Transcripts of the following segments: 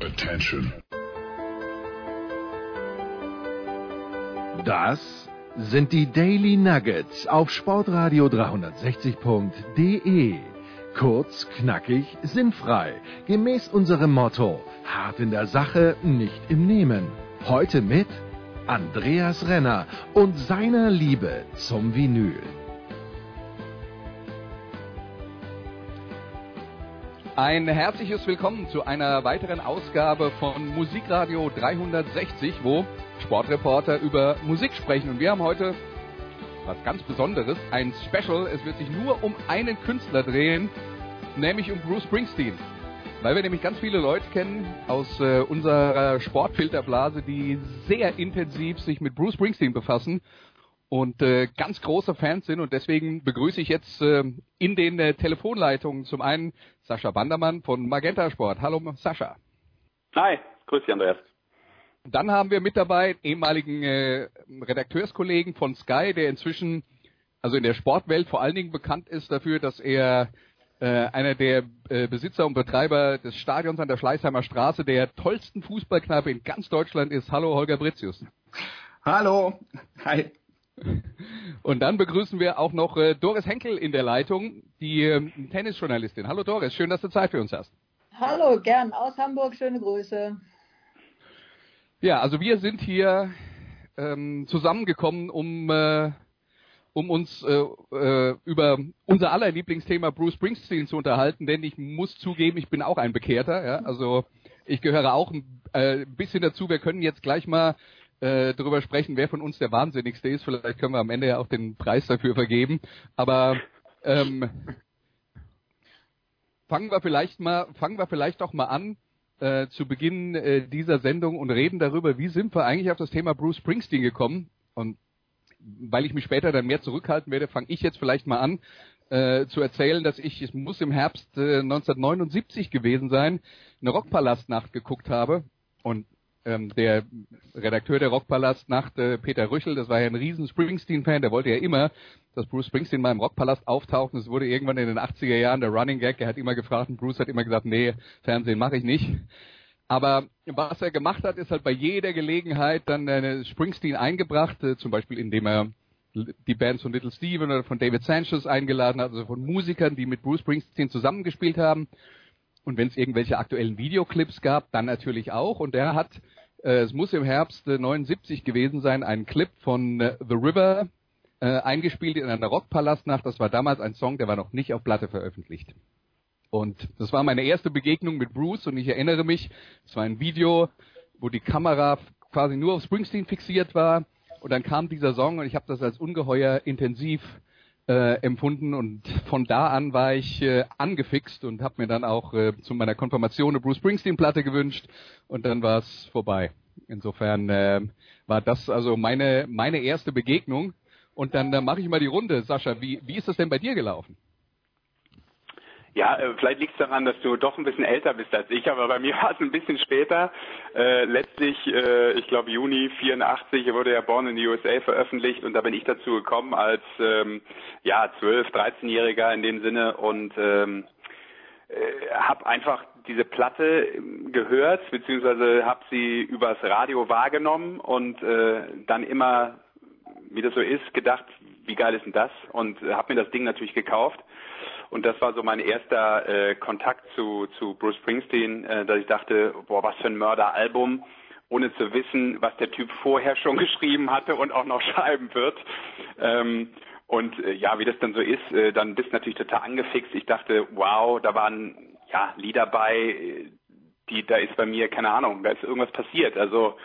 Attention. Das sind die Daily Nuggets auf Sportradio 360.de. Kurz, knackig, sinnfrei. Gemäß unserem Motto: hart in der Sache, nicht im Nehmen. Heute mit Andreas Renner und seiner Liebe zum Vinyl. Ein herzliches Willkommen zu einer weiteren Ausgabe von Musikradio 360, wo Sportreporter über Musik sprechen. Und wir haben heute was ganz Besonderes, ein Special. Es wird sich nur um einen Künstler drehen, nämlich um Bruce Springsteen. Weil wir nämlich ganz viele Leute kennen aus äh, unserer Sportfilterblase, die sehr intensiv sich mit Bruce Springsteen befassen und äh, ganz große Fans sind und deswegen begrüße ich jetzt äh, in den äh, Telefonleitungen zum einen Sascha Bandermann von Magenta Sport. Hallo Sascha. Hi, grüß dich Andreas. Dann haben wir mit dabei ehemaligen äh, Redakteurskollegen von Sky, der inzwischen also in der Sportwelt vor allen Dingen bekannt ist dafür, dass er äh, einer der äh, Besitzer und Betreiber des Stadions an der Schleißheimer Straße, der tollsten Fußballknabe in ganz Deutschland ist. Hallo Holger Britzius. Hallo. Hi. Und dann begrüßen wir auch noch äh, Doris Henkel in der Leitung, die äh, Tennisjournalistin. Hallo Doris, schön, dass du Zeit für uns hast. Hallo, gern aus Hamburg, schöne Grüße. Ja, also wir sind hier ähm, zusammengekommen, um äh, um uns äh, äh, über unser aller Lieblingsthema Bruce Springsteen zu unterhalten, denn ich muss zugeben, ich bin auch ein Bekehrter. Ja? Also ich gehöre auch ein äh, bisschen dazu. Wir können jetzt gleich mal äh, darüber sprechen, wer von uns der Wahnsinnigste ist. Vielleicht können wir am Ende ja auch den Preis dafür vergeben. Aber ähm, fangen wir vielleicht mal, fangen wir vielleicht doch mal an äh, zu Beginn äh, dieser Sendung und reden darüber, wie sind wir eigentlich auf das Thema Bruce Springsteen gekommen. Und weil ich mich später dann mehr zurückhalten werde, fange ich jetzt vielleicht mal an äh, zu erzählen, dass ich, es muss im Herbst äh, 1979 gewesen sein, eine Rockpalastnacht geguckt habe. Und ähm, der Redakteur der Rockpalastnacht, äh, Peter Rüchel, das war ja ein riesen Springsteen-Fan, der wollte ja immer, dass Bruce Springsteen mal im Rockpalast auftaucht. Und es wurde irgendwann in den 80er Jahren der Running Gag, er hat immer gefragt und Bruce hat immer gesagt, nee, Fernsehen mache ich nicht. Aber was er gemacht hat, ist halt bei jeder Gelegenheit dann äh, Springsteen eingebracht, äh, zum Beispiel indem er die Bands von Little Steven oder von David Sanchez eingeladen hat, also von Musikern, die mit Bruce Springsteen zusammengespielt haben. Und wenn es irgendwelche aktuellen Videoclips gab, dann natürlich auch. Und er hat, es muss im Herbst äh, 79 gewesen sein, einen Clip von äh, The River äh, eingespielt in einer Rockpalastnacht. Das war damals ein Song, der war noch nicht auf Platte veröffentlicht. Und das war meine erste Begegnung mit Bruce und ich erinnere mich, es war ein Video, wo die Kamera quasi nur auf Springsteen fixiert war und dann kam dieser Song und ich habe das als ungeheuer intensiv äh, empfunden und von da an war ich äh, angefixt und habe mir dann auch äh, zu meiner Konfirmation eine Bruce Springsteen Platte gewünscht und dann war es vorbei. Insofern äh, war das also meine meine erste Begegnung und dann äh, mache ich mal die Runde, Sascha. Wie wie ist das denn bei dir gelaufen? Ja, äh, vielleicht liegt es daran, dass du doch ein bisschen älter bist als ich, aber bei mir war es ein bisschen später. Äh, letztlich, äh, ich glaube Juni 84 wurde ja Born in the USA veröffentlicht und da bin ich dazu gekommen als ähm, ja 12, 13-Jähriger in dem Sinne und ähm, äh, habe einfach diese Platte gehört beziehungsweise habe sie übers Radio wahrgenommen und äh, dann immer, wie das so ist, gedacht, wie geil ist denn das und äh, habe mir das Ding natürlich gekauft und das war so mein erster äh, Kontakt zu, zu Bruce Springsteen, äh, dass ich dachte, boah, was für ein Mörderalbum, ohne zu wissen, was der Typ vorher schon geschrieben hatte und auch noch schreiben wird. Ähm, und äh, ja, wie das dann so ist, äh, dann bist du natürlich total angefixt. Ich dachte, wow, da waren ja Lieder bei, die, da ist bei mir, keine Ahnung, da ist irgendwas passiert. Also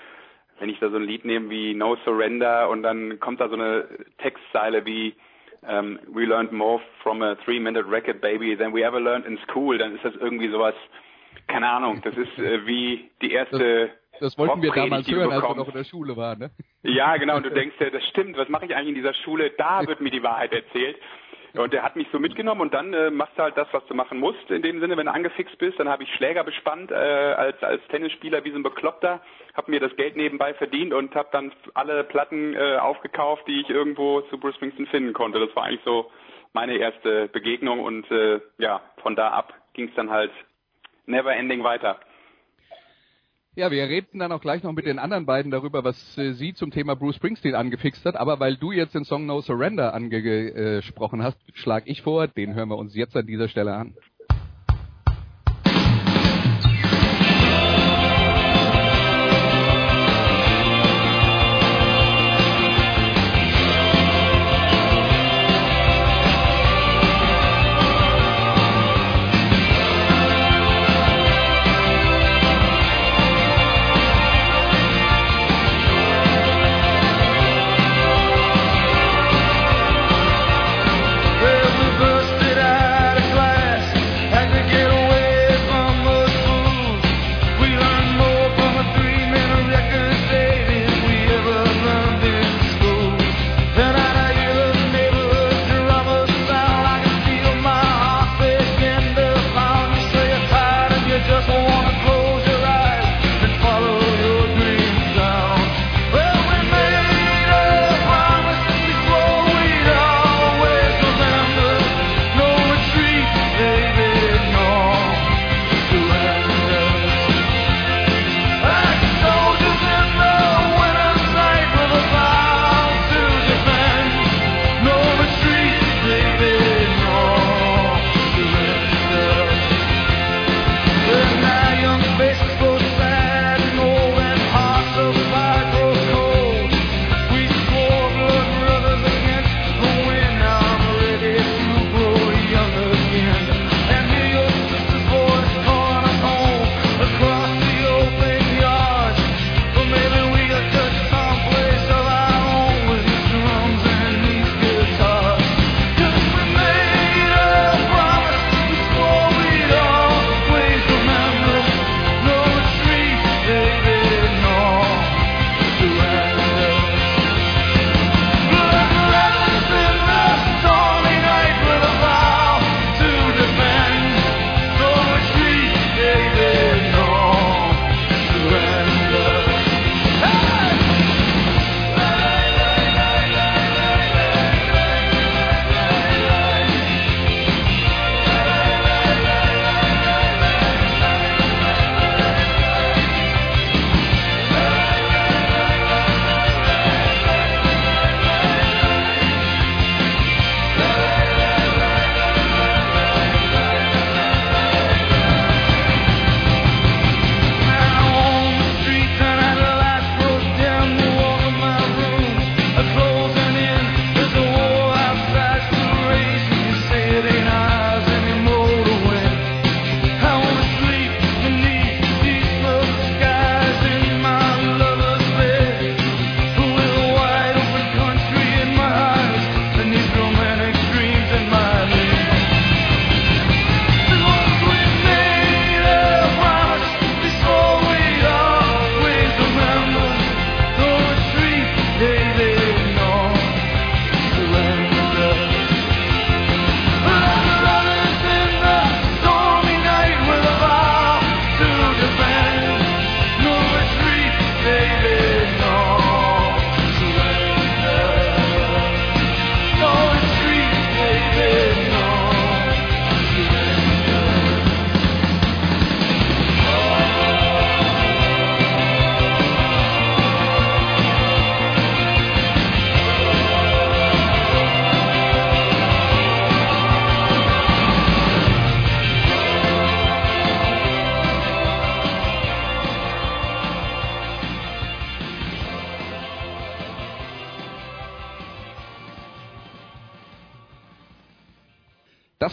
wenn ich da so ein Lied nehme wie No Surrender und dann kommt da so eine Textzeile wie um, we learned more from a three-minute record baby than we ever learned in school, dann ist das irgendwie sowas, keine Ahnung, das ist äh, wie die erste das, das wollten wir damals hören, als wir noch in der Schule waren, ne? Ja, genau, und du denkst ja, das stimmt, was mache ich eigentlich in dieser Schule? Da wird mir die Wahrheit erzählt. Und der hat mich so mitgenommen und dann äh, machst du halt das, was du machen musst. In dem Sinne, wenn du angefixt bist, dann habe ich Schläger bespannt äh, als als Tennisspieler wie so ein Bekloppter, habe mir das Geld nebenbei verdient und habe dann alle Platten äh, aufgekauft, die ich irgendwo zu Bruce Springsteen finden konnte. Das war eigentlich so meine erste Begegnung und äh, ja, von da ab ging es dann halt never ending weiter. Ja, wir reden dann auch gleich noch mit den anderen beiden darüber, was äh, sie zum Thema Bruce Springsteen angefixt hat. Aber weil du jetzt den Song No Surrender angesprochen hast, schlage ich vor, den hören wir uns jetzt an dieser Stelle an.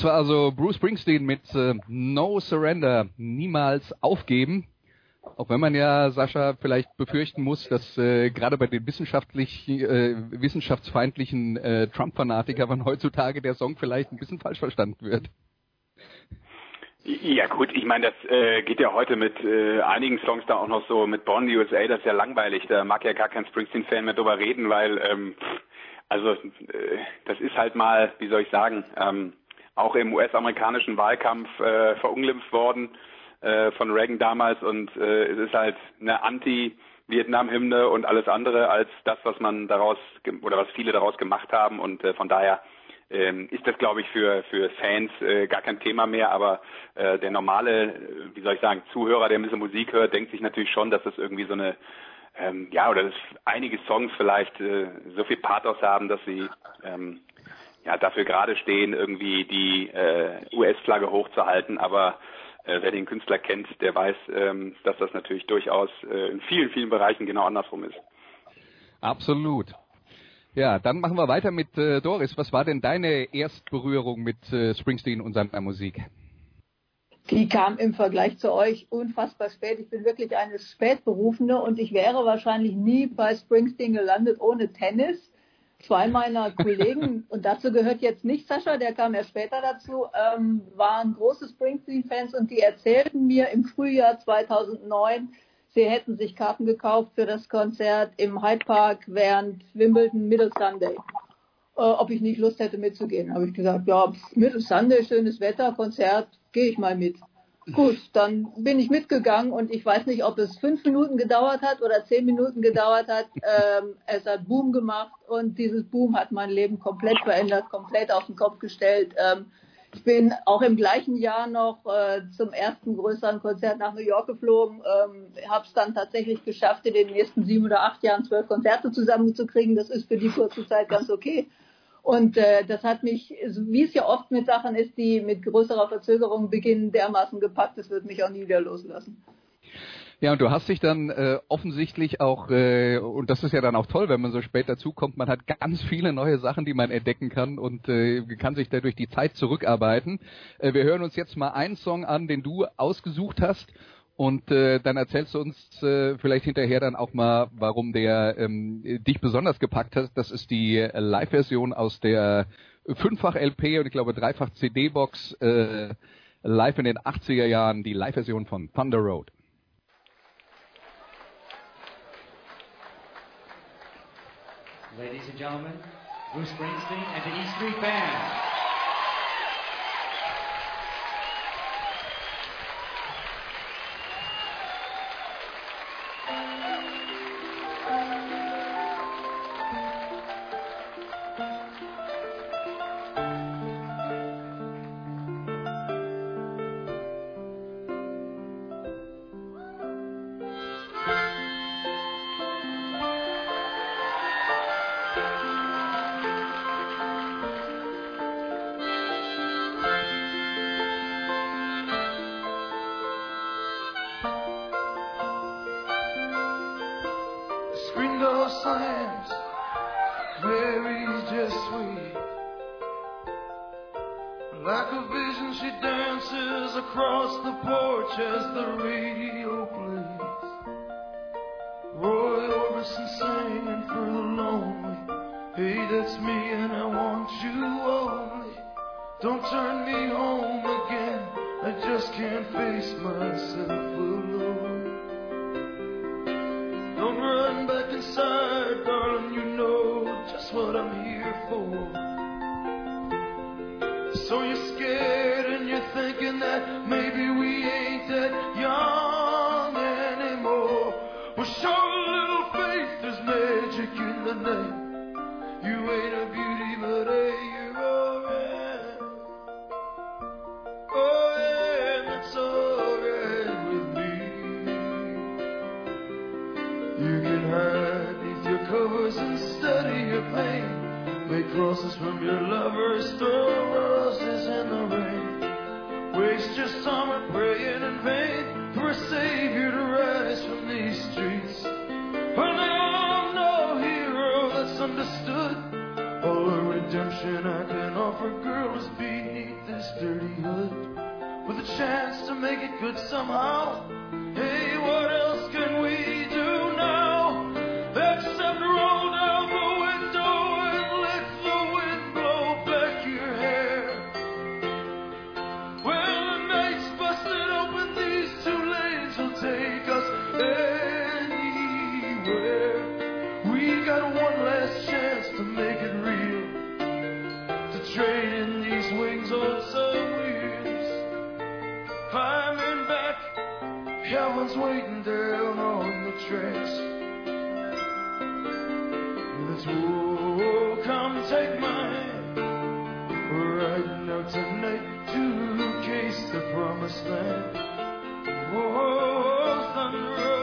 Das war also Bruce Springsteen mit äh, No Surrender, niemals aufgeben. Auch wenn man ja, Sascha, vielleicht befürchten muss, dass äh, gerade bei den wissenschaftlich, äh, wissenschaftsfeindlichen äh, Trump-Fanatikern heutzutage der Song vielleicht ein bisschen falsch verstanden wird. Ja gut, ich meine, das äh, geht ja heute mit äh, einigen Songs da auch noch so, mit Born in the USA, das ist ja langweilig, da mag ja gar kein Springsteen-Fan mehr drüber reden, weil, ähm, also äh, das ist halt mal, wie soll ich sagen, ähm, auch im US-amerikanischen Wahlkampf äh, verunglimpft worden äh, von Reagan damals und äh, es ist halt eine Anti-Vietnam-Hymne und alles andere als das, was man daraus oder was viele daraus gemacht haben und äh, von daher ähm, ist das, glaube ich, für, für Fans äh, gar kein Thema mehr. Aber äh, der normale, äh, wie soll ich sagen, Zuhörer, der ein bisschen Musik hört, denkt sich natürlich schon, dass das irgendwie so eine, ähm, ja, oder dass einige Songs vielleicht äh, so viel Pathos haben, dass sie ähm, ja dafür gerade stehen, irgendwie die äh, US-Flagge hochzuhalten. Aber äh, wer den Künstler kennt, der weiß, ähm, dass das natürlich durchaus äh, in vielen, vielen Bereichen genau andersrum ist. Absolut. Ja, dann machen wir weiter mit äh, Doris. Was war denn deine Erstberührung mit äh, Springsteen und seiner Musik? Die kam im Vergleich zu euch unfassbar spät. Ich bin wirklich eine Spätberufene und ich wäre wahrscheinlich nie bei Springsteen gelandet ohne Tennis. Zwei meiner Kollegen, und dazu gehört jetzt nicht Sascha, der kam ja später dazu, ähm, waren große Springsteen-Fans und die erzählten mir im Frühjahr 2009, sie hätten sich Karten gekauft für das Konzert im Hyde Park während Wimbledon Middle Sunday. Äh, ob ich nicht Lust hätte mitzugehen. Habe ich gesagt, ja, Middle Sunday, schönes Wetter, Konzert, gehe ich mal mit. Gut, dann bin ich mitgegangen und ich weiß nicht, ob es fünf Minuten gedauert hat oder zehn Minuten gedauert hat. Ähm, es hat Boom gemacht und dieses Boom hat mein Leben komplett verändert, komplett auf den Kopf gestellt. Ähm, ich bin auch im gleichen Jahr noch äh, zum ersten größeren Konzert nach New York geflogen, ähm, habe es dann tatsächlich geschafft, in den nächsten sieben oder acht Jahren zwölf Konzerte zusammenzukriegen. Das ist für die kurze Zeit ganz okay. Und äh, das hat mich, wie es ja oft mit Sachen ist, die mit größerer Verzögerung beginnen, dermaßen gepackt, das wird mich auch nie wieder loslassen. Ja, und du hast dich dann äh, offensichtlich auch, äh, und das ist ja dann auch toll, wenn man so spät dazukommt, man hat ganz viele neue Sachen, die man entdecken kann und äh, kann sich da durch die Zeit zurückarbeiten. Äh, wir hören uns jetzt mal einen Song an, den du ausgesucht hast. Und äh, dann erzählst du uns äh, vielleicht hinterher dann auch mal, warum der ähm, dich besonders gepackt hat. Das ist die Live-Version aus der fünffach LP und ich glaube dreifach CD-Box äh, live in den 80er Jahren, die Live-Version von Thunder Road. Ladies and gentlemen, Bruce Springsteen and the E Street Band. that's me and I want you only. Don't turn me home again. I just can't face myself alone. Don't run back inside, darling. You know just what I'm here for. Crosses from your lovers, throw roses in the rain. Waste your summer praying in vain for a savior to rise from these streets. Are I'm no hero that's understood? All the redemption I can offer, girl, is beneath this dirty hood. With a chance to make it good somehow. waiting down on the tracks. Oh, come take my. Right now, tonight, to case the promised land. Oh, thunder.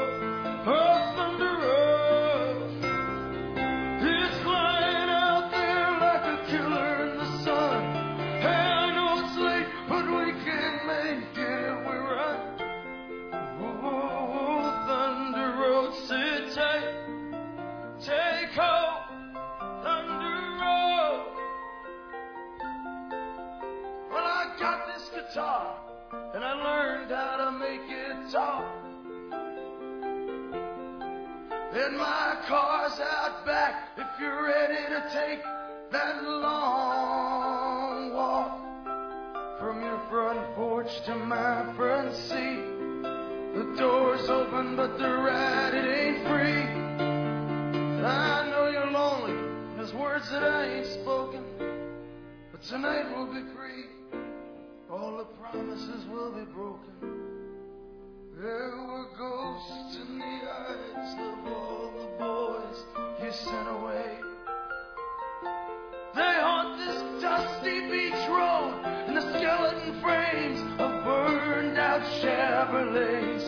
And I learned how to make it talk. And my car's out back if you're ready to take that long walk from your front porch to my front seat. The door's open, but the ride it ain't free. I know you're lonely. There's words that I ain't spoken, but tonight we'll be free. All the promises will be broken. There were ghosts in the eyes of all the boys you sent away. They haunt this dusty beach road in the skeleton frames of burned out Chevrolets.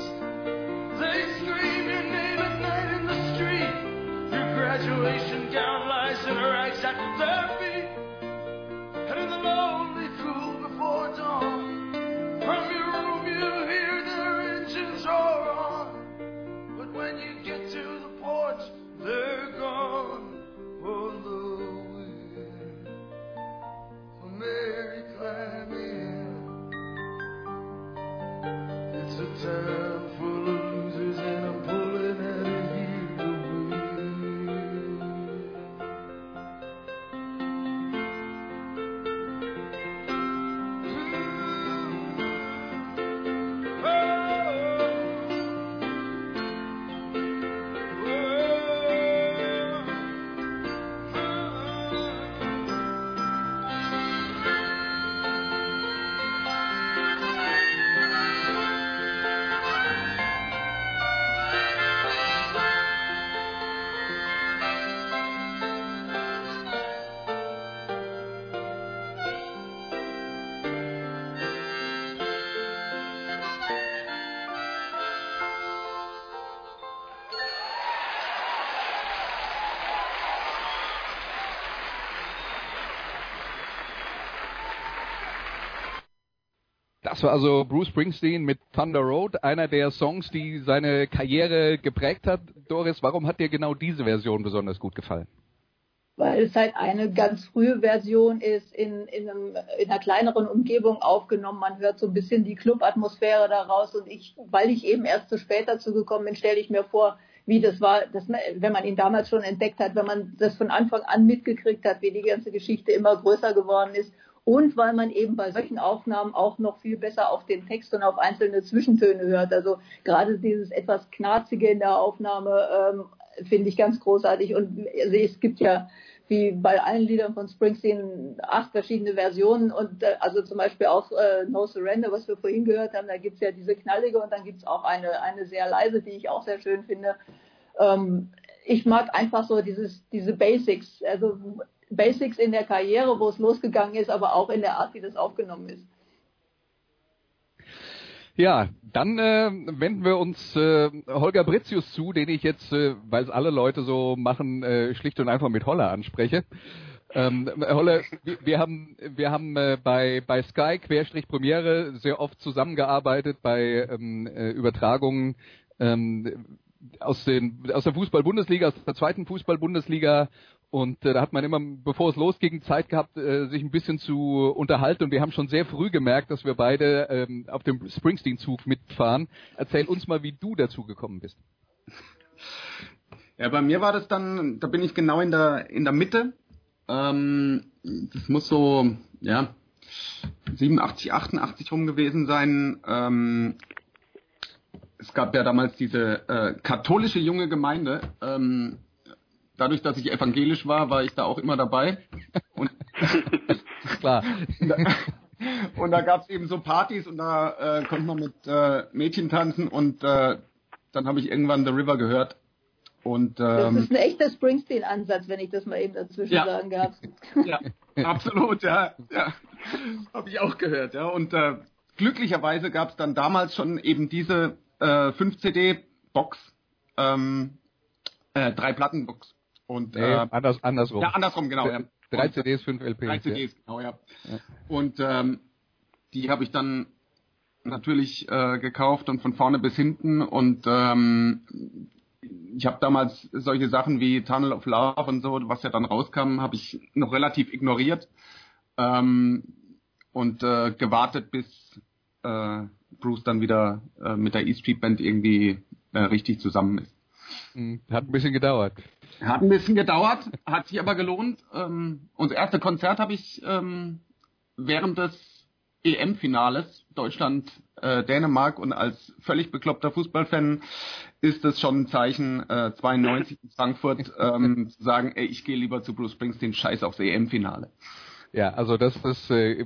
They scream your name at night in the street. Your graduation gown lies in rags at their Das war also Bruce Springsteen mit Thunder Road, einer der Songs, die seine Karriere geprägt hat. Doris, warum hat dir genau diese Version besonders gut gefallen? weil es halt eine ganz frühe Version ist, in, in, einem, in einer kleineren Umgebung aufgenommen. Man hört so ein bisschen die Club-Atmosphäre daraus und ich, weil ich eben erst zu spät dazu gekommen bin, stelle ich mir vor, wie das war, dass wenn man ihn damals schon entdeckt hat, wenn man das von Anfang an mitgekriegt hat, wie die ganze Geschichte immer größer geworden ist und weil man eben bei solchen Aufnahmen auch noch viel besser auf den Text und auf einzelne Zwischentöne hört. Also gerade dieses etwas Knarzige in der Aufnahme ähm, finde ich ganz großartig und also es gibt ja wie bei allen Liedern von Springsteen acht verschiedene Versionen und äh, also zum Beispiel auch äh, No Surrender, was wir vorhin gehört haben, da gibt's ja diese knallige und dann gibt's auch eine, eine sehr leise, die ich auch sehr schön finde. Ähm, ich mag einfach so dieses, diese Basics, also Basics in der Karriere, wo es losgegangen ist, aber auch in der Art, wie das aufgenommen ist. Ja, dann äh, wenden wir uns äh, Holger Britzius zu, den ich jetzt, äh, weil es alle Leute so machen, äh, schlicht und einfach mit Holler anspreche. Ähm, Holle, wir, wir haben, wir haben äh, bei, bei Sky Querstrich Premiere sehr oft zusammengearbeitet bei ähm, äh, Übertragungen ähm, aus, den, aus der Fußball-Bundesliga, aus der zweiten Fußball-Bundesliga und äh, da hat man immer, bevor es losging, Zeit gehabt, äh, sich ein bisschen zu unterhalten. Und wir haben schon sehr früh gemerkt, dass wir beide ähm, auf dem Springsteen-Zug mitfahren. Erzähl uns mal, wie du dazu gekommen bist. Ja, bei mir war das dann, da bin ich genau in der in der Mitte. Ähm, das muss so, ja, 87, 88 rum gewesen sein. Ähm, es gab ja damals diese äh, katholische junge Gemeinde. Ähm, dadurch, dass ich evangelisch war, war ich da auch immer dabei. Und Klar. und da gab es eben so Partys und da äh, konnte man mit äh, Mädchen tanzen und äh, dann habe ich irgendwann The River gehört Und Das ähm, ist ein echter Springsteen-Ansatz, wenn ich das mal eben dazwischen Ja. sagen darf. ja, absolut, ja, ja. Habe ich auch gehört, ja. Und äh, glücklicherweise gab es dann damals schon eben diese äh, 5 CD Box, ähm, äh, drei Platten Box. Und Nee, äh, anders, andersrum. ja, andersrum, genau. Ja. Drei CDs, fünf LPs. Drei ja. CDs, genau, ja. Und ähm, die habe ich dann natürlich äh, gekauft und von vorne bis hinten und ähm, ich habe damals solche Sachen wie Tunnel of Love und so, was ja dann rauskam, habe ich noch relativ ignoriert ähm, und äh, gewartet, bis äh, Bruce dann wieder äh, mit der E Street Band irgendwie äh, richtig zusammen ist. Hm, Hat ein bisschen gedauert. Hat ein bisschen gedauert, hat sich aber gelohnt. Ähm, unser erste Konzert habe ich ähm, während des EM-Finales Deutschland äh, Dänemark und als völlig bekloppter Fußballfan ist es schon ein Zeichen äh, 92 in Frankfurt ähm, zu sagen, ey, ich gehe lieber zu Bruce Springsteen, scheiß aufs EM-Finale. Ja, also das ist, äh,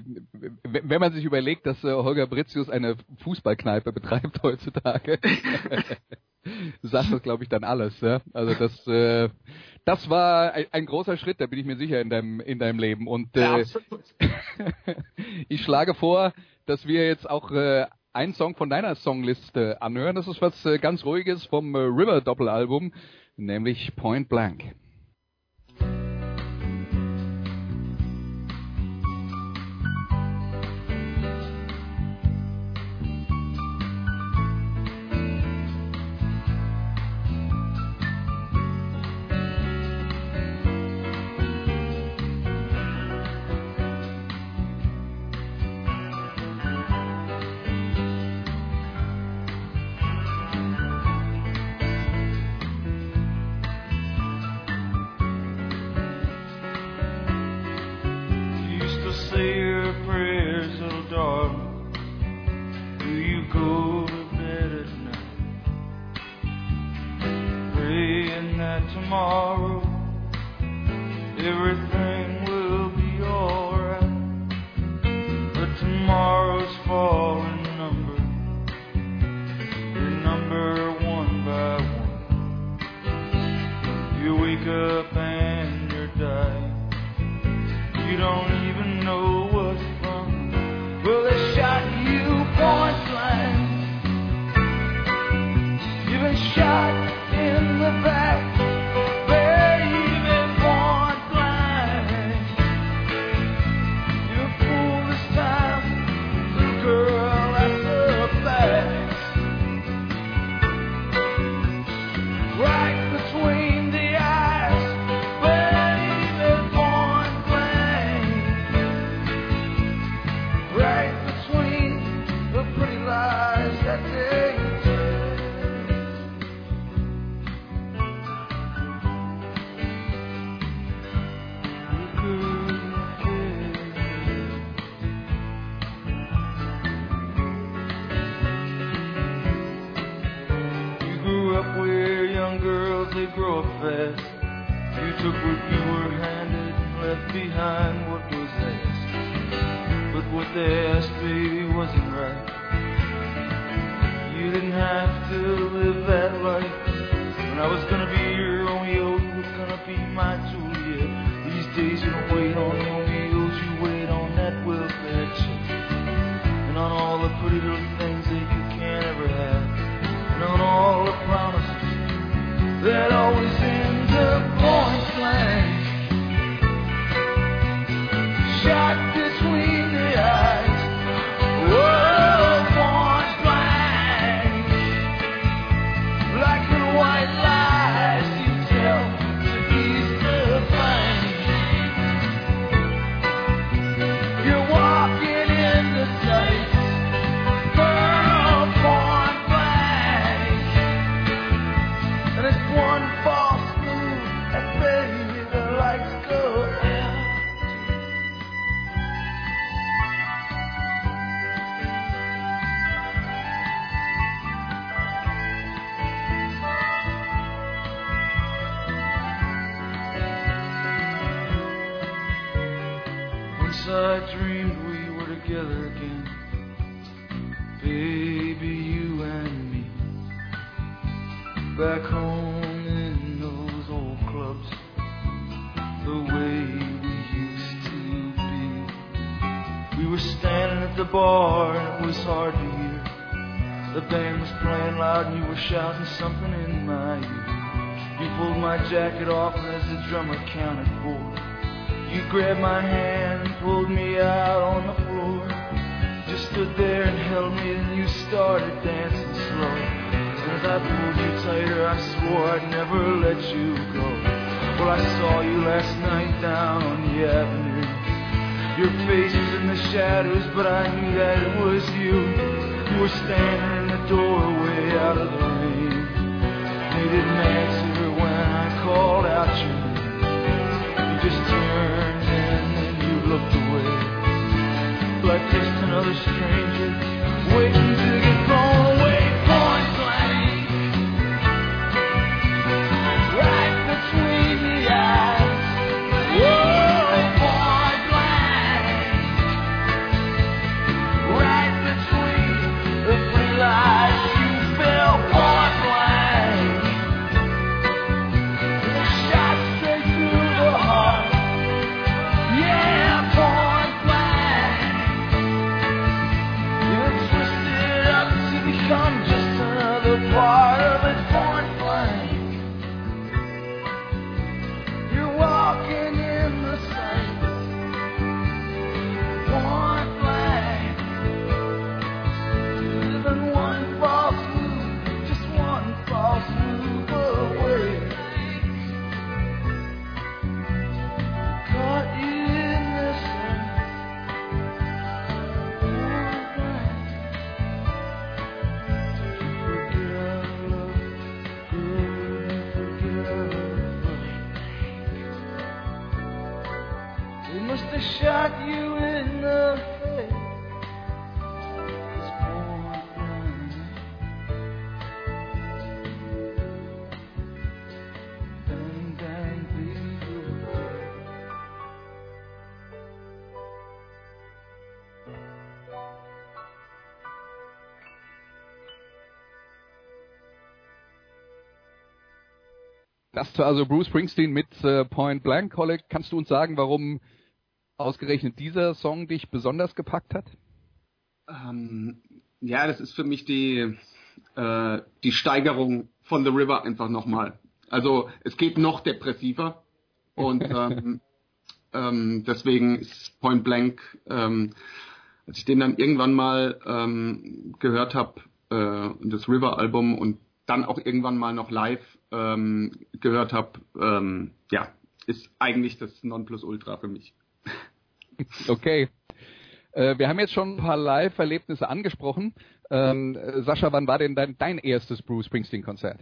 wenn man sich überlegt, dass äh, Holger Britzius eine Fußballkneipe betreibt heutzutage, sagt das, glaube ich, dann alles. Ja? Also das, äh, das war ein, ein großer Schritt, da bin ich mir sicher in deinem in deinem Leben. Und äh, ich schlage vor, dass wir jetzt auch äh, einen Song von deiner Songliste anhören. Das ist was äh, ganz Ruhiges vom äh, River Doppelalbum, nämlich Point Blank. Say your prayers, little darling. Do you go to bed at night? Praying that tomorrow everything I'm just Das war also Bruce Springsteen mit äh, Point Blank. Holle, kannst du uns sagen, warum ausgerechnet dieser Song dich besonders gepackt hat? Ähm, ja, das ist für mich die, äh, die Steigerung von The River einfach nochmal. Also es geht noch depressiver und ähm, ähm, deswegen ist Point Blank, ähm, als ich den dann irgendwann mal ähm, gehört habe, äh, das River Album und dann auch irgendwann mal noch live ähm, gehört habe, ähm, ja, ist eigentlich das Nonplusultra für mich. Okay. Äh, wir haben jetzt schon ein paar Live-Erlebnisse angesprochen. Ähm, äh, Sascha, wann war denn dein, dein erstes Bruce Springsteen-Konzert?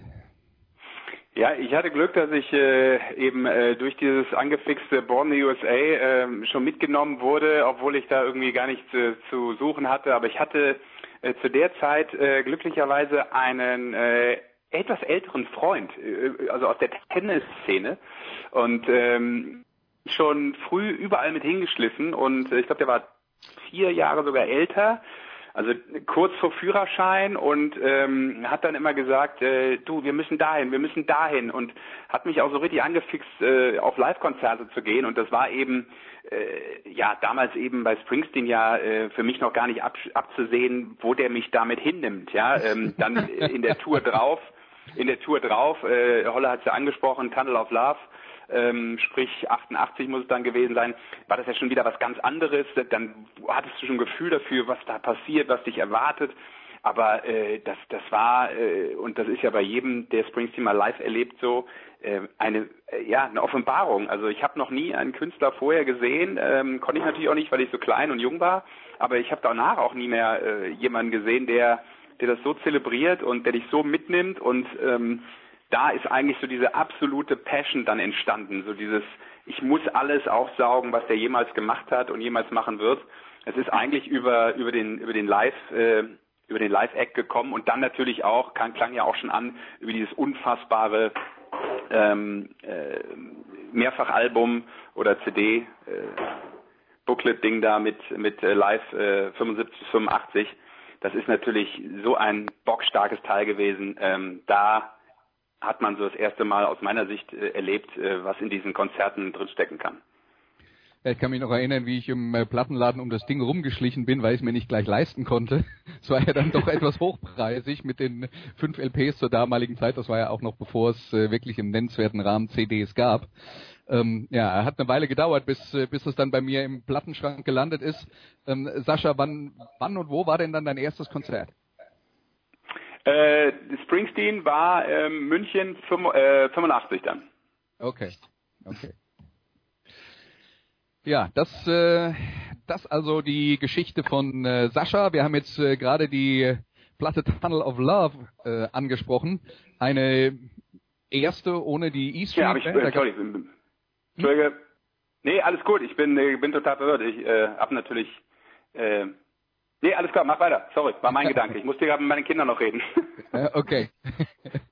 Ja, ich hatte Glück, dass ich äh, eben äh, durch dieses angefixte Born in the USA äh, schon mitgenommen wurde, obwohl ich da irgendwie gar nichts äh, zu suchen hatte. Aber ich hatte äh, zu der Zeit äh, glücklicherweise einen äh, etwas älteren Freund, äh, also aus der Tennisszene. Und ähm, schon früh überall mit hingeschliffen. Und äh, ich glaube, der war vier Jahre sogar älter also kurz vor Führerschein. Und ähm, hat dann immer gesagt, äh, du, wir müssen dahin, wir müssen dahin. Und hat mich auch so richtig angefixt, äh, auf Live-Konzerte zu gehen. Und das war eben, äh, ja, damals eben bei Springsteen ja äh, für mich noch gar nicht ab, abzusehen, wo der mich damit hinnimmt, ja, ähm, dann in der Tour drauf, in der Tour drauf, äh, Holle hat es ja angesprochen, Tunnel of Love, ähm, sprich 88 muss es dann gewesen sein, war das ja schon wieder was ganz anderes. Dann hattest du schon ein Gefühl dafür, was da passiert, was dich erwartet. Aber äh, das, das war, äh, und das ist ja bei jedem, der Springsteen mal live erlebt, so äh, eine, äh, ja, eine Offenbarung. Also ich habe noch nie einen Künstler vorher gesehen, ähm, konnte ich natürlich auch nicht, weil ich so klein und jung war, aber ich habe danach auch nie mehr äh, jemanden gesehen, der, der das so zelebriert und der dich so mitnimmt. Und ähm, da ist eigentlich so diese absolute Passion dann entstanden, so dieses, ich muss alles aufsaugen, was der jemals gemacht hat und jemals machen wird. Es ist eigentlich über, über den, über den Live, äh, über den Live-Act gekommen. Und dann natürlich auch, kann, klang ja auch schon an, über dieses unfassbare ähm, äh, Mehrfachalbum oder CD, äh, Booklet-Ding da mit, mit äh, Live äh, 75 85. Das ist natürlich so ein bockstarkes Teil gewesen. Ähm, da hat man so das erste Mal aus meiner Sicht äh, erlebt, äh, was in diesen Konzerten drinstecken kann. Ich kann mich noch erinnern, wie ich im äh, Plattenladen um das Ding rumgeschlichen bin, weil ich es mir nicht gleich leisten konnte. Es war ja dann doch etwas hochpreisig mit den fünf LPs zur damaligen Zeit. Das war ja auch noch bevor es äh, wirklich im nennenswerten Rahmen CDs gab. Ähm, ja, hat eine Weile gedauert, bis, äh, bis es dann bei mir im Plattenschrank gelandet ist. Ähm, Sascha, wann, wann und wo war denn dann dein erstes Konzert? Äh, Springsteen war ähm, München äh, 85 dann. Okay, okay. Ja, das, äh, das also die Geschichte von äh, Sascha. Wir haben jetzt äh, gerade die Platte Tunnel of Love äh, angesprochen. Eine erste ohne die E Ja, aber ich, Band. sorry, ich- Entschuldige. Nee, alles gut. Ich bin, äh, bin total verwirrt. Ich äh, hab natürlich. Äh, nee, alles klar, mach weiter. Sorry, war mein Gedanke. Ich musste gerade mit meinen Kindern noch reden. Äh, okay.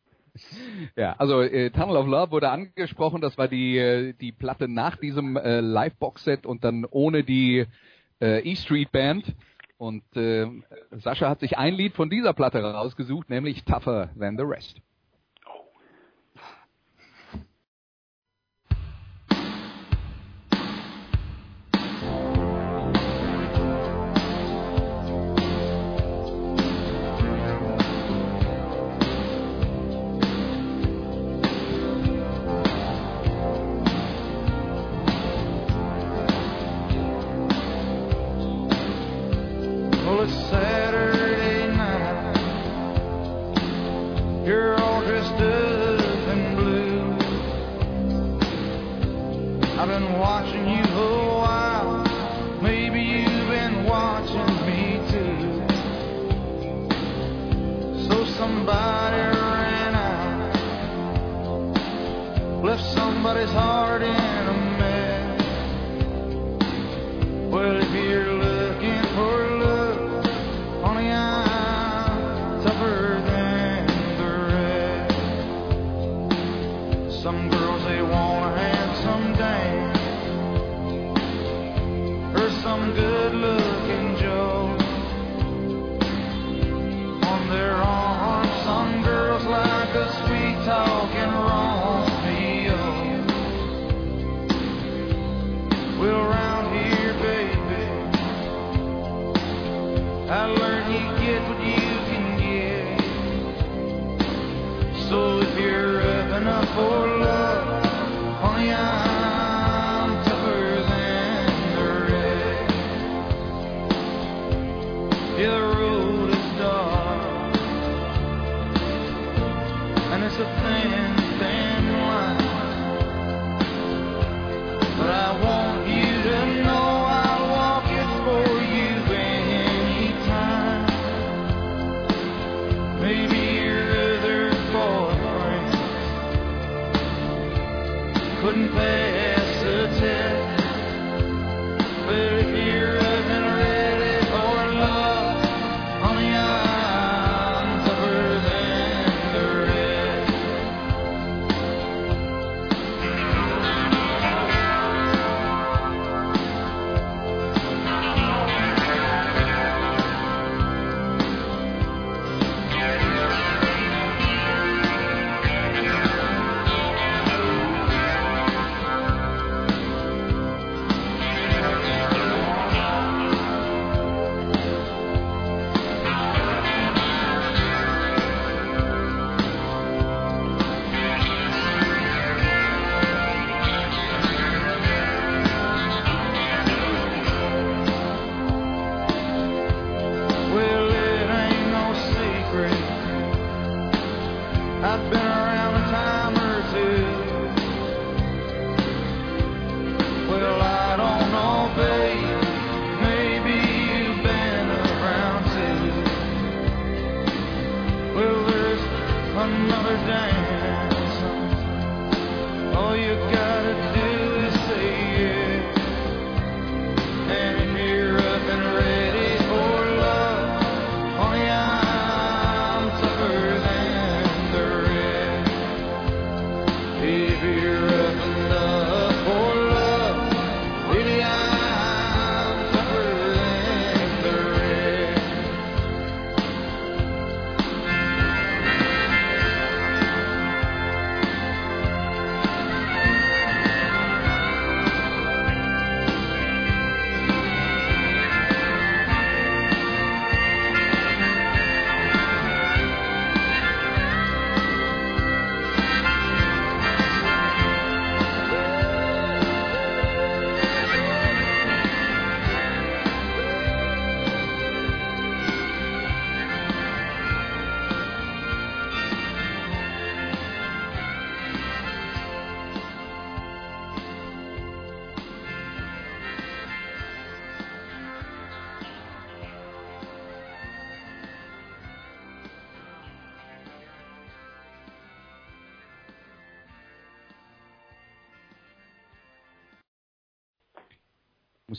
ja, also äh, Tunnel of Love wurde angesprochen. Das war die äh, die Platte nach diesem äh, Live-Box-Set und dann ohne die äh, E Street Band. Und äh, Sascha hat sich ein Lied von dieser Platte rausgesucht, nämlich Tougher Than the Rest.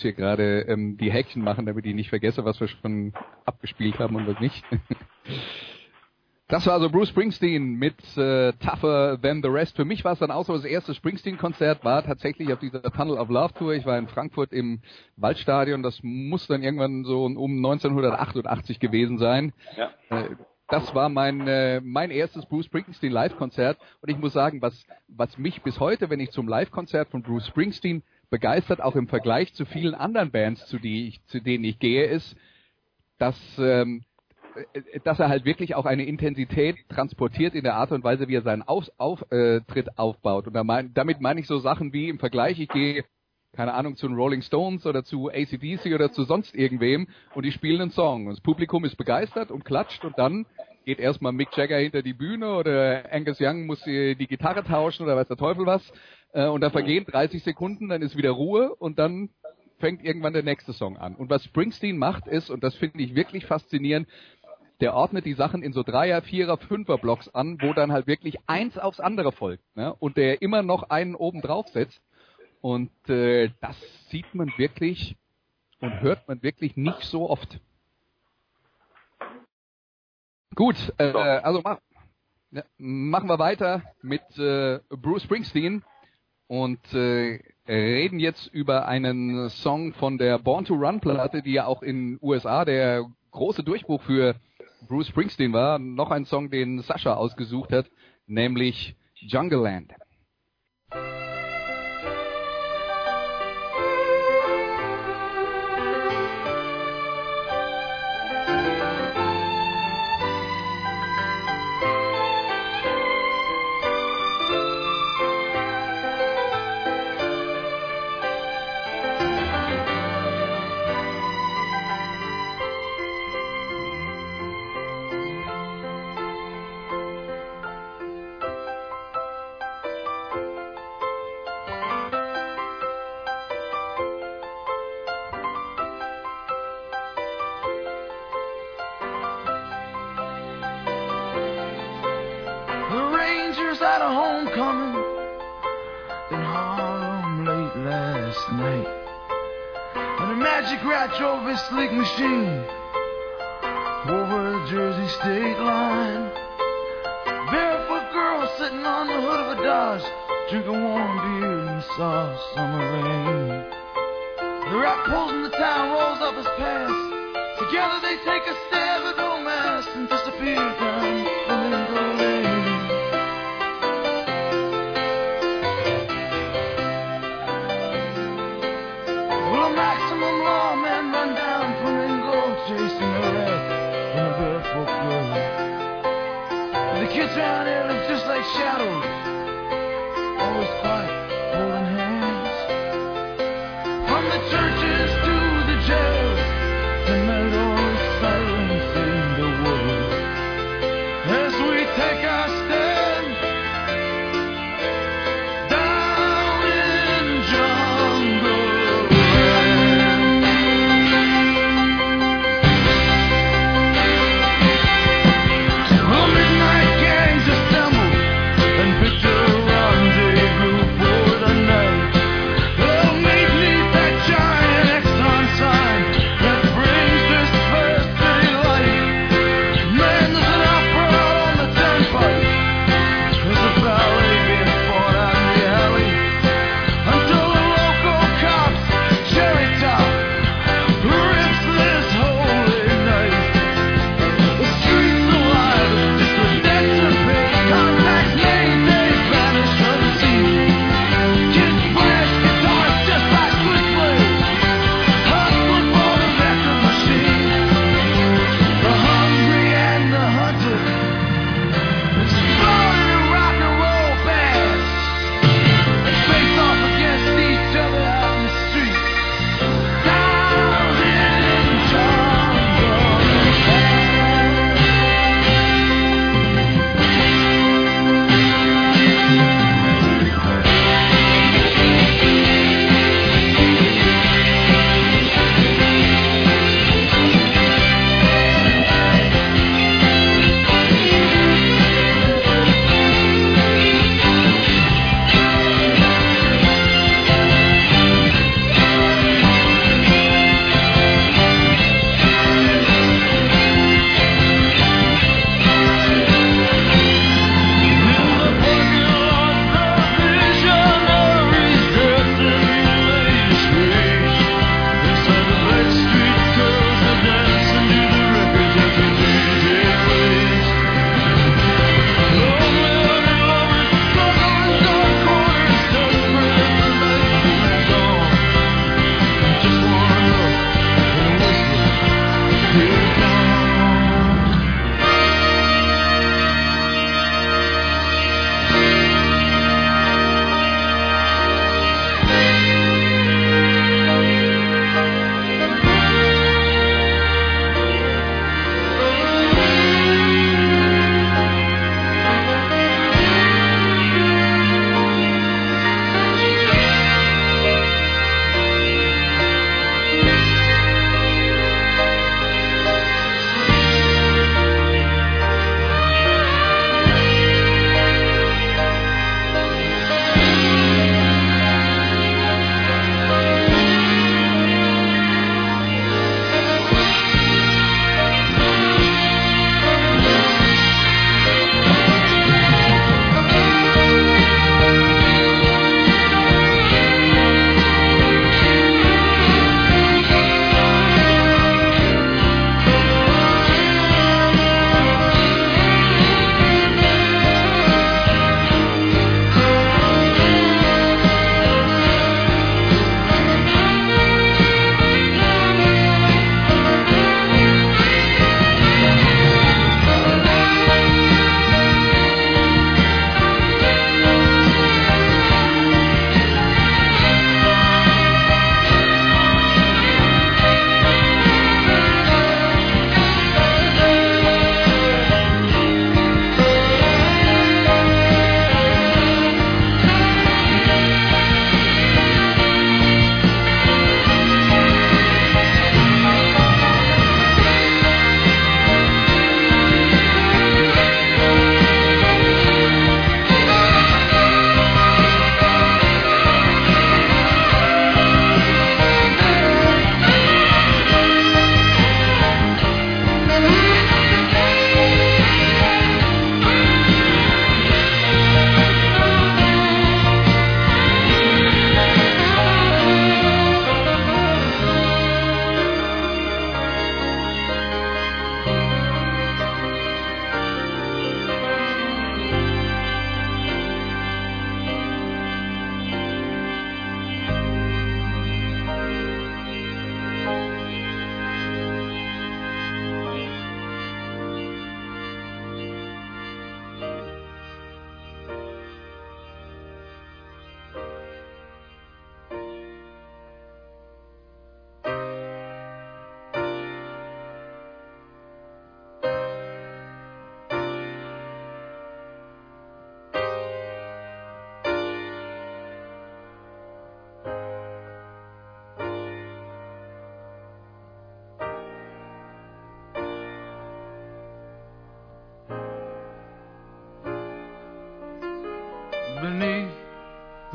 Muss hier gerade ähm, die Häkchen machen, damit ich nicht vergesse, was wir schon abgespielt haben und was nicht. Das war also Bruce Springsteen mit äh, Tougher Than the Rest. Für mich war es dann auch so, das erste Springsteen-Konzert war tatsächlich auf dieser Tunnel of Love Tour. Ich war in Frankfurt im Waldstadion. Das muss dann irgendwann so um 1988 gewesen sein. Ja. Äh, das war mein, äh, mein erstes Bruce Springsteen Live-Konzert. Und ich muss sagen, was, was mich bis heute, wenn ich zum Live-Konzert von Bruce Springsteen begeistert, auch im Vergleich zu vielen anderen Bands, zu, ich, zu denen ich gehe, ist, dass, ähm, dass er halt wirklich auch eine Intensität transportiert in der Art und Weise, wie er seinen Auftritt aufbaut. Und da mein, damit meine ich so Sachen wie im Vergleich, ich gehe, keine Ahnung, zu den Rolling Stones oder zu ACDC oder zu sonst irgendwem und die spielen einen Song. Und das Publikum ist begeistert und klatscht und dann geht erstmal Mick Jagger hinter die Bühne oder Angus Young muss die, die Gitarre tauschen oder weiß der Teufel was. Äh, und da vergehen 30 Sekunden, dann ist wieder Ruhe und dann fängt irgendwann der nächste Song an. Und was Springsteen macht ist, und das finde ich wirklich faszinierend, der ordnet die Sachen in so Dreier, Vierer, Fünfer Blocks an, wo dann halt wirklich eins aufs andere folgt. Ne? Und der immer noch einen oben drauf setzt. Und äh, das sieht man wirklich und hört man wirklich nicht so oft. Gut, äh, also mach, ja, machen wir weiter mit äh, Bruce Springsteen und äh, reden jetzt über einen Song von der Born to Run Platte, die ja auch in USA der große Durchbruch für Bruce Springsteen war. Noch ein Song, den Sascha ausgesucht hat, nämlich Jungle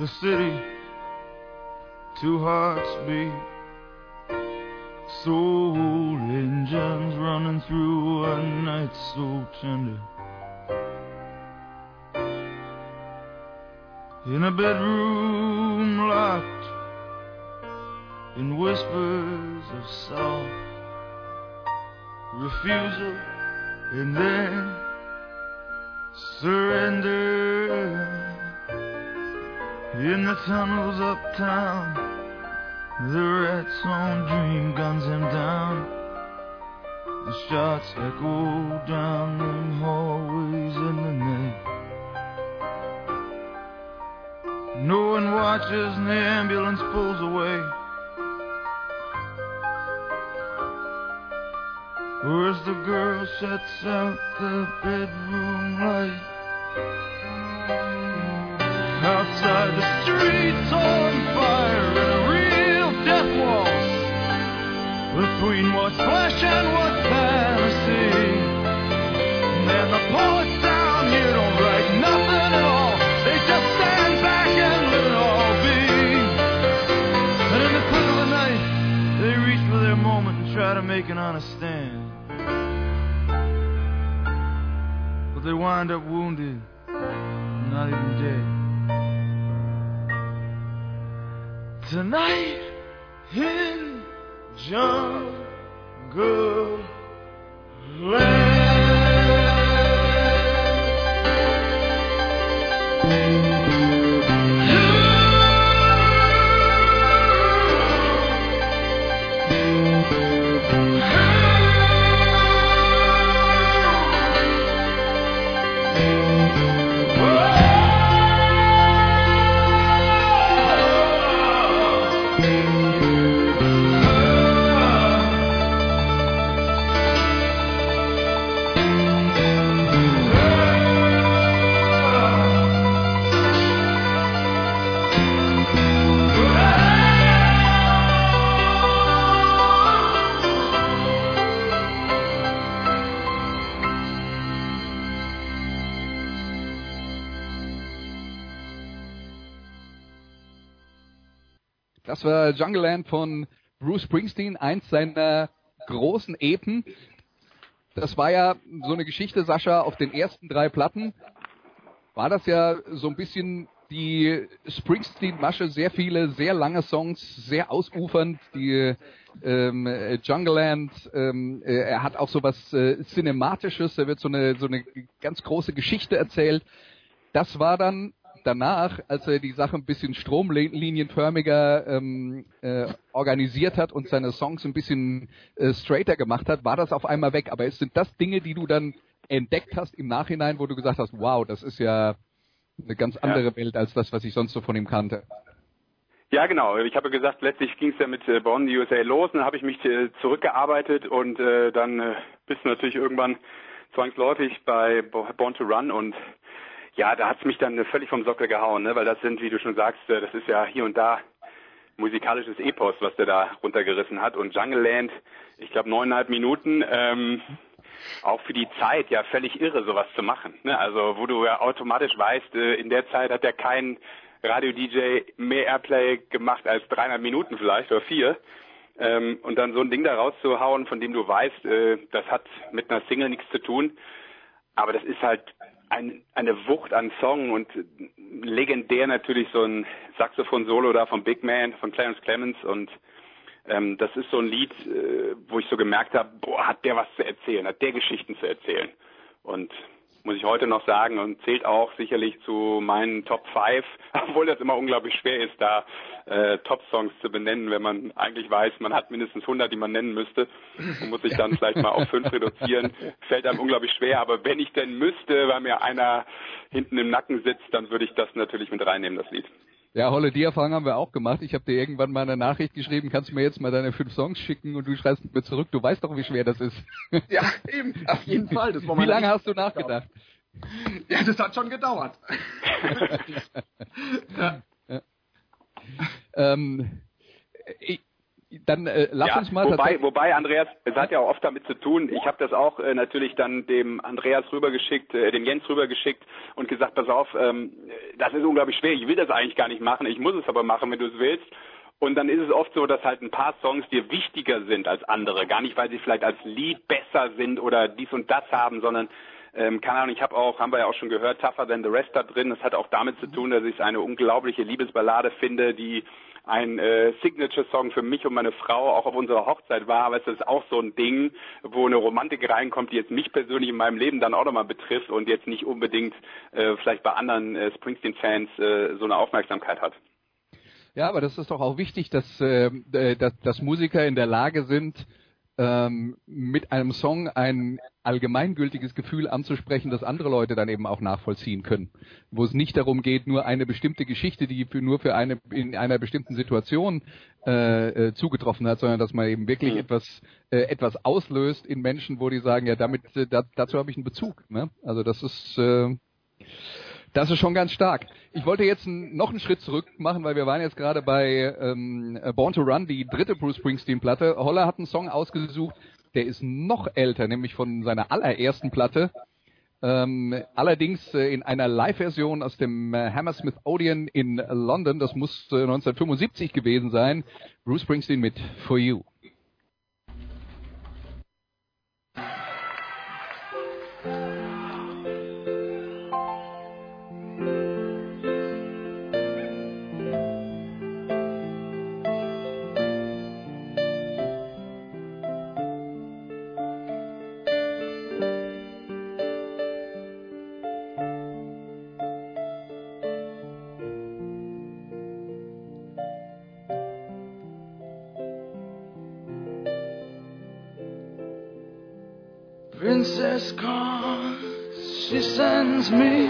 the city, two hearts beat. Soul engines running through a night so tender. In a bedroom locked in whispers of soft refusal and then surrender. In the tunnels uptown, the rats on dream guns him down. The shots echo down them hallways in the night. No one watches and the ambulance pulls away. As the girl sets out the bedroom light Outside the streets on fire in a real death waltz Between what's flesh and what's fantasy. And the poets down here don't write nothing at all. They just stand back and let it all be. And in the quick of the night They reach for their moment and try to make an honest stand. But they wind up wounded, not even dead. Tonight in jungle war Jungle Land von Bruce Springsteen, eins seiner großen Epen. Das war ja so eine Geschichte, Sascha, auf den ersten drei Platten war das ja so ein bisschen die Springsteen-Masche, sehr viele, sehr lange Songs, sehr ausufernd, die ähm, äh, Jungle Land, ähm, äh, er hat auch so was äh, Cinematisches, da wird so eine, so eine ganz große Geschichte erzählt. Das war dann danach, als er die Sache ein bisschen stromlinienförmiger ähm, äh, organisiert hat und seine Songs ein bisschen äh, straighter gemacht hat, war das auf einmal weg. Aber es sind das Dinge, die du dann entdeckt hast im Nachhinein, wo du gesagt hast, wow, das ist ja eine ganz andere Ja. Welt als das, was ich sonst so von ihm kannte. Ja, genau. Ich habe gesagt, letztlich ging es ja mit äh, Born in the USA los, und dann habe ich mich äh, zurückgearbeitet und äh, dann äh, bist du natürlich irgendwann zwangsläufig bei Bo- Born to Run und ja, da hat's mich dann äh, völlig vom Sockel gehauen, ne? weil das sind, wie du schon sagst, äh, das ist ja hier und da musikalisches Epos, was der da runtergerissen hat und Jungle Land, ich glaube neuneinhalb Minuten, ähm, auch für die Zeit ja völlig irre, sowas zu machen. Ne? Also wo du ja automatisch weißt, äh, in der Zeit hat ja kein Radio-DJ mehr Airplay gemacht als 300 Minuten vielleicht oder vier. Ähm, und dann so ein Ding da rauszuhauen, von dem du weißt, äh, das hat mit einer Single nichts zu tun. Aber das ist halt ein, eine Wucht an Song und legendär natürlich so ein Saxophon-Solo da von Big Man, von Clarence Clemens und ähm, das ist so ein Lied, äh, wo ich so gemerkt habe, boah, hat der was zu erzählen, hat der Geschichten zu erzählen. Und muss ich heute noch sagen und zählt auch sicherlich zu meinen Top 5, obwohl das immer unglaublich schwer ist, da äh, Top-Songs zu benennen, wenn man eigentlich weiß, man hat mindestens 100, die man nennen müsste und muss sich dann vielleicht mal auf 5 reduzieren. Fällt einem unglaublich schwer, aber wenn ich denn müsste, weil mir einer hinten im Nacken sitzt, dann würde ich das natürlich mit reinnehmen, das Lied. Ja, Holle, die Erfahrung haben wir auch gemacht. Ich habe dir irgendwann mal eine Nachricht geschrieben, kannst du mir jetzt mal deine fünf Songs schicken und du schreibst mir zurück, du weißt doch, wie schwer das ist. Ja, eben, auf jeden Fall. Das war Wie lange hast du nachgedacht? Ja, das hat schon gedauert. ja. Ähm, ich, dann äh, lass ja, uns mal wobei, wobei, Andreas, es hat ja auch oft damit zu tun, ich habe das auch äh, natürlich dann dem Andreas rübergeschickt, äh, dem Jens rübergeschickt und gesagt, pass auf, ähm, das ist unglaublich schwer, ich will das eigentlich gar nicht machen, ich muss es aber machen, wenn du es willst. Und dann ist es oft so, dass halt ein paar Songs dir wichtiger sind als andere. Gar nicht, weil sie vielleicht als Lied besser sind oder dies und das haben, sondern ähm, keine Ahnung, ich habe auch, haben wir ja auch schon gehört, Tougher Than the Rest da drin. Das hat auch damit zu tun, dass ich es eine unglaubliche Liebesballade finde, die ein äh, Signature-Song für mich und meine Frau auch auf unserer Hochzeit war. Aber es ist auch so ein Ding, wo eine Romantik reinkommt, die jetzt mich persönlich in meinem Leben dann auch nochmal betrifft und jetzt nicht unbedingt äh, vielleicht bei anderen äh, Springsteen-Fans äh, so eine Aufmerksamkeit hat. Ja, aber das ist doch auch wichtig, dass, äh, äh, dass, dass Musiker in der Lage sind, ähm, mit einem Song ein allgemeingültiges Gefühl anzusprechen, das andere Leute dann eben auch nachvollziehen können. Wo es nicht darum geht, nur eine bestimmte Geschichte, die für, nur für eine in einer bestimmten Situation äh, äh, zugetroffen hat, sondern dass man eben wirklich Mhm. etwas äh, etwas auslöst in Menschen, wo die sagen, ja, damit äh, da, dazu habe ich einen Bezug. Ne? Also das ist äh, das ist schon ganz stark. Ich wollte jetzt noch einen Schritt zurück machen, weil wir waren jetzt gerade bei ähm, Born to Run, die dritte Bruce Springsteen-Platte. Holler hat einen Song ausgesucht, der ist noch älter, nämlich von seiner allerersten Platte. Ähm, allerdings äh, in einer Live-Version aus dem äh, Hammersmith Odeon in London. Das muss äh, 1975 gewesen sein. Bruce Springsteen mit For You. Me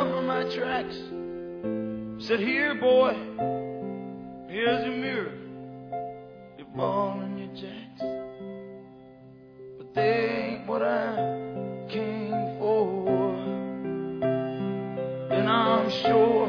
cover my tracks. Said, here, boy, here's your mirror, your ball and your jacks. But they ain't what I came for. And I'm sure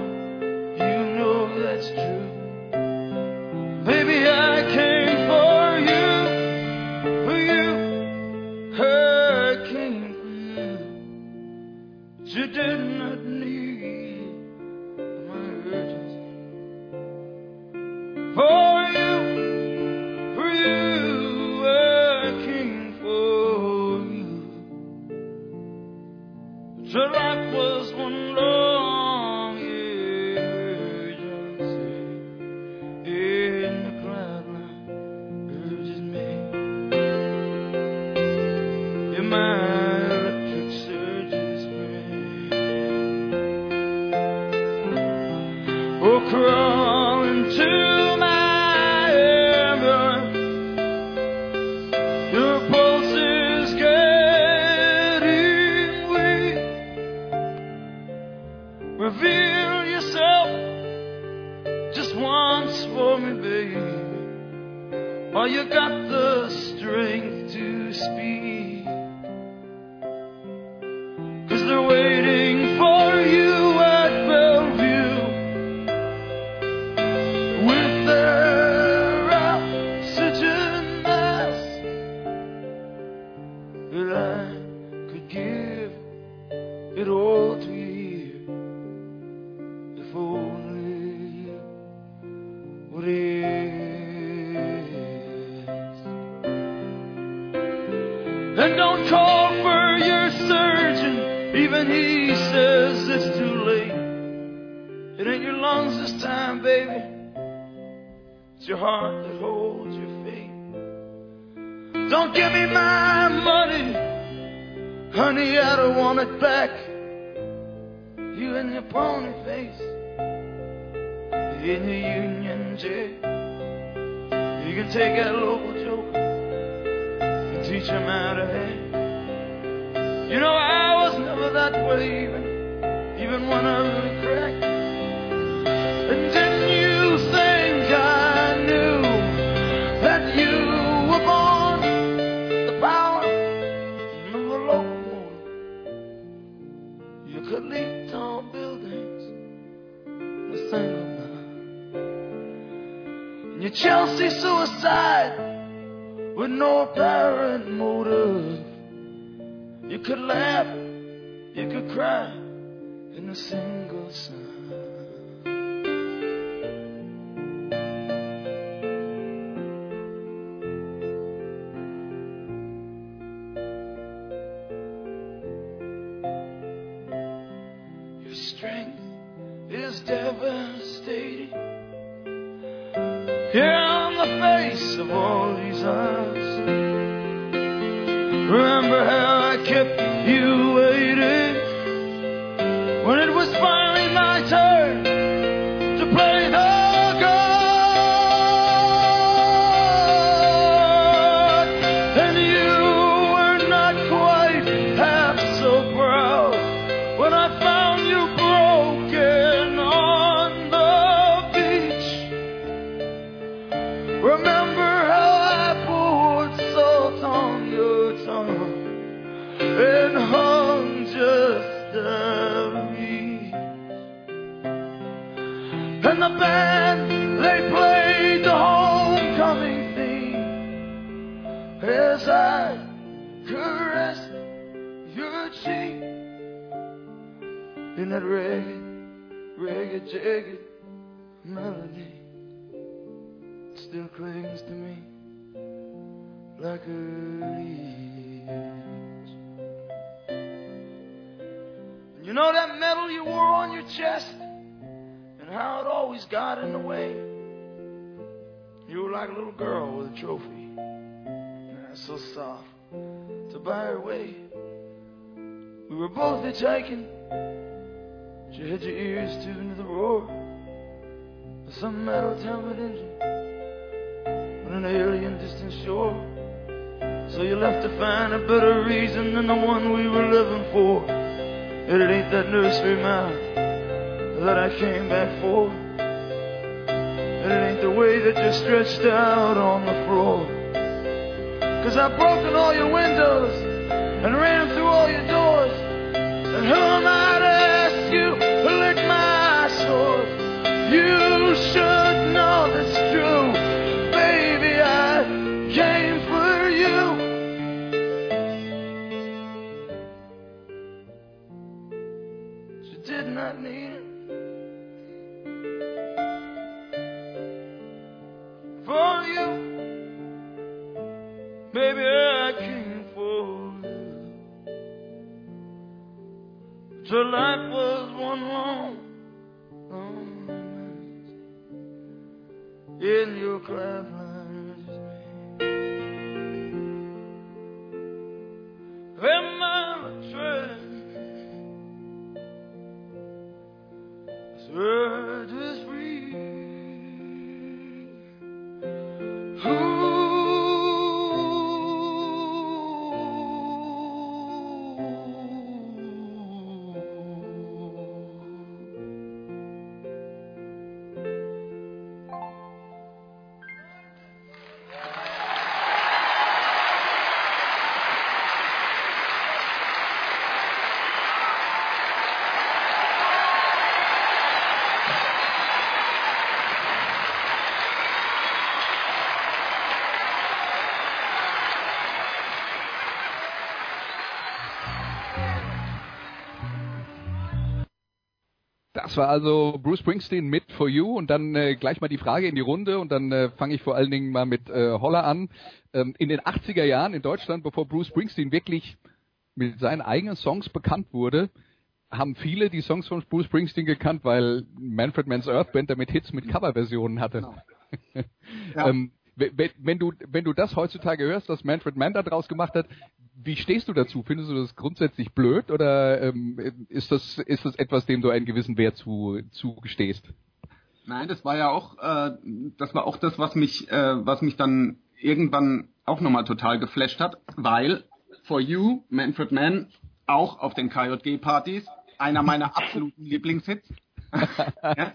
still clings to me like a leech. You know that medal you wore on your chest and how it always got in the way? You were like a little girl with a trophy. Ah, so soft to buy her way. We were both hitchhiking. She had your ears tuned to the roar of some metal tempered engine an alien distant shore. So you left to find a better reason than the one we were living for. And it ain't that nursery mouth that I came back for. And it ain't the way that you're stretched out on the floor. Cause I've broken all your windows and ran through all your doors. And who am I Your life was one long, long. In your craft Das war also Bruce Springsteen mit For You und dann äh, gleich mal die Frage in die Runde und dann äh, fange ich vor allen Dingen mal mit äh, Holler an. Ähm, in den 80er Jahren in Deutschland, bevor Bruce Springsteen wirklich mit seinen eigenen Songs bekannt wurde, haben viele die Songs von Bruce Springsteen gekannt, weil Manfred Mann's Earth Band damit Hits mit Coverversionen hatte. Genau. Ja. ähm, wenn, wenn du wenn du das heutzutage hörst, was Manfred Mann da draus gemacht hat, wie stehst du dazu? Findest du das grundsätzlich blöd oder ähm, ist das ist das etwas, dem du einen gewissen Wert zu zugestehst? Nein, das war ja auch, äh, das war auch das, was mich, äh, was mich dann irgendwann auch nochmal total geflasht hat, weil For You, Manfred Mann, auch auf den KJG-Partys, einer meiner absoluten Lieblingshits. ja?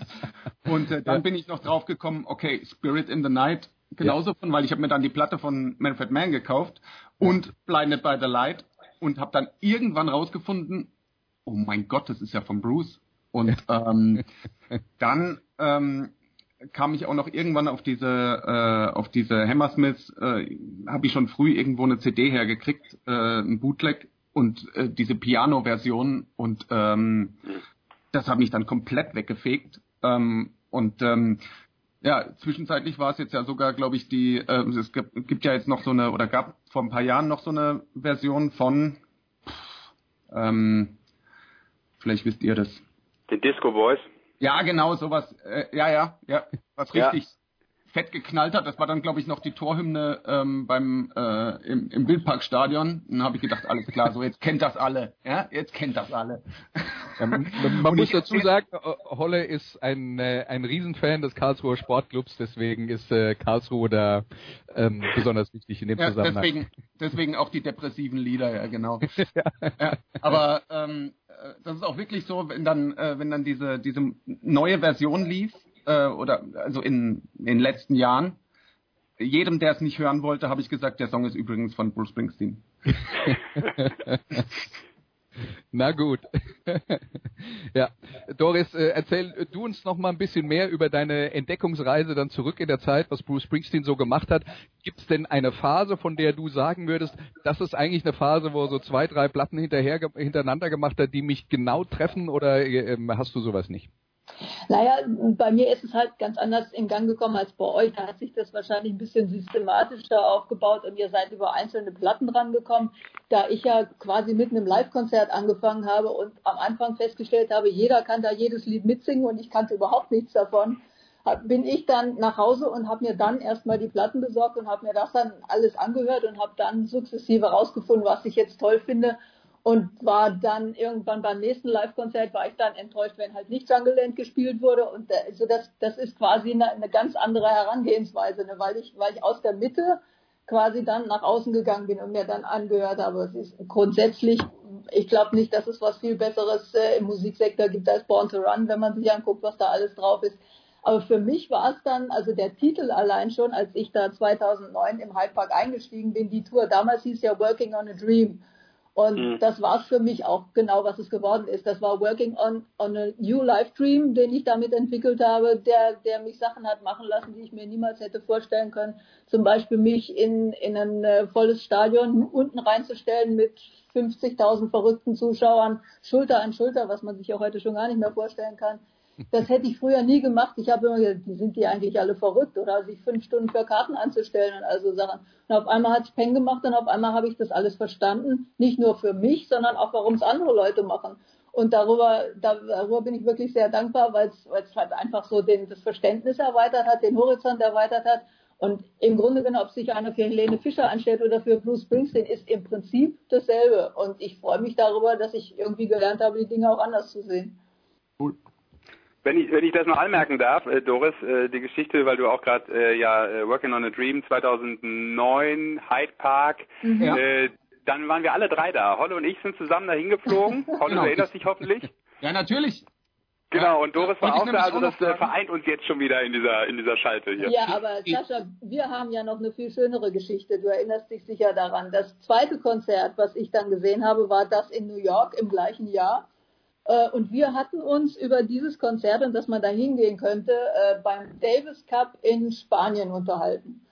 Und äh, dann Ja. bin ich noch drauf gekommen, okay, Spirit in the Night, genauso von, weil ich habe mir dann die Platte von Manfred Mann gekauft und Blinded by the Light. Und habe dann irgendwann rausgefunden, oh mein Gott, das ist ja von Bruce. Und ähm, dann ähm, kam ich auch noch irgendwann auf diese äh, auf diese Hammersmiths, äh, habe ich schon früh irgendwo eine CD hergekriegt, äh, ein Bootleg und äh, diese Piano-Version. Und ähm, das hat mich dann komplett weggefegt. Ähm, und ähm, ja, zwischenzeitlich war es jetzt ja sogar, glaube ich, die, äh, es gibt, gibt ja jetzt noch so eine, oder gab vor ein paar Jahren noch so eine Version von, ähm, vielleicht wisst ihr das. Den Disco Boys. Ja, genau, sowas, äh, ja, ja, ja, was Ja. Fett geknallt hat. Das war dann, glaube ich, noch die Torhymne ähm, beim äh, im, im Wildparkstadion. Dann habe ich gedacht, alles klar, so jetzt kennt das alle, ja, jetzt kennt das alle. Ja, man man Und muss dazu sagen, äh, Holle ist ein, äh, ein Riesenfan des Karlsruher Sportclubs, deswegen ist äh, Karlsruhe da ähm, besonders wichtig in dem Ja, Zusammenhang. deswegen, deswegen auch die depressiven Lieder, ja genau. ja, aber ähm, äh, das ist auch wirklich so, wenn dann, äh, wenn dann diese diese neue Version lief äh, oder also in, in den letzten Jahren, jedem, der es nicht hören wollte, habe ich gesagt, der Song ist übrigens von Bruce Springsteen. Na gut. ja, Doris, äh, erzähl äh, du uns noch mal ein bisschen mehr über deine Entdeckungsreise dann zurück in der Zeit, was Bruce Springsteen so gemacht hat. Gibt es denn eine Phase, von der du sagen würdest, das ist eigentlich eine Phase, wo er so zwei, drei Platten hinterher hintereinander gemacht hat, die mich genau treffen oder äh, ähm, hast du sowas nicht? Naja, bei mir ist es halt ganz anders in Gang gekommen als bei euch. Da hat sich das wahrscheinlich ein bisschen systematischer aufgebaut und ihr seid über einzelne Platten rangekommen. Da ich ja quasi mitten im Live-Konzert angefangen habe und am Anfang festgestellt habe, jeder kann da jedes Lied mitsingen und ich kannte überhaupt nichts davon, bin ich dann nach Hause und habe mir dann erstmal die Platten besorgt und habe mir das dann alles angehört und habe dann sukzessive rausgefunden, was ich jetzt toll finde und war dann irgendwann beim nächsten Live-Konzert war ich dann enttäuscht, wenn halt nicht Jungle Land gespielt wurde und äh, also das das ist quasi eine, eine ganz andere Herangehensweise, ne? weil ich weil ich aus der Mitte quasi dann nach außen gegangen bin und mir dann angehört habe. Es ist grundsätzlich, ich glaube nicht, dass es was viel Besseres äh, im Musiksektor gibt als Born to Run, wenn man sich anguckt, was da alles drauf ist. Aber für mich war es dann, also der Titel allein schon, als ich da 2009 im Hyde Park eingestiegen bin, die Tour, damals hieß ja Working on a Dream. Und Mhm. das war es für mich auch genau, was es geworden ist. Das war Working on, on a New Life Dream, den ich damit entwickelt habe, der, der mich Sachen hat machen lassen, die ich mir niemals hätte vorstellen können. Zum Beispiel mich in, in ein äh, volles Stadion unten reinzustellen mit 50.000 verrückten Zuschauern, Schulter an Schulter, was man sich ja heute schon gar nicht mehr vorstellen kann. Das hätte ich früher nie gemacht. Ich habe immer gesagt, die sind die eigentlich alle verrückt oder sich fünf Stunden für Karten anzustellen und all so Sachen. Und auf einmal hat es Peng gemacht und auf einmal habe ich das alles verstanden. Nicht nur für mich, sondern auch, warum es andere Leute machen. Und darüber, darüber bin ich wirklich sehr dankbar, weil es halt einfach so den, das Verständnis erweitert hat, den Horizont erweitert hat. Und im Grunde genommen, ob sich einer für Helene Fischer anstellt oder für Bruce Springsteen, ist im Prinzip dasselbe. Und ich freue mich darüber, dass ich irgendwie gelernt habe, die Dinge auch anders zu sehen. Wenn ich, wenn ich das noch anmerken darf, äh, Doris, äh, die Geschichte, weil du auch gerade äh, ja Working on a Dream 2009, Hyde Park, Ja. äh, dann waren wir alle drei da. Holle und ich sind zusammen dahin geflogen. Holle, Genau. du erinnerst dich hoffentlich. Ja, natürlich. Genau, und Doris war auch da, also das äh, vereint uns jetzt schon wieder in dieser in dieser Schalte hier. Ja, aber Sascha, wir haben ja noch eine viel schönere Geschichte. Du erinnerst dich sicher daran. Das zweite Konzert, was ich dann gesehen habe, war das in New York im gleichen Jahr. Äh, Und wir hatten uns über dieses Konzert und dass man da hingehen könnte, äh, beim Davis Cup in Spanien unterhalten.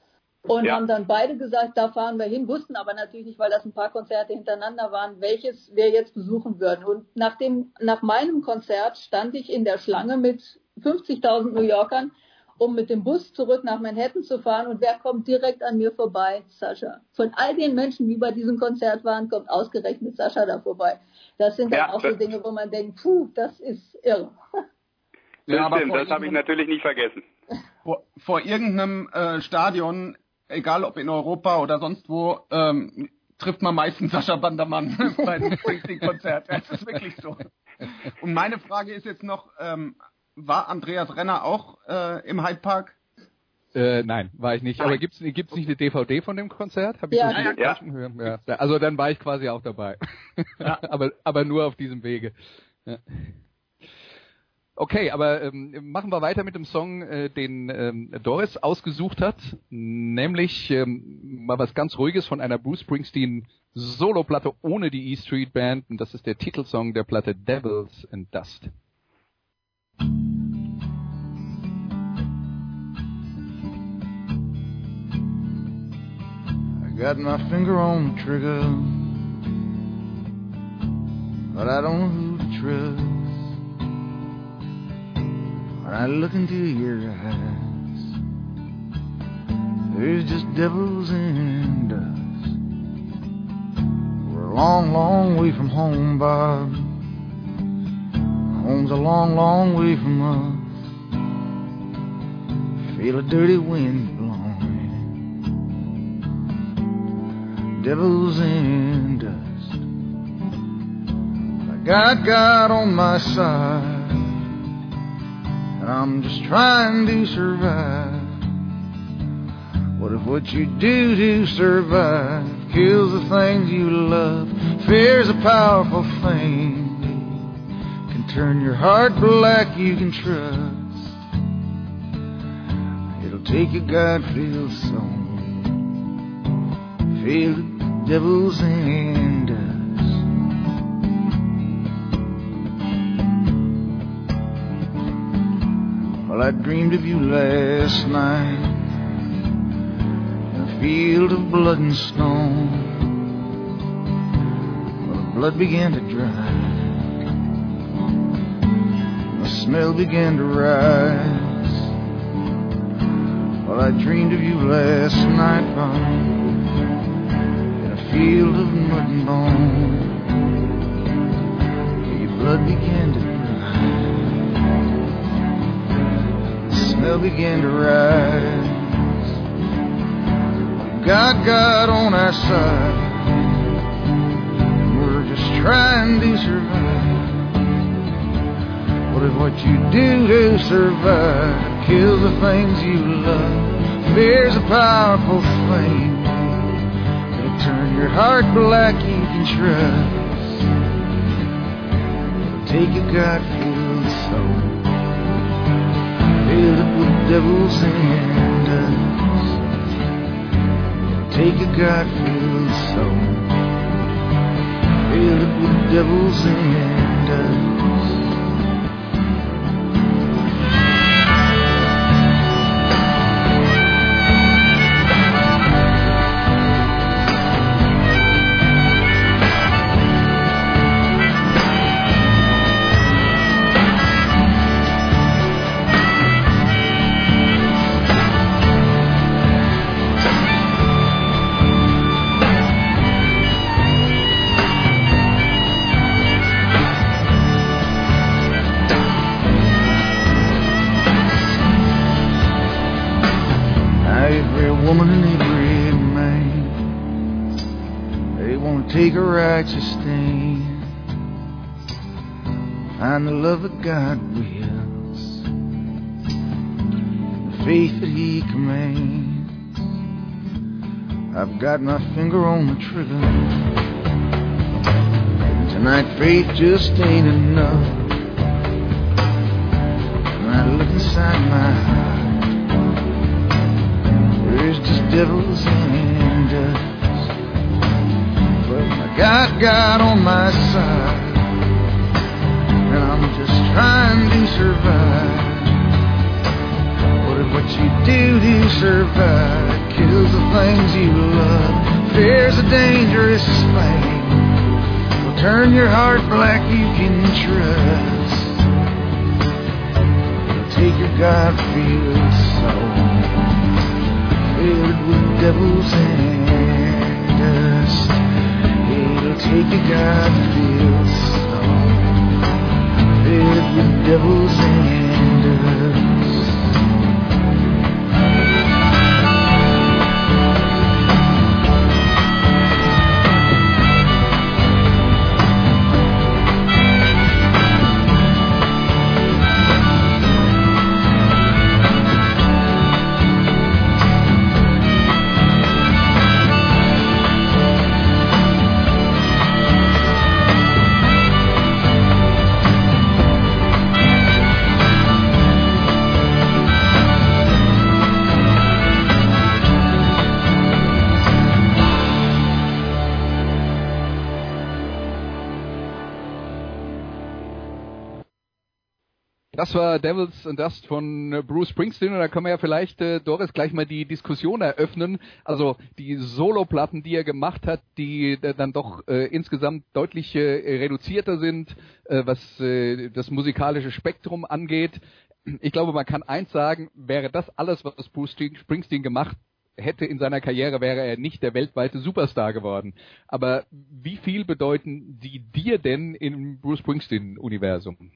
und Ja. haben dann beide gesagt, da fahren wir hin, wussten aber natürlich nicht, weil das ein paar Konzerte hintereinander waren, welches wir jetzt besuchen würden. Und nach, dem, nach meinem Konzert stand ich in der Schlange mit 50.000 New Yorkern, um mit dem Bus zurück nach Manhattan zu fahren. Und wer kommt direkt an mir vorbei? Sascha. Von all den Menschen, die bei diesem Konzert waren, kommt ausgerechnet Sascha da vorbei. Das sind dann Ja, auch so das- Dinge, wo man denkt, puh, das ist irre. Das Ja, aber stimmt, das habe ich natürlich nicht vergessen. vor, vor irgendeinem äh, Stadion, egal ob in Europa oder sonst wo, ähm, trifft man meistens Sascha Bandermann bei einem Springsteen-Konzert. Das ist wirklich so. Und meine Frage ist jetzt noch, ähm, war Andreas Renner auch äh, im Hyde Park? Äh, nein, war ich nicht. Aber gibt's gibt's nicht eine DVD von dem Konzert? Hab ich Ja, ja, nicht- ja. ja. Also dann war ich quasi auch dabei. aber aber nur auf diesem Wege. Ja. Okay, aber ähm, machen wir weiter mit dem Song, äh, den ähm, Doris ausgesucht hat, nämlich ähm, mal was ganz Ruhiges von einer Bruce Springsteen Soloplatte ohne die E Street Band und das ist der Titelsong der Platte Devils and Dust. I got my finger on the trigger, but I don't know who to trust. When I look into your eyes, there's just devils and dust. We're a long, long way from home, Bob. Home's a long, long way from us. Feel a dirty wind blowing devils and dust. I got God on my side, and I'm just trying to survive. What if what you do to survive kills the things you love? Fear's a powerful thing, turn your heart black. You can trust. It'll take a God-filled soul feel the devil's and us. Well, I dreamed of you last night in a field of blood and stone. Well, the blood began to dry, smell began to rise. Well, I dreamed of you last night, Bob field of mud and bone. Your blood began to. The smell began to rise. God got on our side. We're just trying to survive. If what you do to survive kills the things you love? Fear's a powerful thing that'll turn your heart black, you can trust. It'll take a God-filled soul, filled up with devils and dust. It'll take a God-filled soul, filled up with devils and dust. God wills, the faith that He commands. I've got my finger on the trigger. Tonight, faith just ain't enough. When I look inside my heart. There's just devils and dust. But got God on my side. Just trying to survive. What if what you do to survive kills the things you love. Fear's a dangerous thing. Will turn your heart black, you can trust. Take your God-filled soul, fill it with devils and dust. It'll take your God-filled fill it with devils and Das war Devils and Dust von äh, Bruce Springsteen und da können wir ja vielleicht, äh, Doris, gleich mal die Diskussion eröffnen. Also die Soloplatten, die er gemacht hat, die äh, dann doch äh, insgesamt deutlich äh, reduzierter sind, äh, was äh, das musikalische Spektrum angeht. Ich glaube, man kann eins sagen, wäre das alles, was Bruce Springsteen gemacht hätte in seiner Karriere, wäre er nicht der weltweite Superstar geworden. Aber wie viel bedeuten die dir denn im Bruce Springsteen-Universum?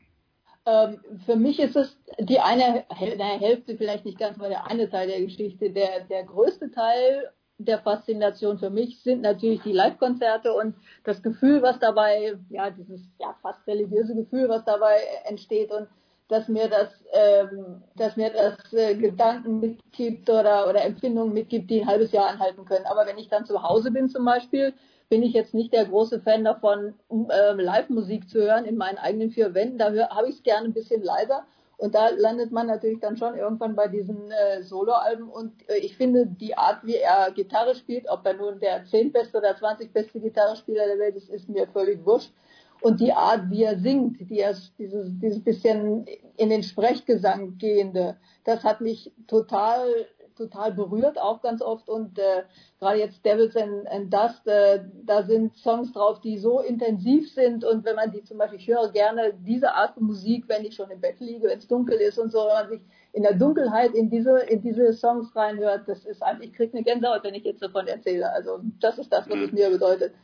Ähm, für mich ist es die eine naja, Hälfte, vielleicht nicht ganz, aber der eine Teil der Geschichte. Der, der größte Teil der Faszination für mich sind natürlich die Live-Konzerte und das Gefühl, was dabei, ja, dieses ja fast religiöse Gefühl, was dabei entsteht und dass mir das, ähm, dass mir das äh, Gedanken mitgibt oder, oder Empfindungen mitgibt, die ein halbes Jahr anhalten können. Aber wenn ich dann zu Hause bin zum Beispiel, bin ich jetzt nicht der große Fan davon, äh, Live-Musik zu hören in meinen eigenen vier Wänden. Da habe ich es gerne ein bisschen leiser. Und da landet man natürlich dann schon irgendwann bei diesen äh, Soloalben. Und äh, ich finde die Art, wie er Gitarre spielt, ob er nun der 10 beste oder 20 beste Gitarrespieler der Welt ist, ist mir völlig wurscht. Und die Art, wie er singt, die er, dieses, dieses bisschen in den Sprechgesang gehende, das hat mich total total berührt, auch ganz oft. Und äh, gerade jetzt Devils and, and Dust, äh, da sind Songs drauf, die so intensiv sind. Und wenn man die zum Beispiel, ich höre gerne diese Art von Musik, wenn ich schon im Bett liege, wenn es dunkel ist und so, wenn man sich in der Dunkelheit in diese, in diese Songs reinhört, das ist einfach, ich kriege eine Gänsehaut, wenn ich jetzt davon erzähle. Also das ist das, was es mir bedeutet.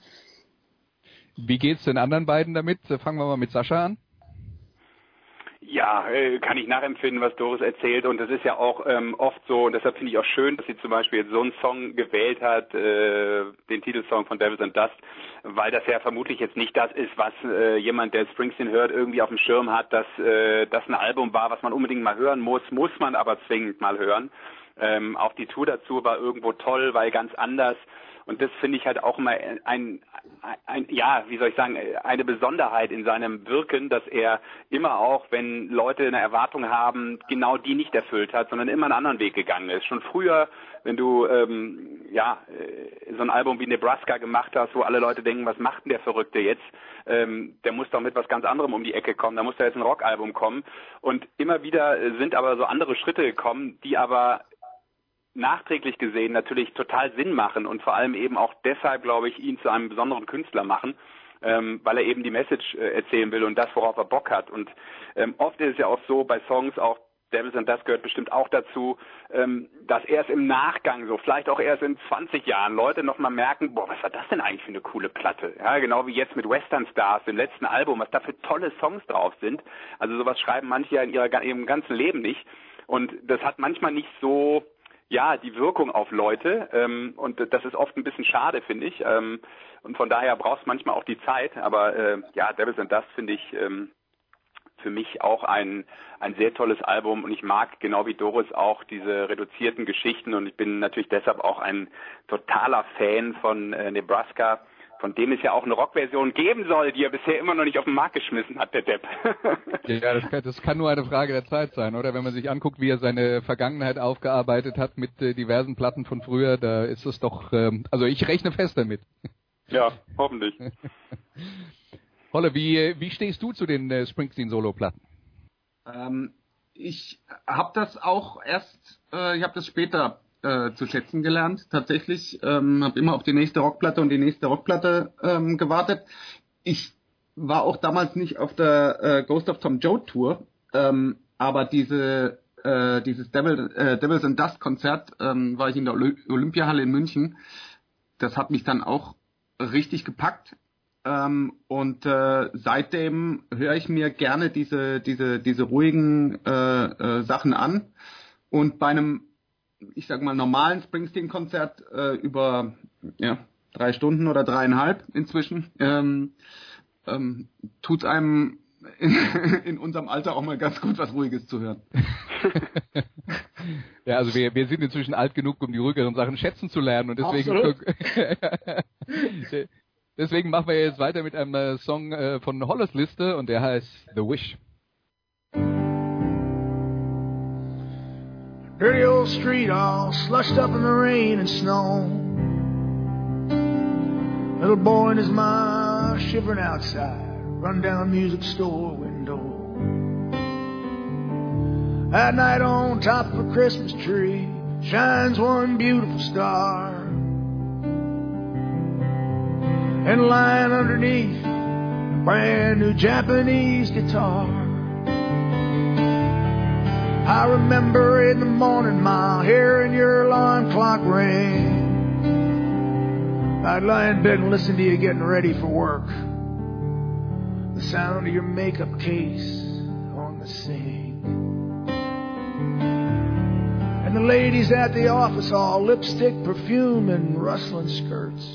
Wie geht's den anderen beiden damit? Fangen wir mal mit Sascha an. Ja, äh, kann ich nachempfinden, was Doris erzählt. Und das ist ja auch ähm, oft so, und deshalb finde ich auch schön, dass sie zum Beispiel jetzt so einen Song gewählt hat, äh, den Titelsong von Devils and Dust, weil das ja vermutlich jetzt nicht das ist, was äh, jemand, der Springsteen hört, irgendwie auf dem Schirm hat, dass äh, das ein Album war, was man unbedingt mal hören muss, muss man aber zwingend mal hören. Ähm, auch die Tour dazu war irgendwo toll, weil ganz anders. Und das finde ich halt auch immer ein, ein, ja, wie soll ich sagen, eine Besonderheit in seinem Wirken, dass er immer auch, wenn Leute eine Erwartung haben, genau die nicht erfüllt hat, sondern immer einen anderen Weg gegangen ist. Schon früher, wenn du ähm, ja so ein Album wie Nebraska gemacht hast, wo alle Leute denken, was macht denn der Verrückte jetzt? Ähm, der muss doch mit was ganz anderem um die Ecke kommen. Da muss da jetzt ein Rockalbum kommen. Und immer wieder sind aber so andere Schritte gekommen, die aber nachträglich gesehen natürlich total Sinn machen und vor allem eben auch deshalb, glaube ich, ihn zu einem besonderen Künstler machen, ähm, weil er eben die Message äh, erzählen will und das, worauf er Bock hat. Und ähm, oft ist es ja auch so bei Songs, auch Devils and das gehört bestimmt auch dazu, ähm, dass erst im Nachgang, so vielleicht auch erst in 20 Jahren, Leute nochmal merken, boah, was war das denn eigentlich für eine coole Platte? Ja, genau wie jetzt mit Western Stars, dem letzten Album, was da für tolle Songs drauf sind. Also sowas schreiben manche ja in ihrer, ihrem ganzen Leben nicht. Und das hat manchmal nicht so ja, die Wirkung auf Leute. Ähm, und das ist oft ein bisschen schade, finde ich. Ähm, und von daher brauchst du manchmal auch die Zeit. Aber äh, ja, Devils and Dust finde ich ähm, für mich auch ein, ein sehr tolles Album und ich mag genau wie Doris auch diese reduzierten Geschichten und ich bin natürlich deshalb auch ein totaler Fan von äh, Nebraska von dem es ja auch eine Rockversion geben soll, die er bisher immer noch nicht auf den Markt geschmissen hat, der Depp. ja, das kann, das kann nur eine Frage der Zeit sein, oder? Wenn man sich anguckt, wie er seine Vergangenheit aufgearbeitet hat mit äh, diversen Platten von früher, da ist es doch, ähm, also ich rechne fest damit. Ja, hoffentlich. Holle, wie, wie stehst du zu den äh, Springsteen-Solo-Platten? Ähm, ich habe das auch erst, äh, ich habe das später äh, zu schätzen gelernt. Tatsächlich ähm, habe immer auf die nächste Rockplatte und die nächste Rockplatte ähm, gewartet. Ich war auch damals nicht auf der äh, Ghost of Tom Joe Tour, ähm, aber diese äh, dieses Devil, äh, Devils and Dust Konzert ähm, war ich in der Oly Olympiahalle in München. Das hat mich dann auch richtig gepackt. Ähm, und äh, seitdem höre ich mir gerne diese diese diese ruhigen äh, äh, Sachen an. Und bei einem, ich sag mal normalen Springsteen-Konzert äh, über ja drei Stunden oder dreieinhalb inzwischen ähm, ähm, tut einem in, in unserem Alter auch mal ganz gut was Ruhiges zu hören. ja, also wir, wir sind inzwischen alt genug, um die ruhigeren Sachen schätzen zu lernen und deswegen deswegen machen wir jetzt weiter mit einem äh, Song äh, von Hollers Liste und der heißt The Wish. Dirty old street all slushed up in the rain and snow. Little boy and his ma shivering outside, run down music store window. At night on top of a Christmas tree shines one beautiful star. And lying underneath a brand new Japanese guitar. I remember in the morning, Ma, hearing your alarm clock ring. I'd lie in bed and listen to you getting ready for work. The sound of your makeup case on the sink. And the ladies at the office all lipstick, perfume, and rustling skirts.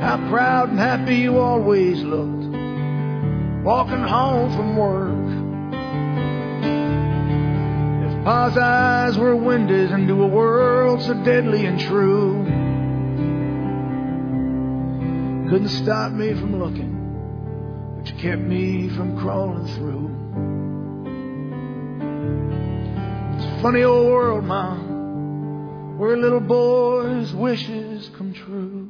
How proud and happy you always looked, walking home from work. Pa's eyes were windows into a world so deadly and true, couldn't stop me from looking, but you kept me from crawling through. It's a funny old world, Mom, where little boys' wishes come true.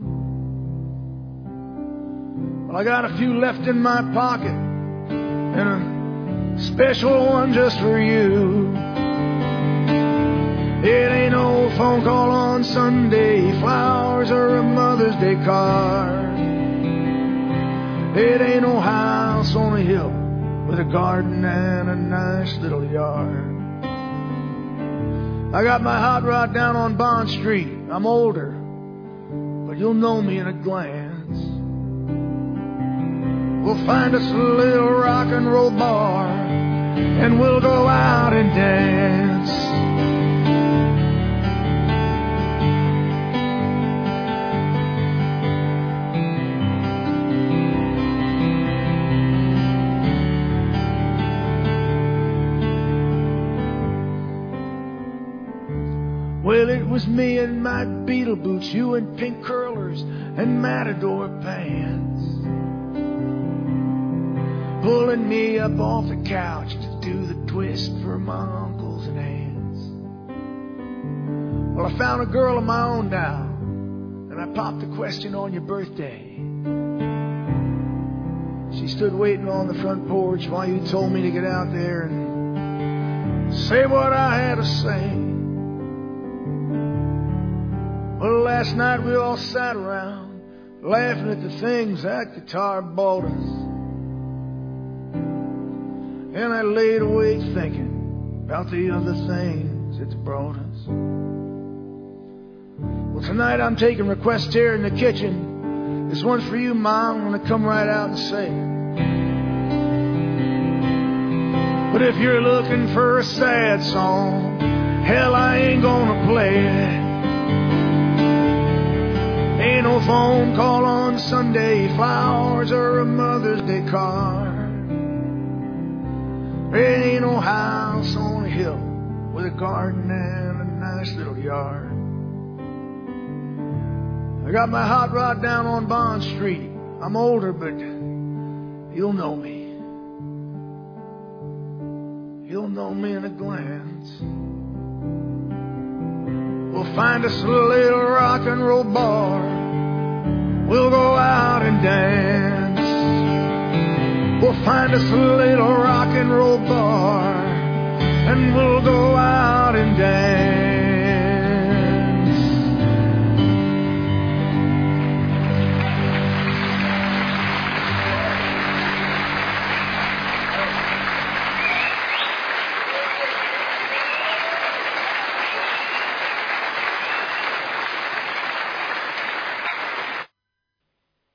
Well, I got a few left in my pocket and a special one just for you. It ain't no phone call on Sunday, flowers or a Mother's Day card. It ain't no house on a hill with a garden and a nice little yard. I got my hot rod down on Bond Street. I'm older, but you'll know me in a glance. We'll find us a little rock and roll bar and we'll go out and dance. Well, it was me in my beetle boots, you in pink curlers and matador pants. Pulling me up off the couch to do the twist for my uncles and aunts. Well, I found a girl of my own now, and I popped the question on your birthday. She stood waiting on the front porch while you told me to get out there and say what I had to say. Well, last night we all sat around laughing at the things that guitar bought us. And I laid awake thinking about the other things it's brought us. Well, tonight I'm taking requests here in the kitchen. This one's for you, Mom. I'm going to come right out and say it. But if you're looking for a sad song, hell, I ain't gonna play it. Ain't no phone call on Sunday, flowers or a Mother's Day card. There ain't no house on a hill with a garden and a nice little yard. I got my hot rod down on Bond Street. I'm older, but you'll know me. You'll know me in a glance. We'll find us a little rock and roll bar. We'll go out and dance. We'll find us a little rock and roll bar. And we'll go out and dance.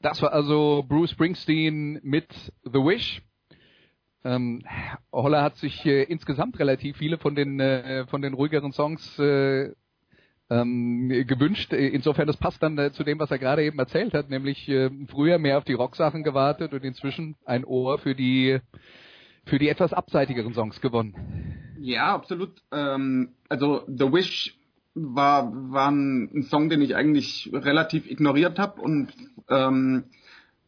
Das war also Bruce Springsteen mit The Wish. Ähm, Holler hat sich äh, insgesamt relativ viele von den äh, von den ruhigeren Songs äh, ähm, gewünscht. Insofern das passt dann äh, zu dem, was er gerade eben erzählt hat, nämlich äh, früher mehr auf die Rocksachen gewartet und inzwischen ein Ohr für die für die etwas abseitigeren Songs gewonnen. Ja, absolut. Ähm, also The Wish war, war ein Song, den ich eigentlich relativ ignoriert habe und ähm,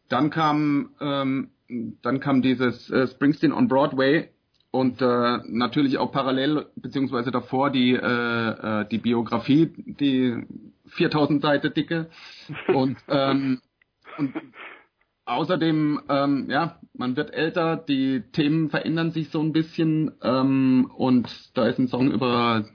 dann kam ähm, dann kam dieses äh, Springsteen on Broadway und äh, natürlich auch parallel beziehungsweise davor die äh, äh, die Biografie, die 4000 Seiten dicke und ähm, und außerdem ähm, ja man wird älter, die Themen verändern sich so ein bisschen ähm, und da ist ein Song über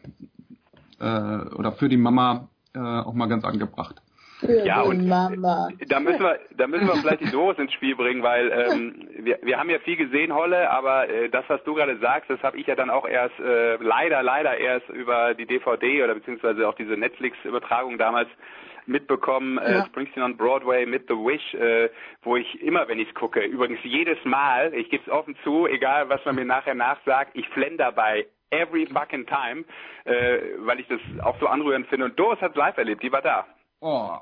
äh, oder für die Mama äh, auch mal ganz angebracht. Für Ja, die und Mama. Da müssen wir, da müssen wir vielleicht die Doris ins Spiel bringen, weil ähm, wir, wir haben ja viel gesehen, Holle, aber äh, das, was du gerade sagst, das habe ich ja dann auch erst äh, leider, leider erst über die DVD oder beziehungsweise auch diese Netflix-Übertragung damals mitbekommen, äh, Ja. Springsteen on Broadway mit The Wish, äh, wo ich immer, wenn ich es gucke, übrigens jedes Mal, ich gebe es offen zu, egal was man mir nachher nachsagt, ich flenne dabei every fucking time, äh, weil ich das auch so anrührend finde. Und Doris hat live erlebt, die war da. Oh,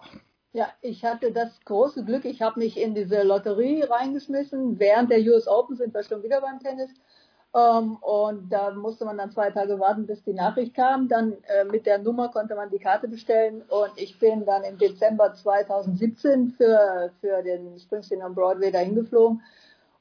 Ja, ich hatte das große Glück, ich habe mich in diese Lotterie reingeschmissen. Während der US Open sind wir schon wieder beim Tennis. Ähm, und da musste man dann zwei Tage warten, bis die Nachricht kam. Dann äh, mit der Nummer konnte man die Karte bestellen. Und ich bin dann im Dezember 2017 für, für den Springsteen on Broadway dahin geflogen.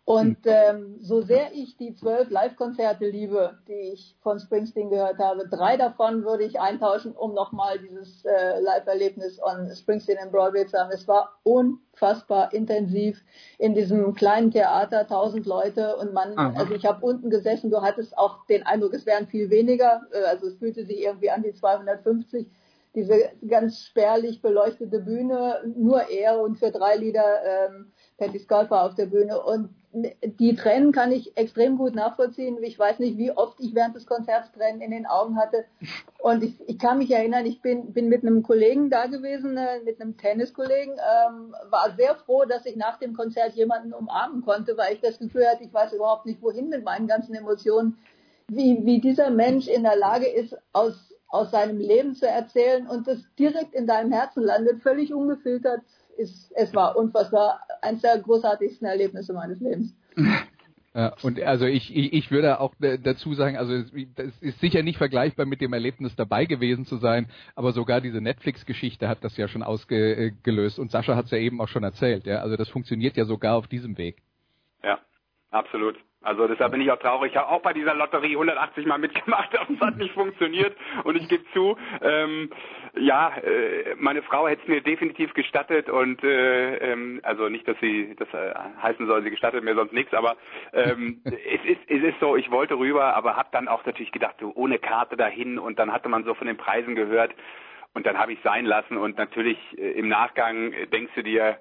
Und ähm, so sehr ich die zwölf Live-Konzerte liebe, die ich von Springsteen gehört habe, drei davon würde ich eintauschen, um nochmal dieses äh, Live-Erlebnis on Springsteen in Broadway zu haben. Es war unfassbar intensiv in diesem kleinen Theater, tausend Leute und man, Aha. also ich habe unten gesessen, du hattest auch den Eindruck, es wären viel weniger, äh, also es fühlte sich irgendwie an die 250 diese ganz spärlich beleuchtete Bühne, nur er und für drei Lieder ähm, Patty war auf der Bühne. Und die Tränen kann ich extrem gut nachvollziehen. Ich weiß nicht, wie oft ich während des Konzerts Tränen in den Augen hatte. Und ich, ich kann mich erinnern, ich bin, bin mit einem Kollegen da gewesen, äh, mit einem Tenniskollegen, ähm, war sehr froh, dass ich nach dem Konzert jemanden umarmen konnte, weil ich das Gefühl hatte, ich weiß überhaupt nicht, wohin mit meinen ganzen Emotionen, wie, wie dieser Mensch in der Lage ist, aus aus seinem Leben zu erzählen und das direkt in deinem Herzen landet, völlig ungefiltert, ist, es war unfassbar eines der großartigsten Erlebnisse meines Lebens. Ja, und also ich, ich, ich würde auch dazu sagen, also es das ist sicher nicht vergleichbar mit dem Erlebnis dabei gewesen zu sein, aber sogar diese Netflix-Geschichte hat das ja schon ausgelöst und Sascha hat es ja eben auch schon erzählt, ja, also das funktioniert ja sogar auf diesem Weg. Ja, absolut. Also deshalb bin ich auch traurig. Ich habe auch bei dieser Lotterie 180 Mal mitgemacht, aber es hat nicht funktioniert. Und ich gebe zu, ähm, ja, äh, meine Frau hätte es mir definitiv gestattet und äh, ähm, also nicht, dass sie das äh, heißen soll, sie gestattet mir sonst nichts, aber ähm, es ist es ist so, ich wollte rüber, aber habe dann auch natürlich gedacht, so ohne Karte dahin und dann hatte man so von den Preisen gehört und dann habe ich sein lassen und natürlich äh, im Nachgang äh, denkst du dir,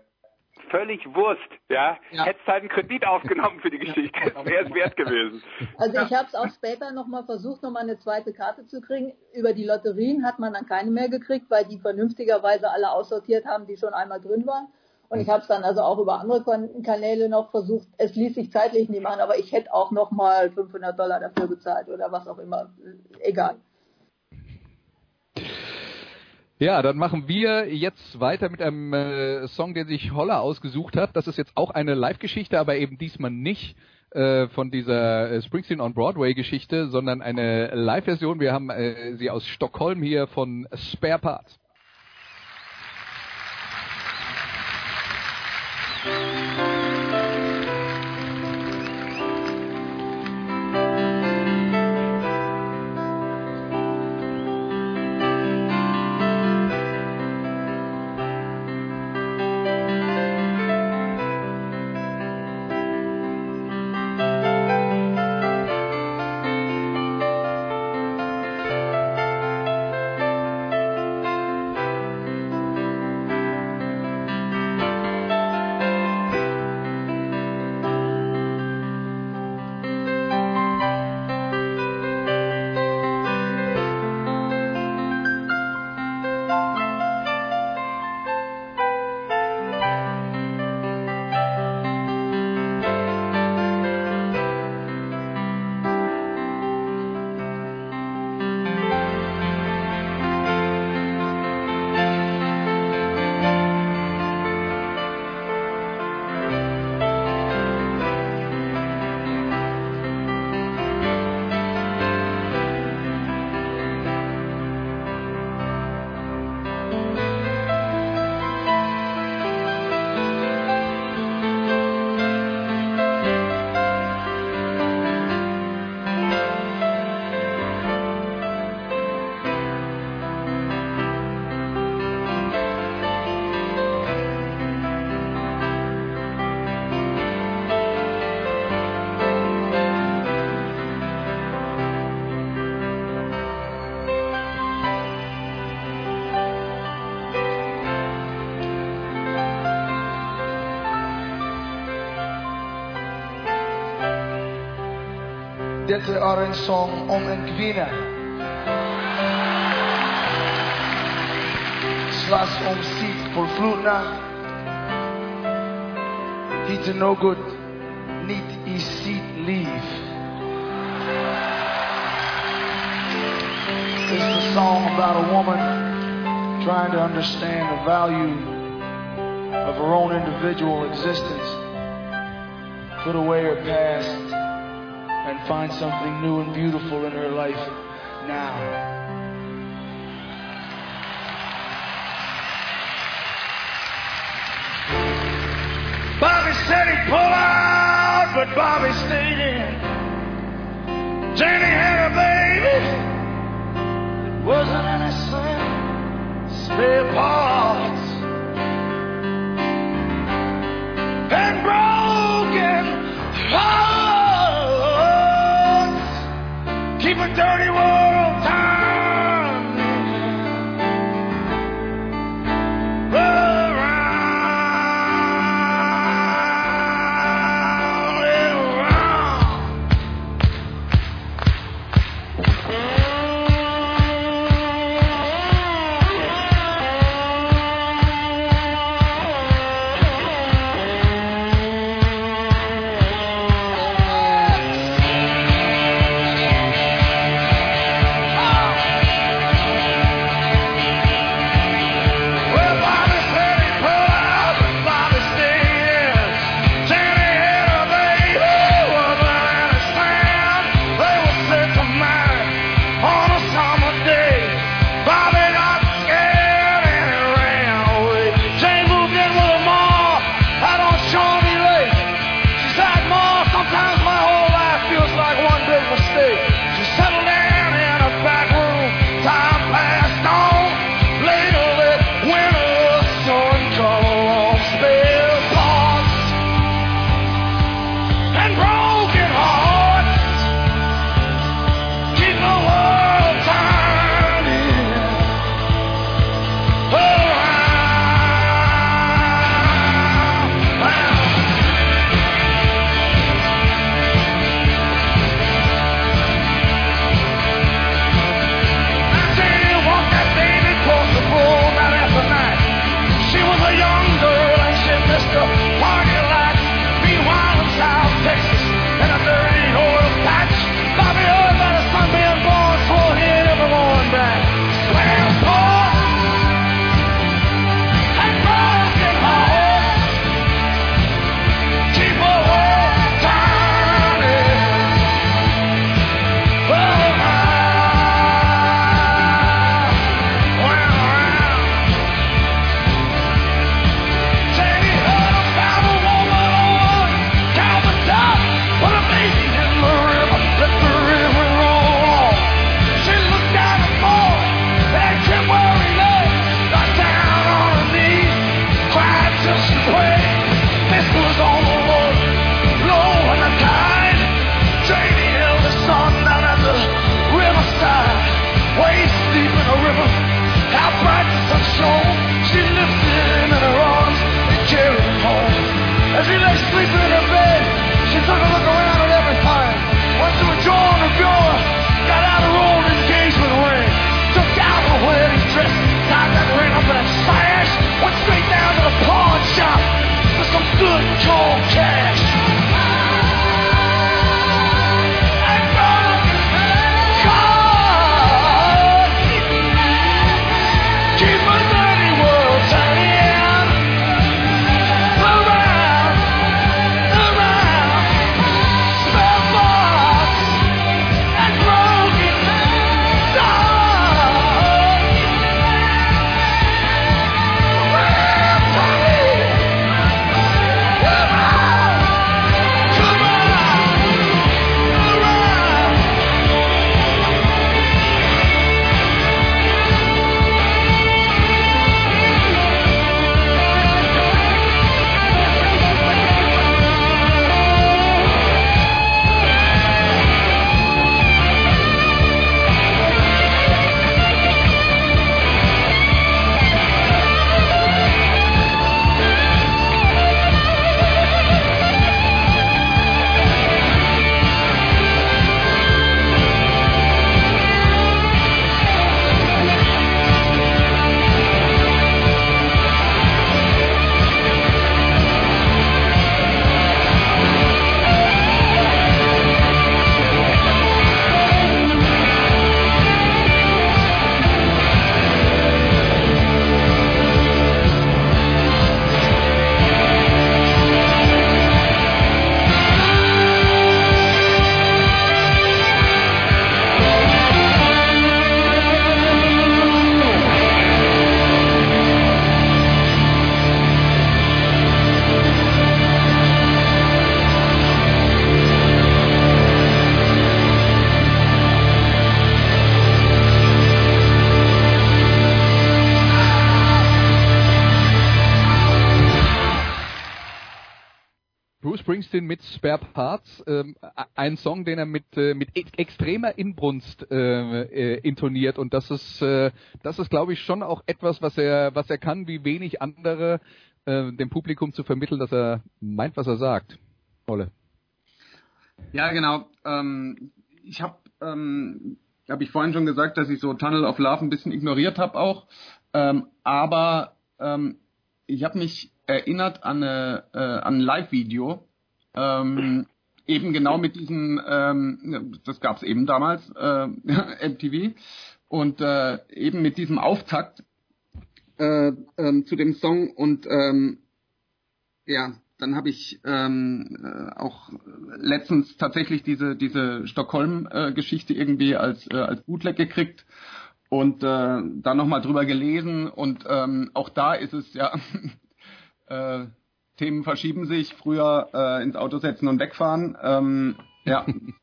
völlig Wurst, ja. Ja. Hättest halt einen Kredit aufgenommen für die Geschichte. Das wäre es wert gewesen. Also ich habe es auch später nochmal versucht, nochmal eine zweite Karte zu kriegen. Über die Lotterien hat man dann keine mehr gekriegt, weil die vernünftigerweise alle aussortiert haben, die schon einmal drin waren. Und ich habe es dann also auch über andere Kanäle noch versucht. Es ließ sich zeitlich nicht machen, aber ich hätte auch nochmal 500 Dollar dafür bezahlt oder was auch immer. Egal. Ja, dann machen wir jetzt weiter mit einem äh, Song, den sich Holler ausgesucht hat. Das ist jetzt auch eine Live-Geschichte, aber eben diesmal nicht äh, von dieser äh, Springsteen on Broadway Geschichte, sondern eine Live-Version. Wir haben äh, sie aus Stockholm hier von Spare Parts. mensen er song om een kwinnen. Om no good. This is a song about a woman trying to understand the value of her own individual existence. Put away her past find something new and beautiful in her life now. Bobby said he'd pull out, but Bobby stayed in. Spare Parts, ähm, ein Song, den er mit, äh, mit ex extremer Inbrunst äh, äh, intoniert und das ist, äh, das ist glaube ich schon auch etwas, was er, was er kann, wie wenig andere, äh, dem Publikum zu vermitteln, dass er meint, was er sagt. Olle. Ja, genau. Ähm, ich habe, ähm, habe ich vorhin schon gesagt, dass ich so Tunnel of Love ein bisschen ignoriert habe auch. Ähm, aber ähm, ich habe mich erinnert an, eine, äh, an ein Live-Video, ähm, eben genau mit diesem, ähm, das gab es eben damals, äh, MTV, und äh, eben mit diesem Auftakt äh, ähm, zu dem Song und ähm, ja, dann habe ich ähm, äh, auch letztens tatsächlich diese diese Stockholm-Geschichte irgendwie als äh, als Bootleg gekriegt und äh, da nochmal drüber gelesen und ähm, auch da ist es ja äh, Themen verschieben sich, früher äh, ins Auto setzen und wegfahren, ähm, ja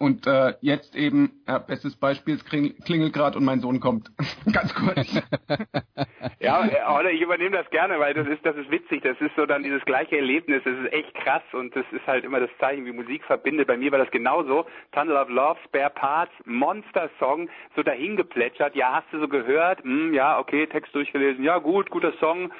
und äh, jetzt eben, ja, bestes Beispiel, es klingelt gerade und mein Sohn kommt. Ganz kurz. ja, oder ich übernehme das gerne, weil das ist, das ist witzig. Das ist so dann dieses gleiche Erlebnis. Das ist echt krass und das ist halt immer das Zeichen, wie Musik verbindet. Bei mir war das genauso. Tunnel of Love, Spare Parts, Monster-Song, so dahin geplätschert. Ja, hast du so gehört? Hm, ja, okay, Text durchgelesen. Ja, gut, guter Song.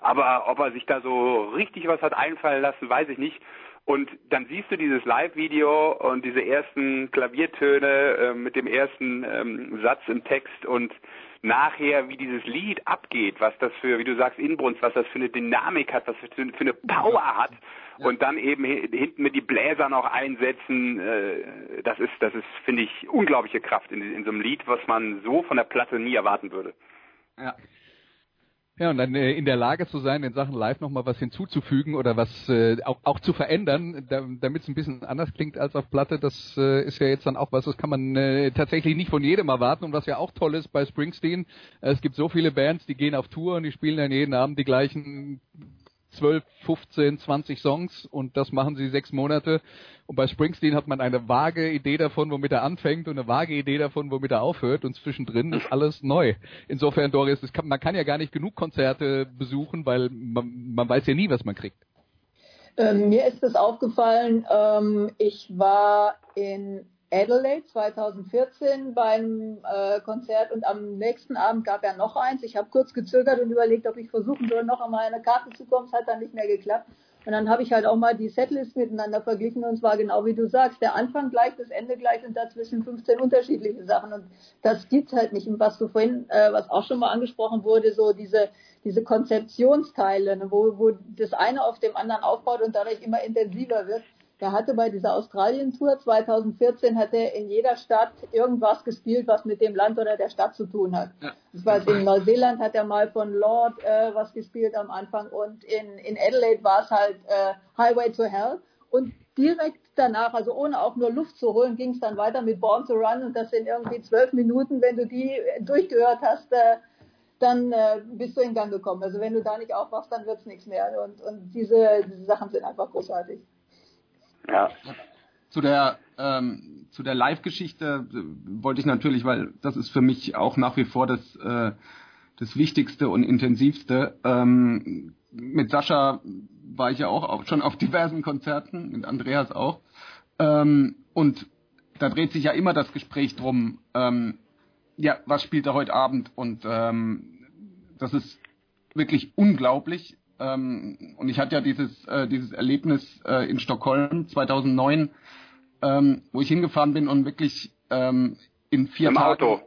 Aber ob er sich da so richtig was hat einfallen lassen, weiß ich nicht. Und dann siehst du dieses Live-Video und diese ersten Klaviertöne äh, mit dem ersten ähm, Satz im Text und nachher, wie dieses Lied abgeht, was das für, wie du sagst, Inbrunst, was das für eine Dynamik hat, was das für, für eine Power hat und dann eben hinten mit die Bläser noch einsetzen, äh, das ist, das ist, finde ich, unglaubliche Kraft in, in so einem Lied, was man so von der Platte nie erwarten würde. Ja. Ja, und dann äh, in der Lage zu sein, in Sachen Live nochmal was hinzuzufügen oder was äh, auch, auch zu verändern, da, damit es ein bisschen anders klingt als auf Platte, das äh, ist ja jetzt dann auch was, das kann man äh, tatsächlich nicht von jedem erwarten. Und was ja auch toll ist bei Springsteen, es gibt so viele Bands, die gehen auf Tour und die spielen dann jeden Abend die gleichen 12, 15, 20 Songs und das machen sie sechs Monate. Und bei Springsteen hat man eine vage Idee davon, womit er anfängt und eine vage Idee davon, womit er aufhört und zwischendrin ist alles neu. Insofern, Doris, kann, man kann ja gar nicht genug Konzerte besuchen, weil man, man weiß ja nie, was man kriegt. Ähm, mir ist es aufgefallen, ähm, ich war in Adelaide 2014 beim äh, Konzert und am nächsten Abend gab er noch eins. Ich habe kurz gezögert und überlegt, ob ich versuchen soll, noch einmal eine Karte zu kommen. Es hat dann nicht mehr geklappt. Und dann habe ich halt auch mal die Setlist miteinander verglichen und zwar genau wie du sagst, der Anfang gleich, das Ende gleich und dazwischen 15 unterschiedliche Sachen und das gibt's halt nicht. Und was du vorhin, äh, was auch schon mal angesprochen wurde, so diese diese Konzeptionsteile, ne, wo, wo das eine auf dem anderen aufbaut und dadurch immer intensiver wird. Der hatte bei dieser Australien-Tour 2014 hat er in jeder Stadt irgendwas gespielt, was mit dem Land oder der Stadt zu tun hat. Ja. Das war in Neuseeland hat er mal von Lord äh, was gespielt am Anfang und in, in Adelaide war es halt äh, Highway to Hell und direkt danach, also ohne auch nur Luft zu holen, ging es dann weiter mit Born to Run und das sind irgendwie zwölf Minuten, wenn du die durchgehört hast, äh, dann äh, bist du in Gang gekommen. Also wenn du da nicht aufwachst, dann wird's nichts mehr. Und, und diese, diese Sachen sind einfach großartig. Ja. Zu der ähm, zu der Live-Geschichte äh, wollte ich natürlich, weil das ist für mich auch nach wie vor das äh, das Wichtigste und Intensivste. Ähm, mit Sascha war ich ja auch, auch schon auf diversen Konzerten, mit Andreas auch. Ähm, und da dreht sich ja immer das Gespräch drum, ähm, ja, was spielt er heute Abend? Und ähm, das ist wirklich unglaublich. Ähm, und ich hatte ja dieses, äh, dieses Erlebnis äh, in Stockholm 2009, ähm, wo ich hingefahren bin und wirklich ähm, in vier Im Tagen. Auto.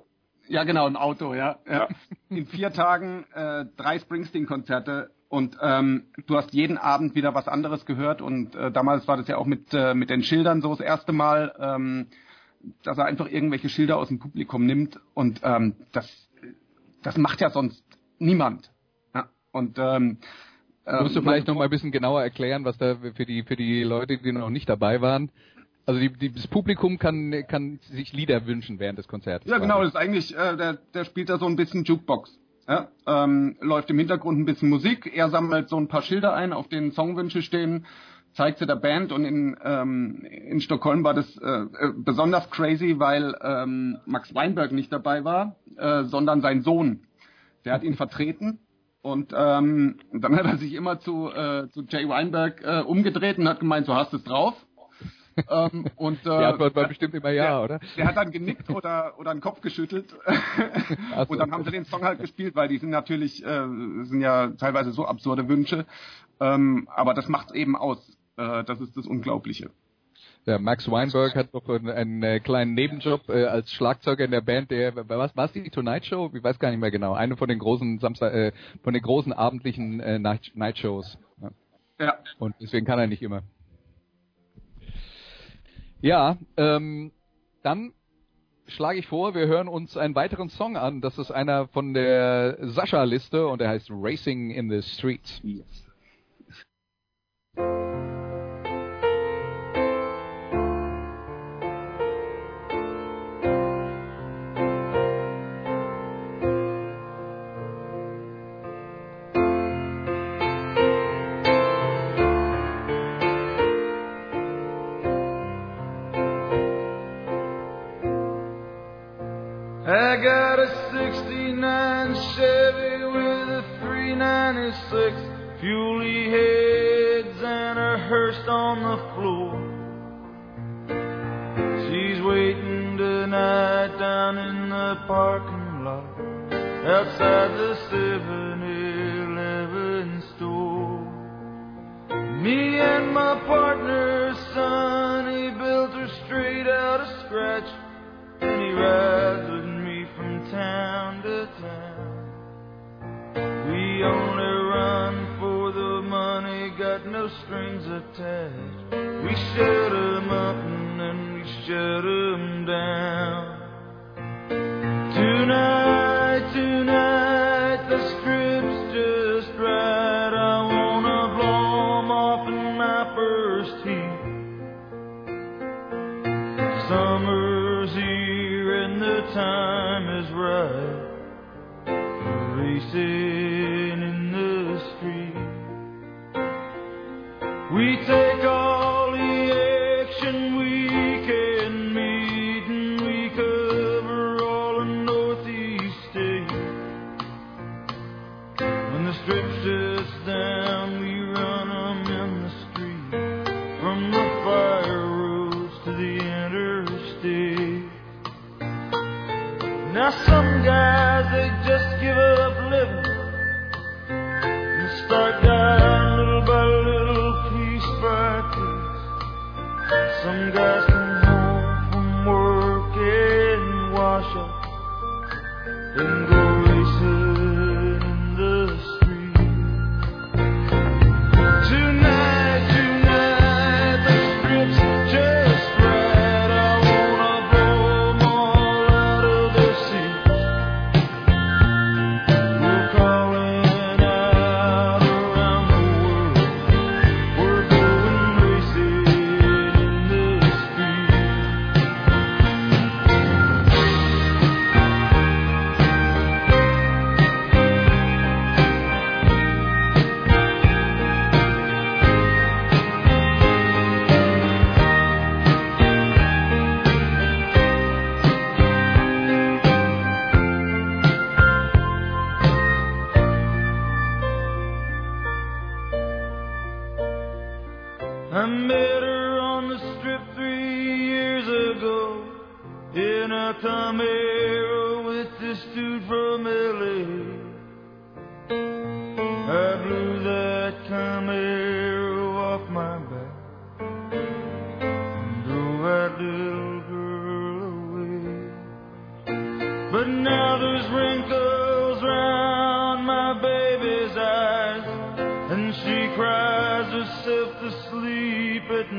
Ja, genau, im Auto, ja. ja. In vier Tagen äh, drei Springsteen-Konzerte und ähm, du hast jeden Abend wieder was anderes gehört und äh, damals war das ja auch mit, äh, mit den Schildern so das erste Mal, ähm, dass er einfach irgendwelche Schilder aus dem Publikum nimmt und ähm, das, das macht ja sonst niemand. Ja. Und ähm, Musst du ähm, vielleicht noch mal ein bisschen genauer erklären, was da für die für die Leute, die noch nicht dabei waren. Also die, die, das Publikum kann kann sich Lieder wünschen während des Konzerts. Ja, genau. Das ist eigentlich äh, der der spielt da so ein bisschen Jukebox. Ja, ähm, läuft im Hintergrund ein bisschen Musik. Er sammelt so ein paar Schilder ein, auf denen Songwünsche stehen, zeigt sie der Band und in ähm, in Stockholm war das äh, äh, besonders crazy, weil ähm, Max Weinberg nicht dabei war, äh, sondern sein Sohn. Der hat ihn vertreten Und ähm, dann hat er sich immer zu, äh, zu Jay Weinberg äh, umgedreht und hat gemeint, so hast du es drauf. ähm, und, äh, Die Antwort war bestimmt immer ja, der, oder? Der hat dann genickt oder, oder den Kopf geschüttelt. So. und dann haben sie den Song halt gespielt, weil die sind natürlich, äh, sind ja teilweise so absurde Wünsche. Ähm, aber das macht's eben aus. Äh, das ist das Unglaubliche. Der Max Weinberg hat noch einen, einen äh, kleinen Nebenjob äh, als Schlagzeuger in der Band, der was war die Tonight Show? Ich weiß gar nicht mehr genau. Eine von den großen Samstag, äh, von den großen abendlichen äh, Night, Night Shows. Ja. Ja. Und deswegen kann er nicht immer. Ja, ähm, dann schlage ich vor, wir hören uns einen weiteren Song an. Das ist einer von der Sascha-Liste und der heißt Racing in the Streets. I parking lot outside the 7-Eleven store. Me and my partner, Sonny, built her straight out of scratch. And he rides with me from town to town. We only run for the money, got no strings attached. We shut 'em up and then we shut 'em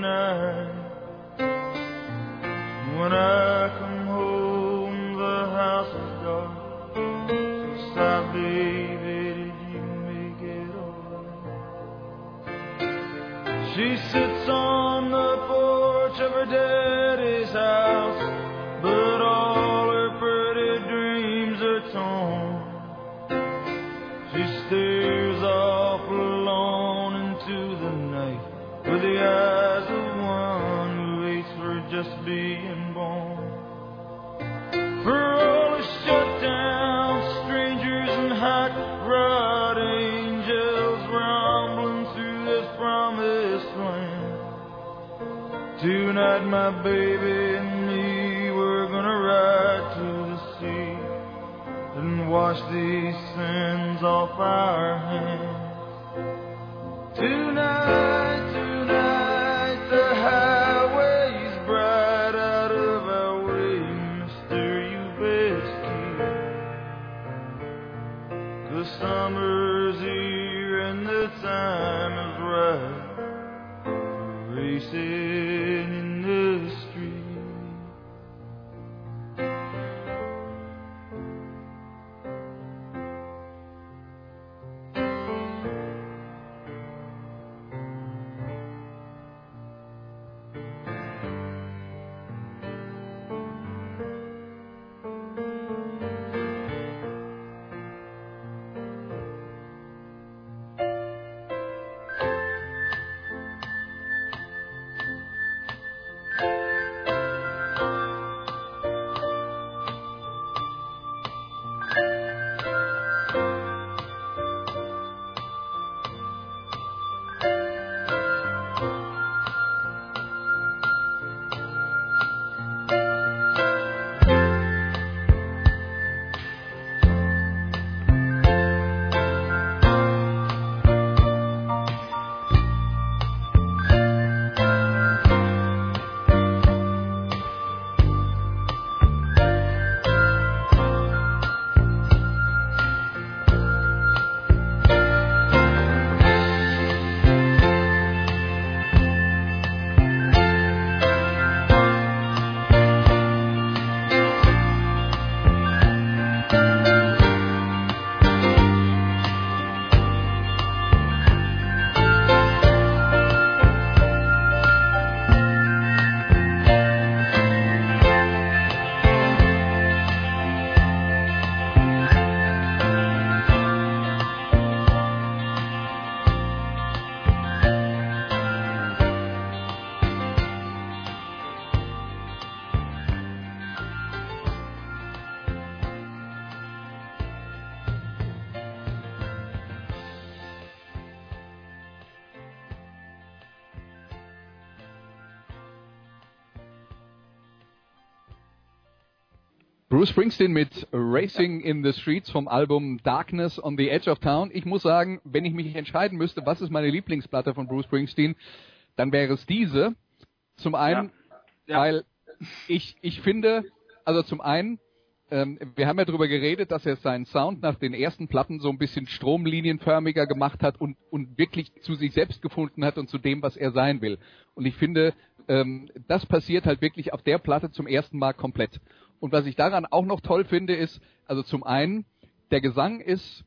night. When I my baby and me, we're gonna ride to the sea and wash these sins off our hands. Bruce Springsteen mit Racing in the Streets vom Album Darkness on the Edge of Town. Ich muss sagen, wenn ich mich entscheiden müsste, was ist meine Lieblingsplatte von Bruce Springsteen, dann wäre es diese. Zum einen, Ja. weil ich, ich finde, also zum einen, ähm, wir haben ja darüber geredet, dass er seinen Sound nach den ersten Platten so ein bisschen stromlinienförmiger gemacht hat und, und wirklich zu sich selbst gefunden hat und zu dem, was er sein will. Und ich finde, ähm, das passiert halt wirklich auf der Platte zum ersten Mal komplett. Und was ich daran auch noch toll finde, ist, also zum einen, der Gesang ist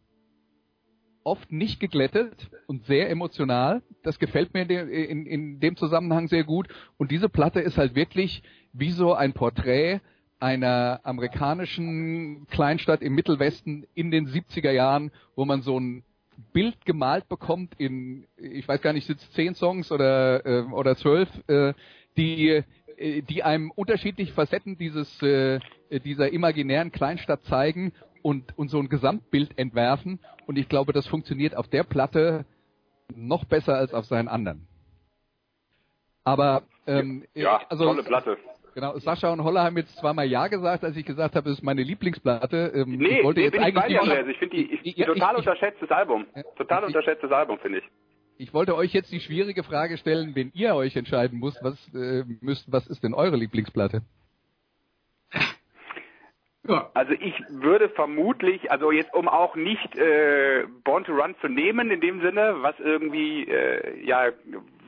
oft nicht geglättet und sehr emotional. Das gefällt mir in, in dem Zusammenhang sehr gut. Und diese Platte ist halt wirklich wie so ein Porträt einer amerikanischen Kleinstadt im Mittelwesten in den 70er Jahren, wo man so ein Bild gemalt bekommt in, ich weiß gar nicht, sind es zehn Songs oder, äh, oder zwölf, äh, die, äh, die einem unterschiedliche Facetten dieses, äh, dieser imaginären Kleinstadt zeigen und, und so ein Gesamtbild entwerfen. Und ich glaube, das funktioniert auf der Platte noch besser als auf seinen anderen. Aber ähm, Ja, also tolle Platte. Genau, Sascha und Holler haben jetzt zweimal Ja gesagt, als ich gesagt habe, es ist meine Lieblingsplatte. Ähm, Nee, ich wollte nee jetzt bin ich bei eigentlich dir. Ich finde die ist Ja, total ich- unterschätztes Album. Total Ich- unterschätztes Album, finde ich. Ich wollte euch jetzt die schwierige Frage stellen, wenn ihr euch entscheiden müsst, was, äh, müsst, was ist denn eure Lieblingsplatte? Ja. Also ich würde vermutlich, also jetzt um auch nicht äh, Born to Run zu nehmen in dem Sinne, was irgendwie äh, ja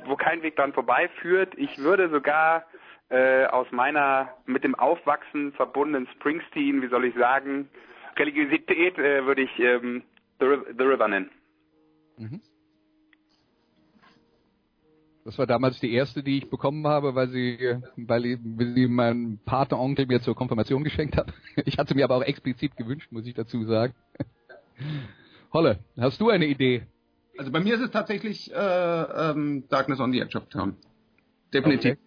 wo kein Weg dran vorbeiführt, ich würde sogar äh, aus meiner mit dem Aufwachsen verbundenen Springsteen, wie soll ich sagen, Religiosität äh, würde ich ähm, The, Riv- The River nennen. Das war damals die erste, die ich bekommen habe, weil sie, weil sie mein Patenonkel mir zur Konfirmation geschenkt hat. Ich hatte mir aber auch explizit gewünscht, muss ich dazu sagen. Holle, hast du eine Idee? Also bei mir ist es tatsächlich äh, ähm, Darkness on the Edge of Town. Definitiv.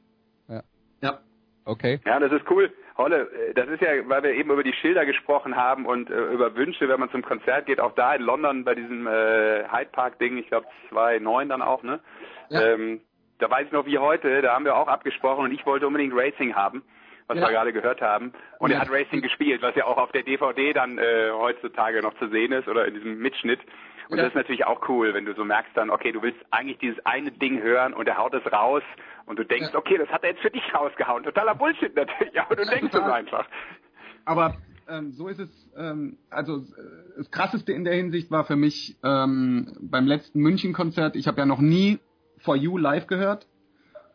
Okay. Ja. Ja. Okay. Ja, das ist cool. Holle, äh, das ist ja, weil wir eben über die Schilder gesprochen haben und äh, über Wünsche, wenn man zum Konzert geht, auch da in London bei diesem äh, Hyde Park Ding, ich glaube 2009 dann auch, ne? Ja. Ähm, da weiß ich noch wie heute, da haben wir auch abgesprochen und ich wollte unbedingt Racing haben, was Ja. wir gerade gehört haben. Und Ja. er hat Racing gespielt, was ja auch auf der DVD dann äh, heutzutage noch zu sehen ist oder in diesem Mitschnitt. Und Ja. das ist natürlich auch cool, wenn du so merkst dann, okay, du willst eigentlich dieses eine Ding hören und er haut es raus und du denkst, okay, das hat er jetzt für dich rausgehauen. Totaler Bullshit natürlich, aber du denkst es einfach. Aber ähm, so ist es, ähm, also äh, das Krasseste in der Hinsicht war für mich ähm, beim letzten München-Konzert, ich habe ja noch nie For You live gehört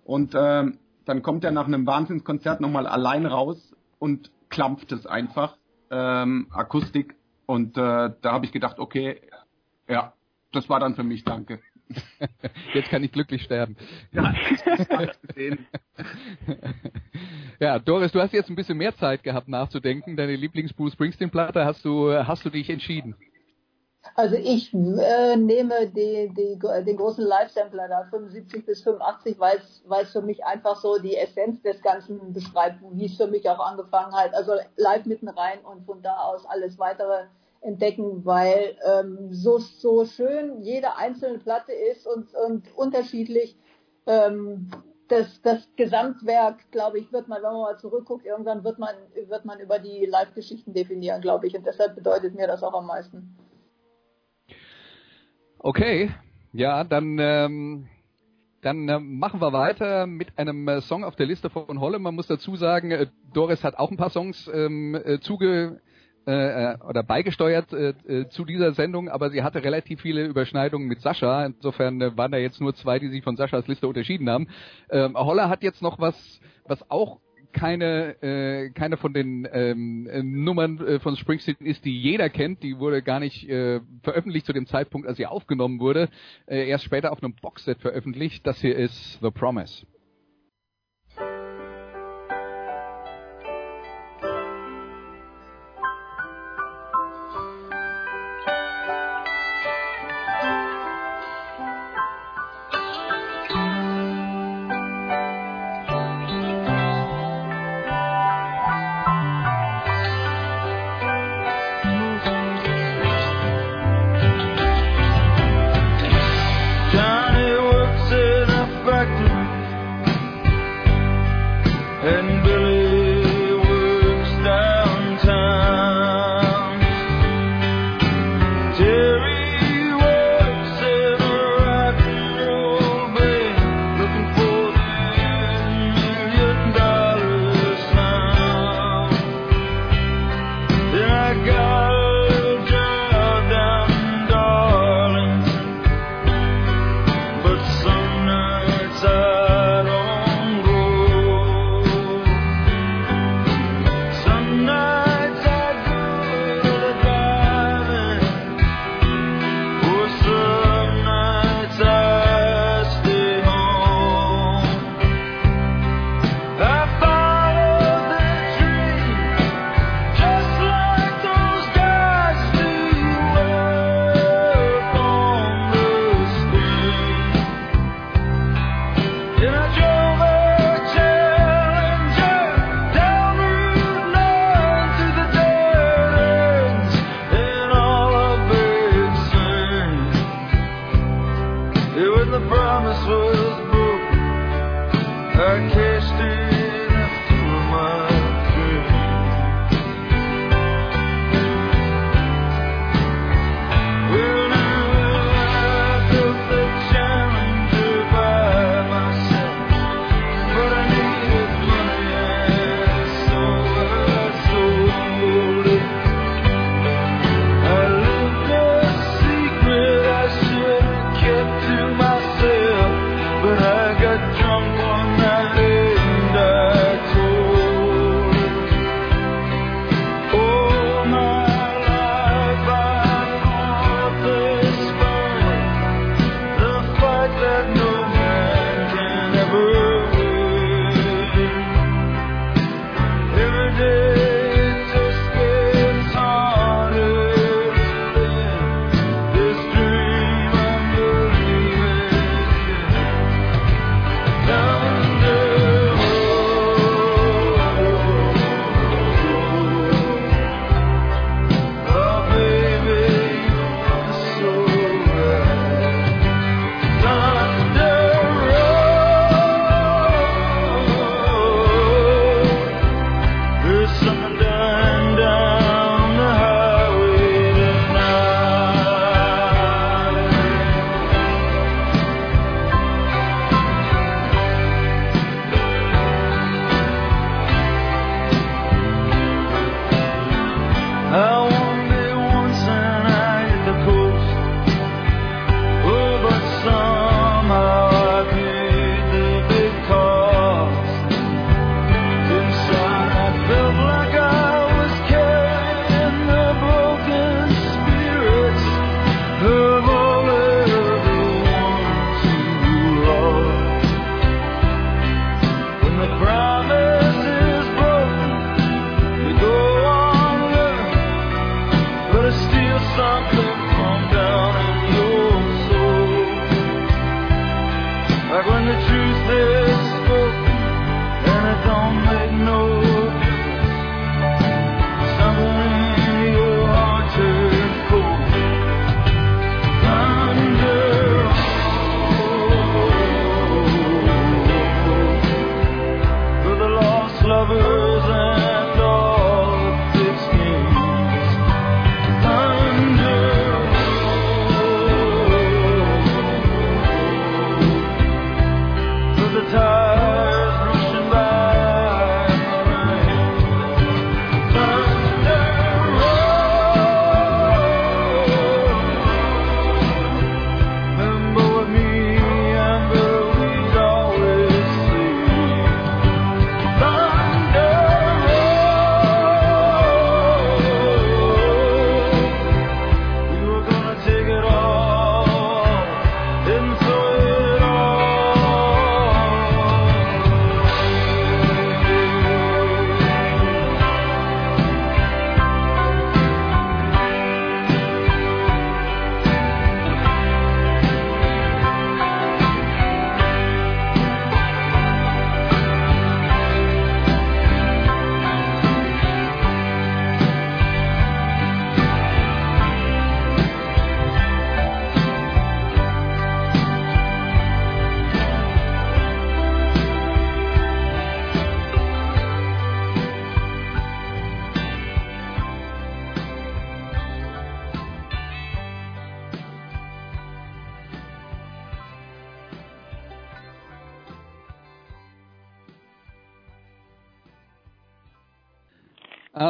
und ähm, dann kommt er nach einem Wahnsinnskonzert nochmal allein raus und klampft es einfach, ähm, Akustik und äh, da habe ich gedacht, okay, ja, das war dann für mich, danke. Jetzt kann ich glücklich sterben. Ja, gesehen. Ja, Doris, du hast jetzt ein bisschen mehr Zeit gehabt nachzudenken. Deine Lieblings-Bruce Springsteen-Platte hast du, hast du dich entschieden. Also ich äh, nehme die, die, den großen Live-Sampler da, 75 bis 85, weil es für mich einfach so die Essenz des Ganzen beschreibt, wie es für mich auch angefangen hat. Also live mitten rein und von da aus alles weitere entdecken, weil ähm, so, so schön jede einzelne Platte ist und, und unterschiedlich. Ähm, das, das Gesamtwerk, glaube ich, wird man, wenn man mal zurückguckt, irgendwann wird man, wird man über die Live-Geschichten definieren, glaube ich. Und deshalb bedeutet mir das auch am meisten. Okay, ja, dann, ähm, dann äh, machen wir weiter mit einem äh, Song auf der Liste von Holle. Man muss dazu sagen, äh, Doris hat auch ein paar Songs ähm, äh, zuge äh, äh, oder beigesteuert äh, zu dieser Sendung, aber sie hatte relativ viele Überschneidungen mit Sascha. Insofern waren da jetzt nur zwei, die sich von Saschas Liste unterschieden haben. Ähm, Holler hat jetzt noch was, was auch keine äh, keine von den ähm, äh, Nummern äh, von Springsteen ist, die jeder kennt. Die wurde gar nicht äh, veröffentlicht zu dem Zeitpunkt, als sie aufgenommen wurde. Äh, erst später auf einem Boxset veröffentlicht. Das hier ist The Promise.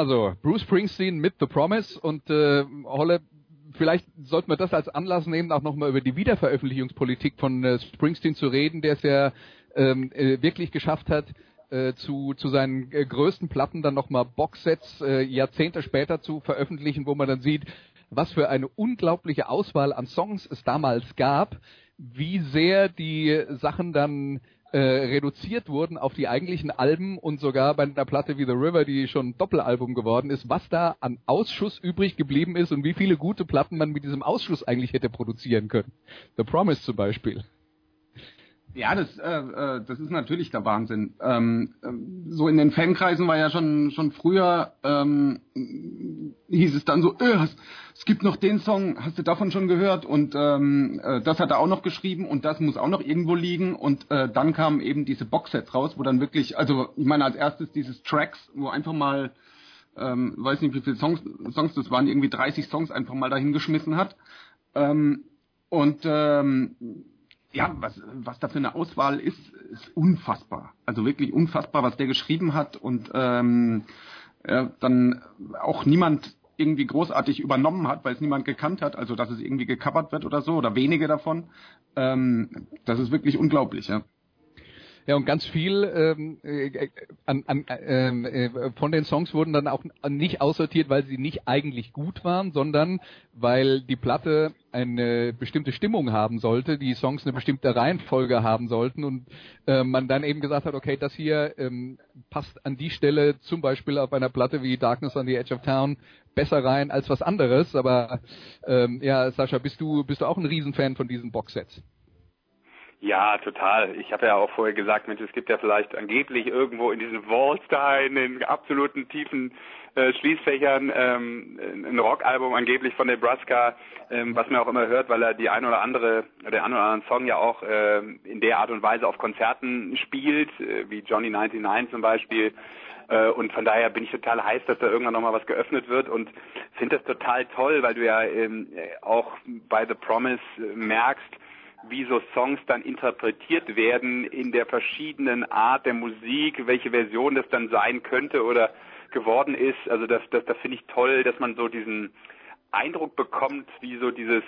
Also, Bruce Springsteen mit The Promise und äh, Holle, vielleicht sollten wir das als Anlass nehmen, auch nochmal über die Wiederveröffentlichungspolitik von äh, Springsteen zu reden, der es ja ähm, äh, wirklich geschafft hat, äh, zu, zu seinen äh, größten Platten dann nochmal Boxsets äh, Jahrzehnte später zu veröffentlichen, wo man dann sieht, was für eine unglaubliche Auswahl an Songs es damals gab, wie sehr die Sachen dann äh, reduziert wurden auf die eigentlichen Alben und sogar bei einer Platte wie The River, die schon ein Doppelalbum geworden ist, was da an Ausschuss übrig geblieben ist und wie viele gute Platten man mit diesem Ausschuss eigentlich hätte produzieren können. The Promise zum Beispiel. Ja, das, äh, äh, das ist natürlich der Wahnsinn. Ähm, ähm, so in den Fankreisen war ja schon schon früher ähm, hieß es dann so, es, es gibt noch den Song, hast du davon schon gehört? Und ähm, äh, das hat er auch noch geschrieben und das muss auch noch irgendwo liegen. Und äh, dann kamen eben diese Boxsets raus, wo dann wirklich, also ich meine als erstes dieses Tracks, wo einfach mal, ähm, weiß nicht wie viele Songs, Songs das waren, irgendwie 30 Songs einfach mal dahingeschmissen hat. Ähm, und ähm, ja, was, was da für eine Auswahl ist, ist unfassbar. Also wirklich unfassbar, was der geschrieben hat und ähm, ja, dann auch niemand irgendwie großartig übernommen hat, weil es niemand gekannt hat, also dass es irgendwie gecovert wird oder so, oder wenige davon. Ähm, das ist wirklich unglaublich, ja. Ja, und ganz viel ähm, äh, an, an, ähm, äh, von den Songs wurden dann auch nicht aussortiert, weil sie nicht eigentlich gut waren, sondern weil die Platte eine bestimmte Stimmung haben sollte, die Songs eine bestimmte Reihenfolge haben sollten und äh, man dann eben gesagt hat, okay, das hier ähm, passt an die Stelle zum Beispiel auf einer Platte wie Darkness on the Edge of Town besser rein als was anderes. Aber ähm, ja, Sascha, bist du bist du auch ein Riesenfan von diesen Boxsets? Ja, total. Ich habe ja auch vorher gesagt, Mensch, es gibt ja vielleicht angeblich irgendwo in diesen Vaults da in den absoluten tiefen äh, Schließfächern ähm, ein Rockalbum angeblich von Nebraska, ähm, was man auch immer hört, weil er die ein oder andere, der ein oder anderen Song ja auch äh, in der Art und Weise auf Konzerten spielt, äh, wie Johnny 99 zum Beispiel. Äh, und von daher bin ich total heiß, dass da irgendwann nochmal was geöffnet wird und finde das total toll, weil du ja ähm, auch bei The Promise äh, merkst, wie so Songs dann interpretiert werden in der verschiedenen Art der Musik, welche Version das dann sein könnte oder geworden ist. Also das, das, das finde ich toll, dass man so diesen Eindruck bekommt, wie so dieses,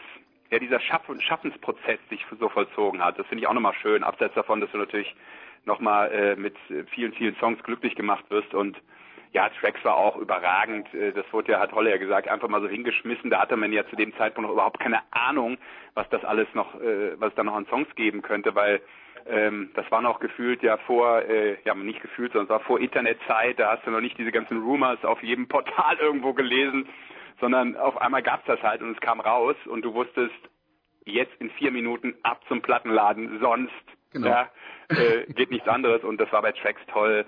ja, dieser Schaff Schaffensprozess sich so vollzogen hat. Das finde ich auch nochmal schön, abseits davon, dass du natürlich nochmal äh, mit vielen, vielen Songs glücklich gemacht wirst und ja, Tracks war auch überragend. Äh, das wurde ja, hat Holle ja gesagt, einfach mal so hingeschmissen. Da hatte man ja zu dem Zeitpunkt noch überhaupt keine Ahnung, was das alles noch, äh, was es da noch an Songs geben könnte, weil ähm, das war noch gefühlt ja vor, äh, ja nicht gefühlt, sondern es war vor Internetzeit. Da hast du noch nicht diese ganzen Rumors auf jedem Portal irgendwo gelesen, sondern auf einmal gab's das halt und es kam raus und du wusstest, jetzt in vier Minuten ab zum Plattenladen, sonst genau. ja, äh, geht nichts anderes und das war bei Tracks toll.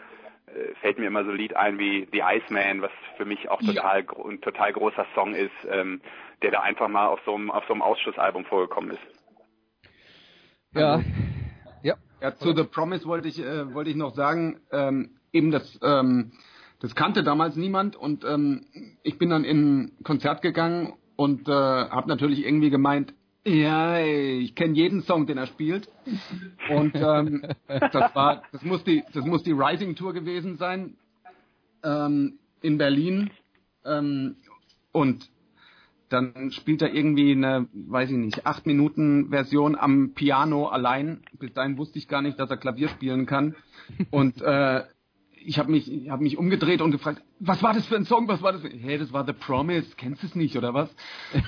Äh, fällt mir immer so ein Lied ein wie The Iceman, was für mich auch total ja. ein total großer Song ist, ähm, der da einfach mal auf so einem auf so einem Ausschussalbum vorgekommen ist. Ja. Also, ja. ja. Zu The Promise wollte ich äh, wollte ich noch sagen, ähm, eben das ähm, das kannte damals niemand und ähm, ich bin dann in ein Konzert gegangen und äh, habe natürlich irgendwie gemeint, ja, ich kenne jeden Song, den er spielt. Und ähm, das war, das muss die, das muss die Rising Tour gewesen sein ähm, in Berlin. Ähm, und dann spielt er irgendwie eine, weiß ich nicht, acht Minuten Version am Piano allein. Bis dahin wusste ich gar nicht, dass er Klavier spielen kann. Und äh, ich habe mich, hab mich umgedreht und gefragt, was war das für ein Song, was war das für Hey, das war The Promise, kennst du es nicht, oder was?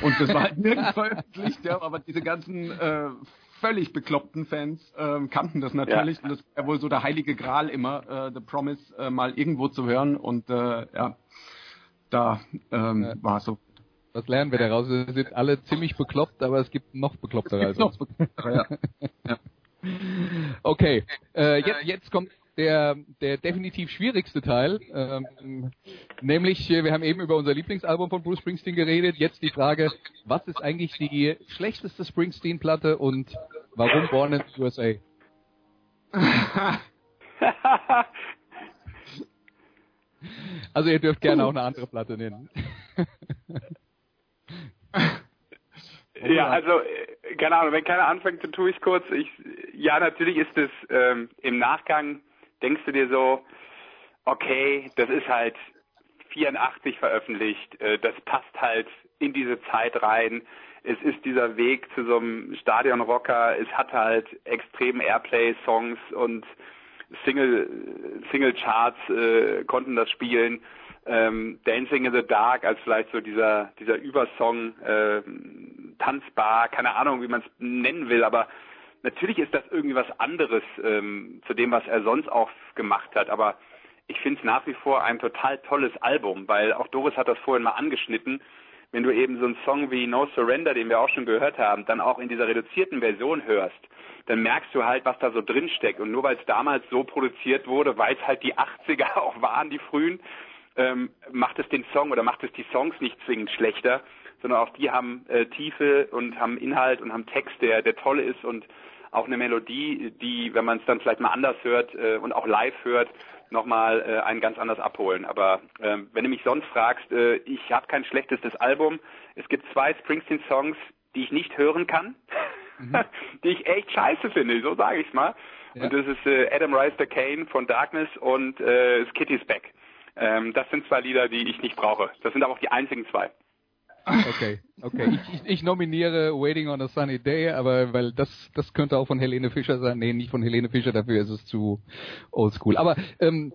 Und das war halt nirgends veröffentlicht, ja, aber diese ganzen äh, völlig bekloppten Fans äh, kannten das natürlich ja. und das war wohl so der heilige Gral immer, äh, The Promise äh, mal irgendwo zu hören und äh, ja, da ähm, ja. war es so. Was lernen wir daraus? Wir sind alle ziemlich bekloppt, aber es gibt noch beklopptere als uns. Ja. ja. Okay, äh, jetzt, jetzt kommt der, der definitiv schwierigste Teil. Ähm, nämlich, äh, wir haben eben über unser Lieblingsalbum von Bruce Springsteen geredet. Jetzt die Frage, was ist eigentlich die schlechteste Springsteen-Platte und warum Born in the USA? also ihr dürft gerne auch eine andere Platte nennen. Ja, also äh, keine Ahnung, wenn keiner anfängt, dann tue ich kurz. Ich, ja, natürlich ist es ähm, im Nachgang denkst du dir so, okay, das ist halt 84 veröffentlicht. Äh, das passt halt in diese Zeit rein. Es ist dieser Weg zu so einem Stadionrocker. Es hat halt extrem Airplay-Songs und Single, Single Charts äh, konnten das spielen. Ähm, Dancing in the Dark als vielleicht so dieser dieser Übersong äh, tanzbar, keine Ahnung, wie man es nennen will, aber natürlich ist das irgendwie was anderes ähm, zu dem, was er sonst auch gemacht hat. Aber ich finde es nach wie vor ein total tolles Album, weil auch Doris hat das vorhin mal angeschnitten. Wenn du eben so einen Song wie No Surrender, den wir auch schon gehört haben, dann auch in dieser reduzierten Version hörst, dann merkst du halt, was da so drin steckt. Und nur weil es damals so produziert wurde, weil es halt die 80er auch waren, die frühen, ähm, macht es den Song oder macht es die Songs nicht zwingend schlechter, sondern auch die haben äh, Tiefe und haben Inhalt und haben Text, der, der toll ist und auch eine Melodie, die, wenn man es dann vielleicht mal anders hört äh, und auch live hört, nochmal äh, einen ganz anders abholen. Aber äh, wenn du mich sonst fragst, äh, ich habe kein schlechtestes Album. Es gibt zwei Springsteen-Songs, die ich nicht hören kann, mhm. die ich echt scheiße finde, so sage ich mal. Ja. Und das ist äh, Adam Rice the Kane von Darkness und äh, Kitty's Back. Ähm, das sind zwei Lieder, die ich nicht brauche. Das sind aber auch die einzigen zwei. Okay, okay. Ich, ich, ich, nominiere Waiting on a Sunny Day, aber weil das das könnte auch von Helene Fischer sein. Nee, nicht von Helene Fischer, dafür ist es zu oldschool. Aber ähm,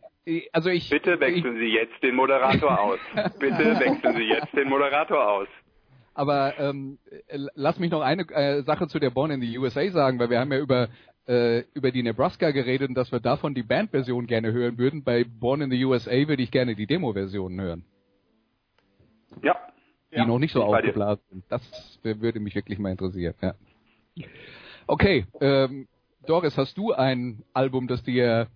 also ich. Bitte wechseln ich, Sie jetzt den Moderator aus. Bitte wechseln Sie jetzt den Moderator aus. Aber ähm, lass mich noch eine äh, Sache zu der Born in the USA sagen, weil wir haben ja über äh, über die Nebraska geredet und dass wir davon die Bandversion gerne hören würden. Bei Born in the USA würde ich gerne die Demo-Version hören. Ja, die ja, noch nicht so aufgeblasen sind. Das würde mich wirklich mal interessieren. Ja. Okay, ähm, Doris, hast du ein Album, das dir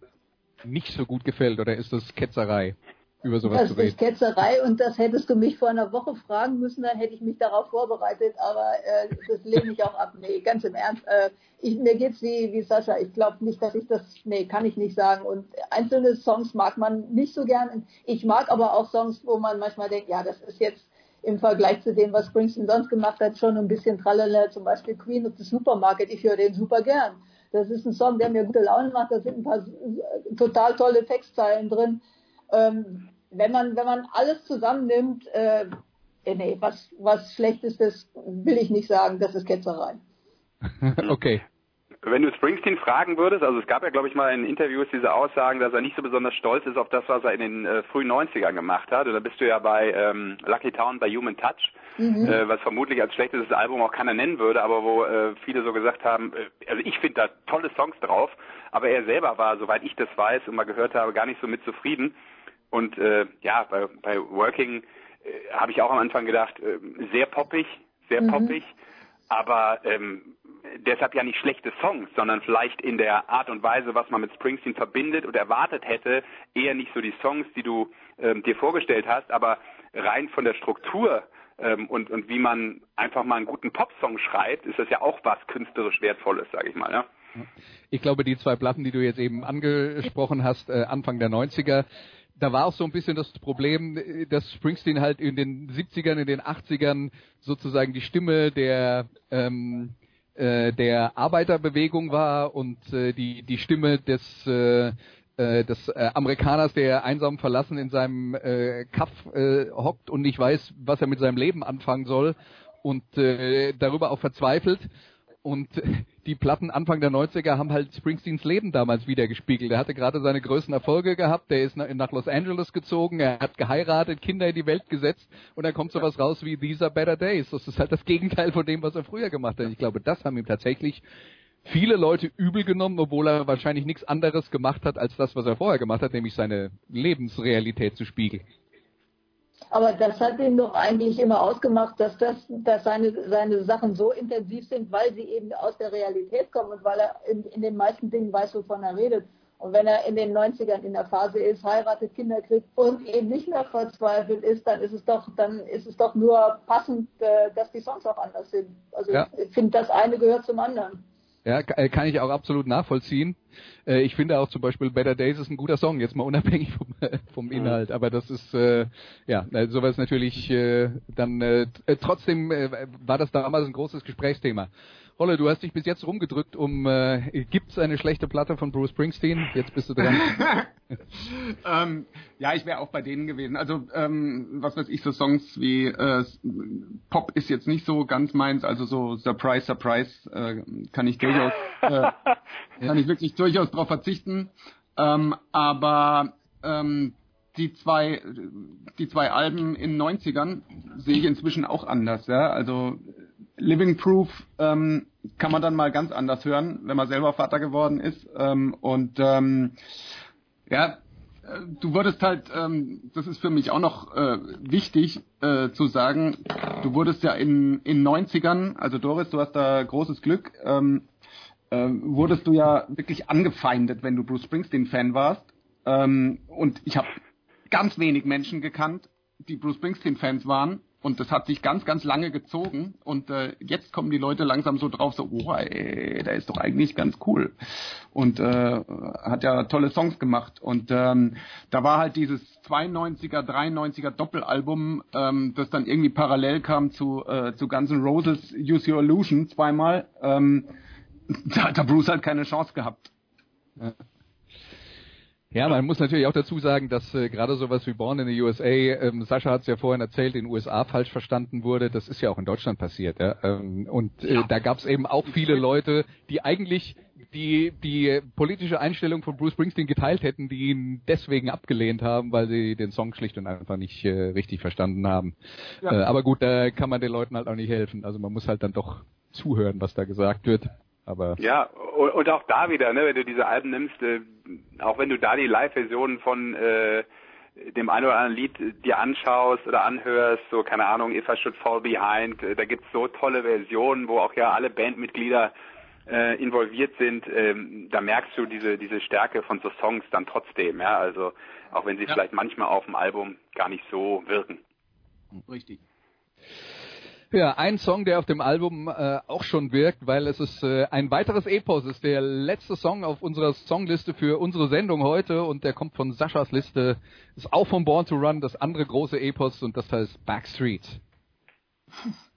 nicht so gut gefällt oder ist das Ketzerei? über sowas das zu reden. ist Ketzerei und das hättest du mich vor einer Woche fragen müssen, dann hätte ich mich darauf vorbereitet, aber äh, das lehne ich auch ab. Nee, ganz im Ernst. Äh, ich, mir geht's wie, wie Sascha. Ich glaube nicht, dass ich das, nee, kann ich nicht sagen. Und einzelne Songs mag man nicht so gern. Ich mag aber auch Songs, wo man manchmal denkt, ja, das ist jetzt im Vergleich zu dem, was Springsteen sonst gemacht hat, schon ein bisschen tralala, zum Beispiel Queen of the Supermarket, ich höre den super gern. Das ist ein Song, der mir gute Laune macht, da sind ein paar total tolle Textzeilen drin. Ähm, wenn man, wenn man alles zusammennimmt, äh, nee, was, was Schlechtes, das will ich nicht sagen, das ist Ketzerei. okay wenn du Springsteen fragen würdest, also es gab ja, glaube ich, mal in Interviews diese Aussagen, dass er nicht so besonders stolz ist auf das, was er in den äh, frühen 90ern gemacht hat. Und da bist du ja bei ähm, Lucky Town bei Human Touch, mhm. äh, was vermutlich als schlechtestes Album auch keiner nennen würde, aber wo äh, viele so gesagt haben, äh, also ich finde da tolle Songs drauf, aber er selber war, soweit ich das weiß und mal gehört habe, gar nicht so mit zufrieden. Und äh, ja, bei, bei Working äh, habe ich auch am Anfang gedacht, sehr poppig, sehr mhm. poppig, aber ähm, deshalb ja nicht schlechte Songs, sondern vielleicht in der Art und Weise, was man mit Springsteen verbindet und erwartet hätte, eher nicht so die Songs, die du ähm, dir vorgestellt hast, aber rein von der Struktur ähm, und, und wie man einfach mal einen guten Popsong schreibt, ist das ja auch was künstlerisch Wertvolles, sage ich mal. Ja? Ich glaube, die zwei Platten, die du jetzt eben angesprochen hast, äh, Anfang der 90er, da war auch so ein bisschen das Problem, dass Springsteen halt in den 70ern, in den 80ern sozusagen die Stimme der ähm, äh, der Arbeiterbewegung war und äh, die die Stimme des äh, äh, des äh, Amerikaners, der einsam verlassen in seinem äh, Kaff äh, hockt und nicht weiß, was er mit seinem Leben anfangen soll und äh, darüber auch verzweifelt. Und die Platten Anfang der 90er haben halt Springsteens Leben damals wieder gespiegelt. Er hatte gerade seine größten Erfolge gehabt, der ist nach Los Angeles gezogen, er hat geheiratet, Kinder in die Welt gesetzt und dann kommt sowas raus wie These are better days. Das ist halt das Gegenteil von dem, was er früher gemacht hat. Ich glaube, das haben ihm tatsächlich viele Leute übel genommen, obwohl er wahrscheinlich nichts anderes gemacht hat als das, was er vorher gemacht hat, nämlich seine Lebensrealität zu spiegeln. Aber das hat ihn doch eigentlich immer ausgemacht, dass das, dass seine, seine Sachen so intensiv sind, weil sie eben aus der Realität kommen und weil er in, in den meisten Dingen weiß, wovon er redet. Und wenn er in den 90ern in der Phase ist, heiratet, Kinder kriegt und eben nicht mehr verzweifelt ist, dann ist es doch, dann ist es doch nur passend, äh, dass die Songs auch anders sind. Also ja. ich finde, das eine gehört zum anderen. Ja, äh, kann ich auch absolut nachvollziehen. Äh, ich finde auch zum Beispiel Better Days ist ein guter Song, jetzt mal unabhängig vom, vom. Inhalt. Aber das ist, äh, ja, sowas natürlich äh, dann, äh, trotzdem äh, war das damals ein großes Gesprächsthema. Rolle, du hast dich bis jetzt rumgedrückt um, äh, gibt's eine schlechte Platte von Bruce Springsteen? Jetzt bist du dran. ähm, ja, ich wäre auch bei denen gewesen. Also, ähm, was weiß ich, so Songs wie äh, Pop ist jetzt nicht so ganz meins, also so Surprise, Surprise äh, kann ich durchaus, äh, kann ich wirklich durchaus drauf verzichten. Ähm, aber ähm, die zwei, die zwei Alben in den 90ern sehe ich inzwischen auch anders. Ja? Also Living Proof ähm, kann man dann mal ganz anders hören, wenn man selber Vater geworden ist. Ähm, und ähm, ja, du wurdest halt, ähm, das ist für mich auch noch äh, wichtig äh, zu sagen, du wurdest ja in in 90ern, also Doris, du hast da großes Glück, ähm, äh, wurdest du ja wirklich angefeindet, wenn du Bruce Springsteen-Fan warst. Ähm, und ich habe ganz wenig Menschen gekannt, die Bruce Springsteen-Fans waren. Und das hat sich ganz, ganz lange gezogen. Und äh, jetzt kommen die Leute langsam so drauf, so, oh, ey, der ist doch eigentlich ganz cool. Und äh, hat ja tolle Songs gemacht. Und ähm, da war halt dieses 92er, 93er Doppelalbum, ähm, das dann irgendwie parallel kam zu, äh, zu Guns N' Roses Use Your Illusion zweimal. Ähm, da hat der Bruce halt keine Chance gehabt. Ja. Ja, man muss natürlich auch dazu sagen, dass äh, gerade sowas wie Born in the USA, ähm, Sascha hat es ja vorhin erzählt, in den USA falsch verstanden wurde. Das ist ja auch in Deutschland passiert. Ja? Ähm, und äh, ja. da gab es eben auch viele Leute, die eigentlich die die politische Einstellung von Bruce Springsteen geteilt hätten, die ihn deswegen abgelehnt haben, weil sie den Song schlicht und einfach nicht äh, richtig verstanden haben. Ja. Äh, aber gut, da kann man den Leuten halt auch nicht helfen. Also man muss halt dann doch zuhören, was da gesagt wird. Aber ja, und auch da wieder, ne, wenn du diese Alben nimmst, äh, auch wenn du da die Live-Versionen von äh, dem einen oder anderen Lied dir anschaust oder anhörst, so keine Ahnung, If I Should Fall Behind, äh, da gibt's so tolle Versionen, wo auch ja alle Bandmitglieder äh, involviert sind, ähm, da merkst du diese diese Stärke von so Songs dann trotzdem, ja, also auch wenn sie ja. vielleicht manchmal auf dem Album gar nicht so wirken. Richtig. Ja, ein Song, der auf dem Album äh, auch schon wirkt, weil es ist äh, ein weiteres Epos, ist der letzte Song auf unserer Songliste für unsere Sendung heute und der kommt von Saschas Liste, ist auch von Born to Run, das andere große Epos und das heißt Backstreet.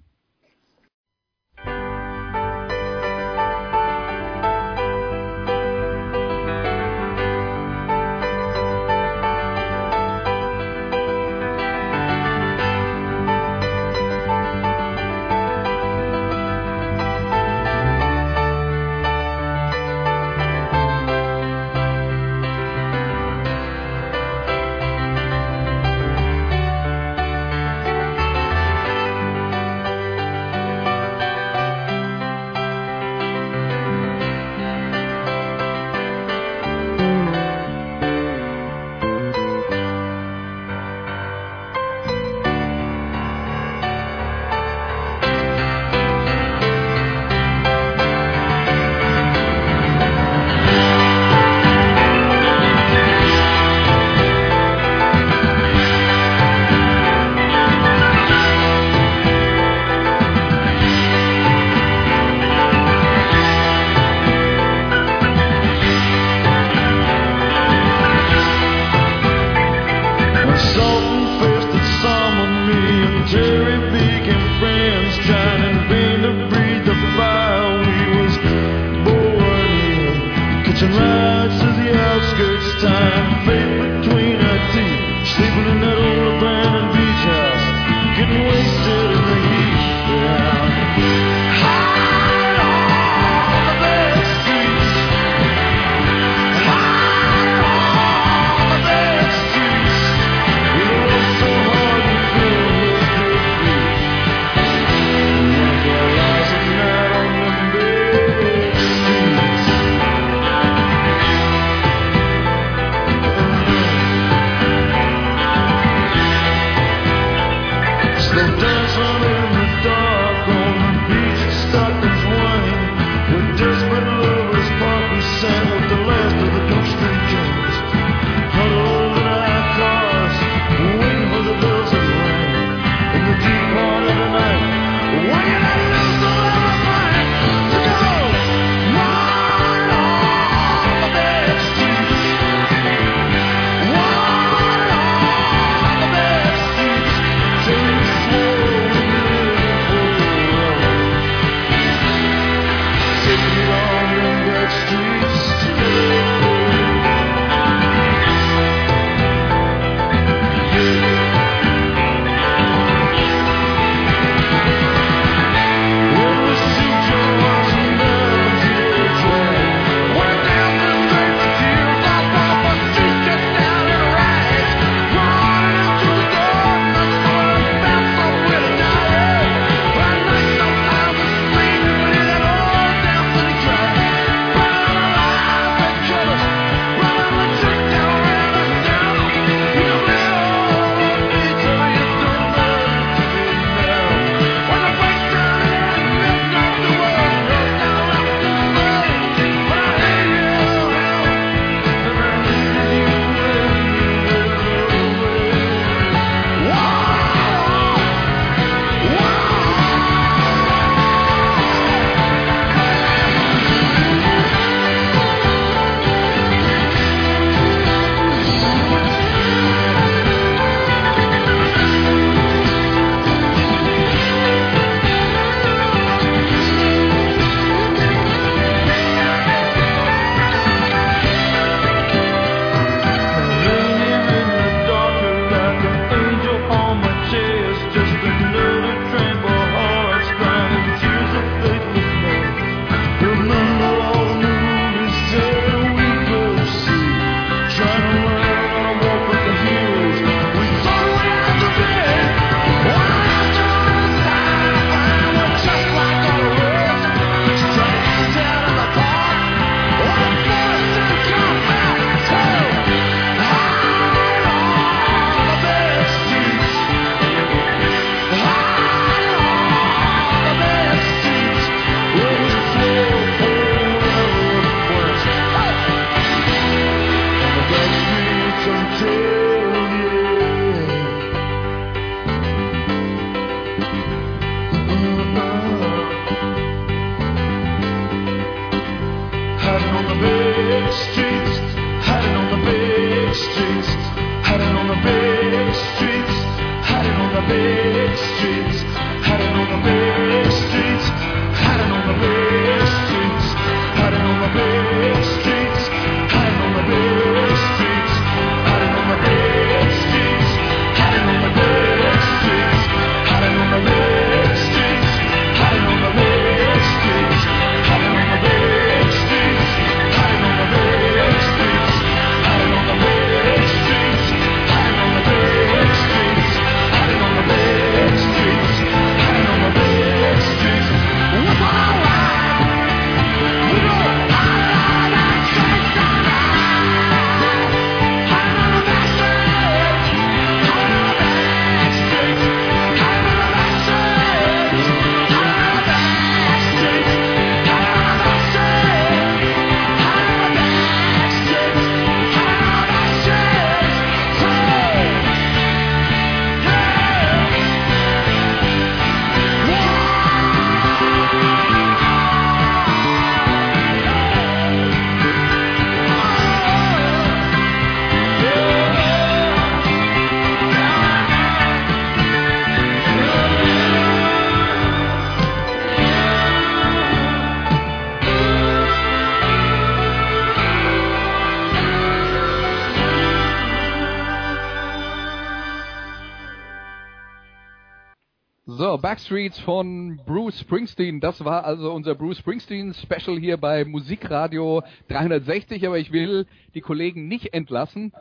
So, Backstreets von Bruce Springsteen. Das war also unser Bruce Springsteen Special hier bei Musikradio 360. Aber ich will die Kollegen nicht entlassen,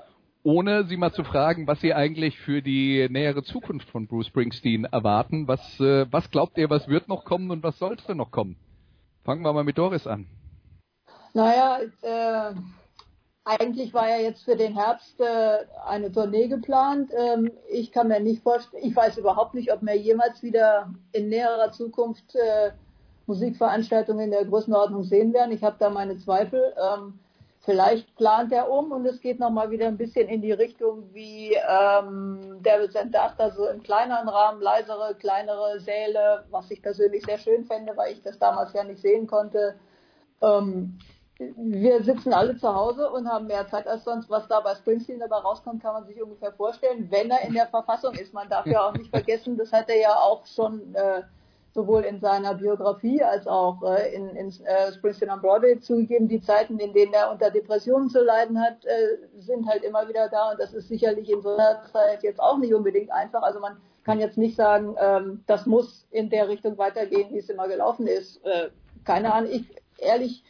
ohne sie mal zu fragen, was sie eigentlich für die nähere Zukunft von Bruce Springsteen erwarten. Was, äh, was glaubt ihr, was wird noch kommen und was sollte noch kommen? Fangen wir mal mit Doris an. Naja, äh, eigentlich war ja jetzt für den Herbst äh, eine Tournee geplant. Ähm, ich kann mir nicht vorstellen, ich weiß überhaupt nicht, ob wir jemals wieder in näherer Zukunft äh, Musikveranstaltungen in der Größenordnung sehen werden. Ich habe da meine Zweifel. Ähm, vielleicht plant er um und es geht nochmal wieder ein bisschen in die Richtung wie ähm, David Dust, also im kleineren Rahmen, leisere, kleinere Säle, was ich persönlich sehr schön fände, weil ich das damals ja nicht sehen konnte. Ähm, wir sitzen alle zu Hause und haben mehr Zeit als sonst. Was da bei Springsteen dabei rauskommt, kann man sich ungefähr vorstellen, wenn er in der Verfassung ist. Man darf ja auch nicht vergessen, das hat er ja auch schon äh, sowohl in seiner Biografie als auch äh, in, in äh, Springsteen on Broadway zugegeben. Die Zeiten, in denen er unter Depressionen zu leiden hat, äh, sind halt immer wieder da und das ist sicherlich in so einer Zeit jetzt auch nicht unbedingt einfach. Also man kann jetzt nicht sagen, ähm, das muss in der Richtung weitergehen, wie es immer gelaufen ist. Äh, keine Ahnung. Ich ehrlich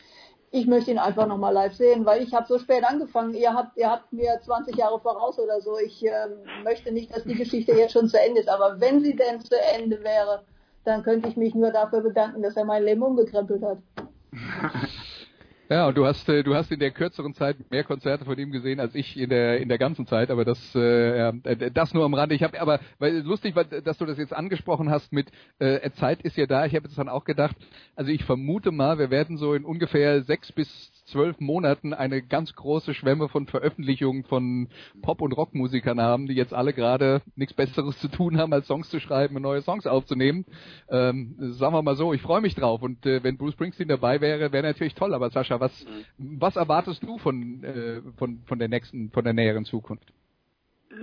ich möchte ihn einfach nochmal live sehen, weil ich habe so spät angefangen. Ihr habt, ihr habt mir 20 Jahre voraus oder so. Ich ähm, möchte nicht, dass die Geschichte jetzt schon zu Ende ist. Aber wenn sie denn zu Ende wäre, dann könnte ich mich nur dafür bedanken, dass er mein Leben umgekrempelt hat. Ja, und du hast äh, du hast in der kürzeren Zeit mehr Konzerte von ihm gesehen als ich in der in der ganzen Zeit, aber das äh, äh, das nur am Rande. Ich habe aber weil lustig, war, dass du das jetzt angesprochen hast mit äh, Zeit ist ja da. Ich habe jetzt dann auch gedacht, also ich vermute mal, wir werden so in ungefähr sechs bis zwölf Monaten eine ganz große Schwemme von Veröffentlichungen von Pop- und Rockmusikern haben, die jetzt alle gerade nichts Besseres zu tun haben, als Songs zu schreiben und neue Songs aufzunehmen. Ähm, sagen wir mal so, ich freue mich drauf. Und äh, wenn Bruce Springsteen dabei wäre, wäre natürlich toll. Aber Sascha, was, was erwartest du von, äh, von, von der nächsten, von der näheren Zukunft?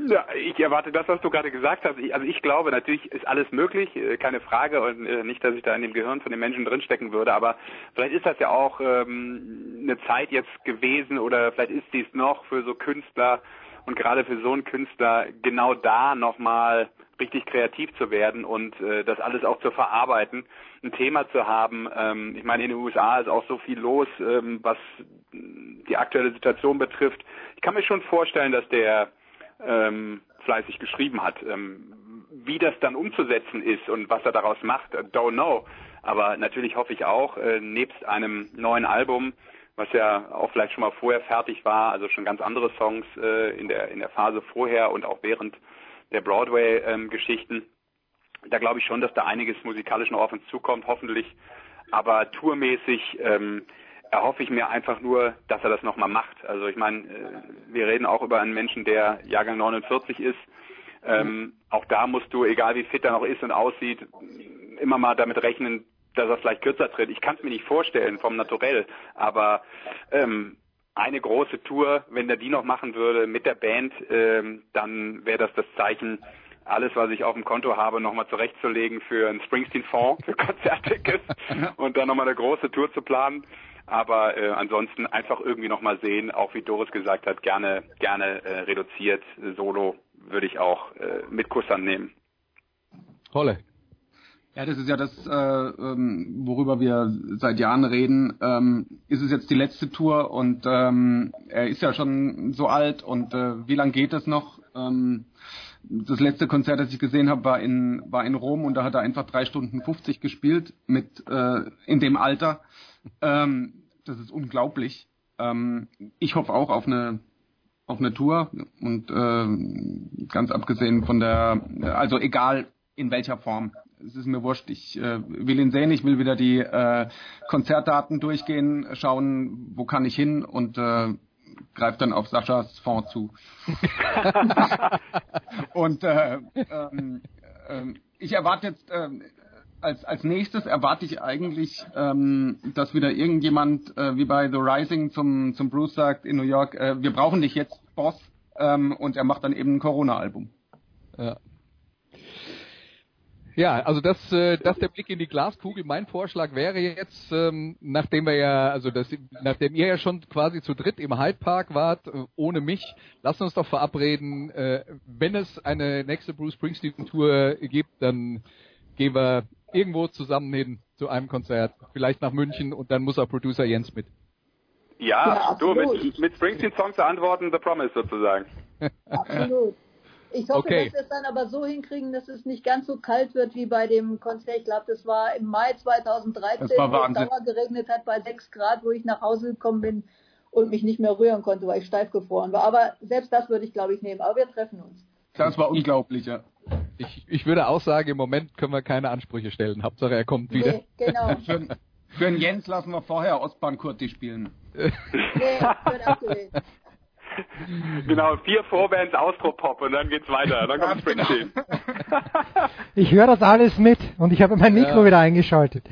Ja, ich erwarte das, was du gerade gesagt hast. Ich, also ich glaube, natürlich ist alles möglich, äh, keine Frage, und äh, nicht, dass ich da in dem Gehirn von den Menschen drinstecken würde, aber vielleicht ist das ja auch ähm, eine Zeit jetzt gewesen oder vielleicht ist dies noch für so Künstler und gerade für so einen Künstler genau da nochmal richtig kreativ zu werden und äh, das alles auch zu verarbeiten, ein Thema zu haben. Ähm, ich meine, in den USA ist auch so viel los, ähm, was die aktuelle Situation betrifft. Ich kann mir schon vorstellen, dass der ähm, fleißig geschrieben hat. Ähm, wie das dann umzusetzen ist und was er daraus macht, don't know. Aber natürlich hoffe ich auch, äh, nebst einem neuen Album, was ja auch vielleicht schon mal vorher fertig war, also schon ganz andere Songs äh, in der in der Phase vorher und auch während der Broadway-Geschichten. da glaube ich schon, dass da einiges musikalisch noch auf uns zukommt, hoffentlich. Aber tourmäßig ähm, erhoffe ich mir einfach nur, dass er das nochmal macht. Also ich meine, äh, wir reden auch über einen Menschen, der Jahrgang 49 ist. Ähm, auch da musst du, egal wie fit er noch ist und aussieht, immer mal damit rechnen, dass er vielleicht kürzer tritt. Ich kann es mir nicht vorstellen vom Naturell, aber ähm, eine große Tour, wenn er die noch machen würde mit der Band, ähm, dann wäre das das Zeichen, alles, was ich auf dem Konto habe, nochmal zurechtzulegen für einen Springsteen-Fonds, für Konzerttickets und dann nochmal eine große Tour zu planen. Aber äh, ansonsten einfach irgendwie nochmal sehen, auch wie Doris gesagt hat, gerne, gerne äh, reduziert, solo würde ich auch äh, mit Kuss annehmen. Holle. Ja, das ist ja das, äh, ähm, worüber wir seit Jahren reden. Ähm, ist es jetzt die letzte Tour und ähm, er ist ja schon so alt und äh, wie lange geht es noch? Ähm, das letzte Konzert, das ich gesehen habe, war in war in Rom und da hat er einfach drei Stunden 50 gespielt mit äh, in dem Alter. Ähm, das ist unglaublich. Ähm, ich hoffe auch auf eine auf eine Tour und äh, ganz abgesehen von der, also egal in welcher Form, es ist mir wurscht. Ich äh, will ihn sehen, ich will wieder die äh, Konzertdaten durchgehen, schauen, wo kann ich hin und äh, greife dann auf Saschas Fonds zu. und äh, ähm, äh, ich erwarte jetzt äh, als, als nächstes erwarte ich eigentlich, ähm, dass wieder irgendjemand äh, wie bei The Rising zum, zum Bruce sagt in New York, äh, wir brauchen dich jetzt, Boss, ähm, und er macht dann eben ein Corona-Album. Ja. Ja, also das, äh, das der Blick in die Glaskugel. Mein Vorschlag wäre jetzt, ähm, nachdem wir ja, also das, nachdem ihr ja schon quasi zu dritt im Hyde Park wart, äh, ohne mich, lasst uns doch verabreden, äh, wenn es eine nächste Bruce Springsteen Tour gibt, dann gehen wir irgendwo zusammen hin zu einem Konzert, vielleicht nach München und dann muss auch Producer Jens mit. Ja, Ja, du, mit, mit Springsteen-Songs zu antworten, The Promise sozusagen. Absolut. Ich hoffe, Okay. dass wir es dann aber so hinkriegen, dass es nicht ganz so kalt wird wie bei dem Konzert. Ich glaube, das war im Mai 2013, Das war wo es. Dauer geregnet hat bei 6 Grad, wo ich nach Hause gekommen bin und mich nicht mehr rühren konnte, weil ich steif gefroren war. Aber selbst das würde ich, glaube ich, nehmen. Aber wir treffen uns. Das war unglaublich, ja. Ich, ich würde auch sagen, im Moment können wir keine Ansprüche stellen. Hauptsache er kommt wieder. Nee, genau. Für, für den Jens lassen wir vorher Ostbahn Kurti spielen. Nee. Genau, vier Vorbands Austropop und dann geht's weiter. Dann kommt Springsteen. Ich höre das alles mit und ich habe mein Mikro Ja. wieder eingeschaltet.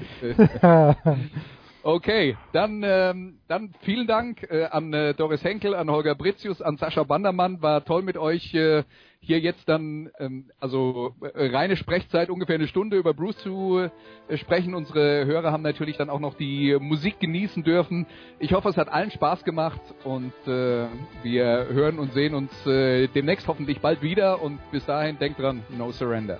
Okay, dann, ähm, dann vielen Dank äh, an äh, Doris Henkel, an Holger Britzius, an Sascha Bandermann. War toll mit euch äh, hier jetzt dann, ähm, also äh, reine Sprechzeit, ungefähr eine Stunde über Bruce zu äh, sprechen. Unsere Hörer haben natürlich dann auch noch die Musik genießen dürfen. Ich hoffe, es hat allen Spaß gemacht und äh, wir hören und sehen uns äh, demnächst hoffentlich bald wieder und bis dahin denkt dran, no surrender.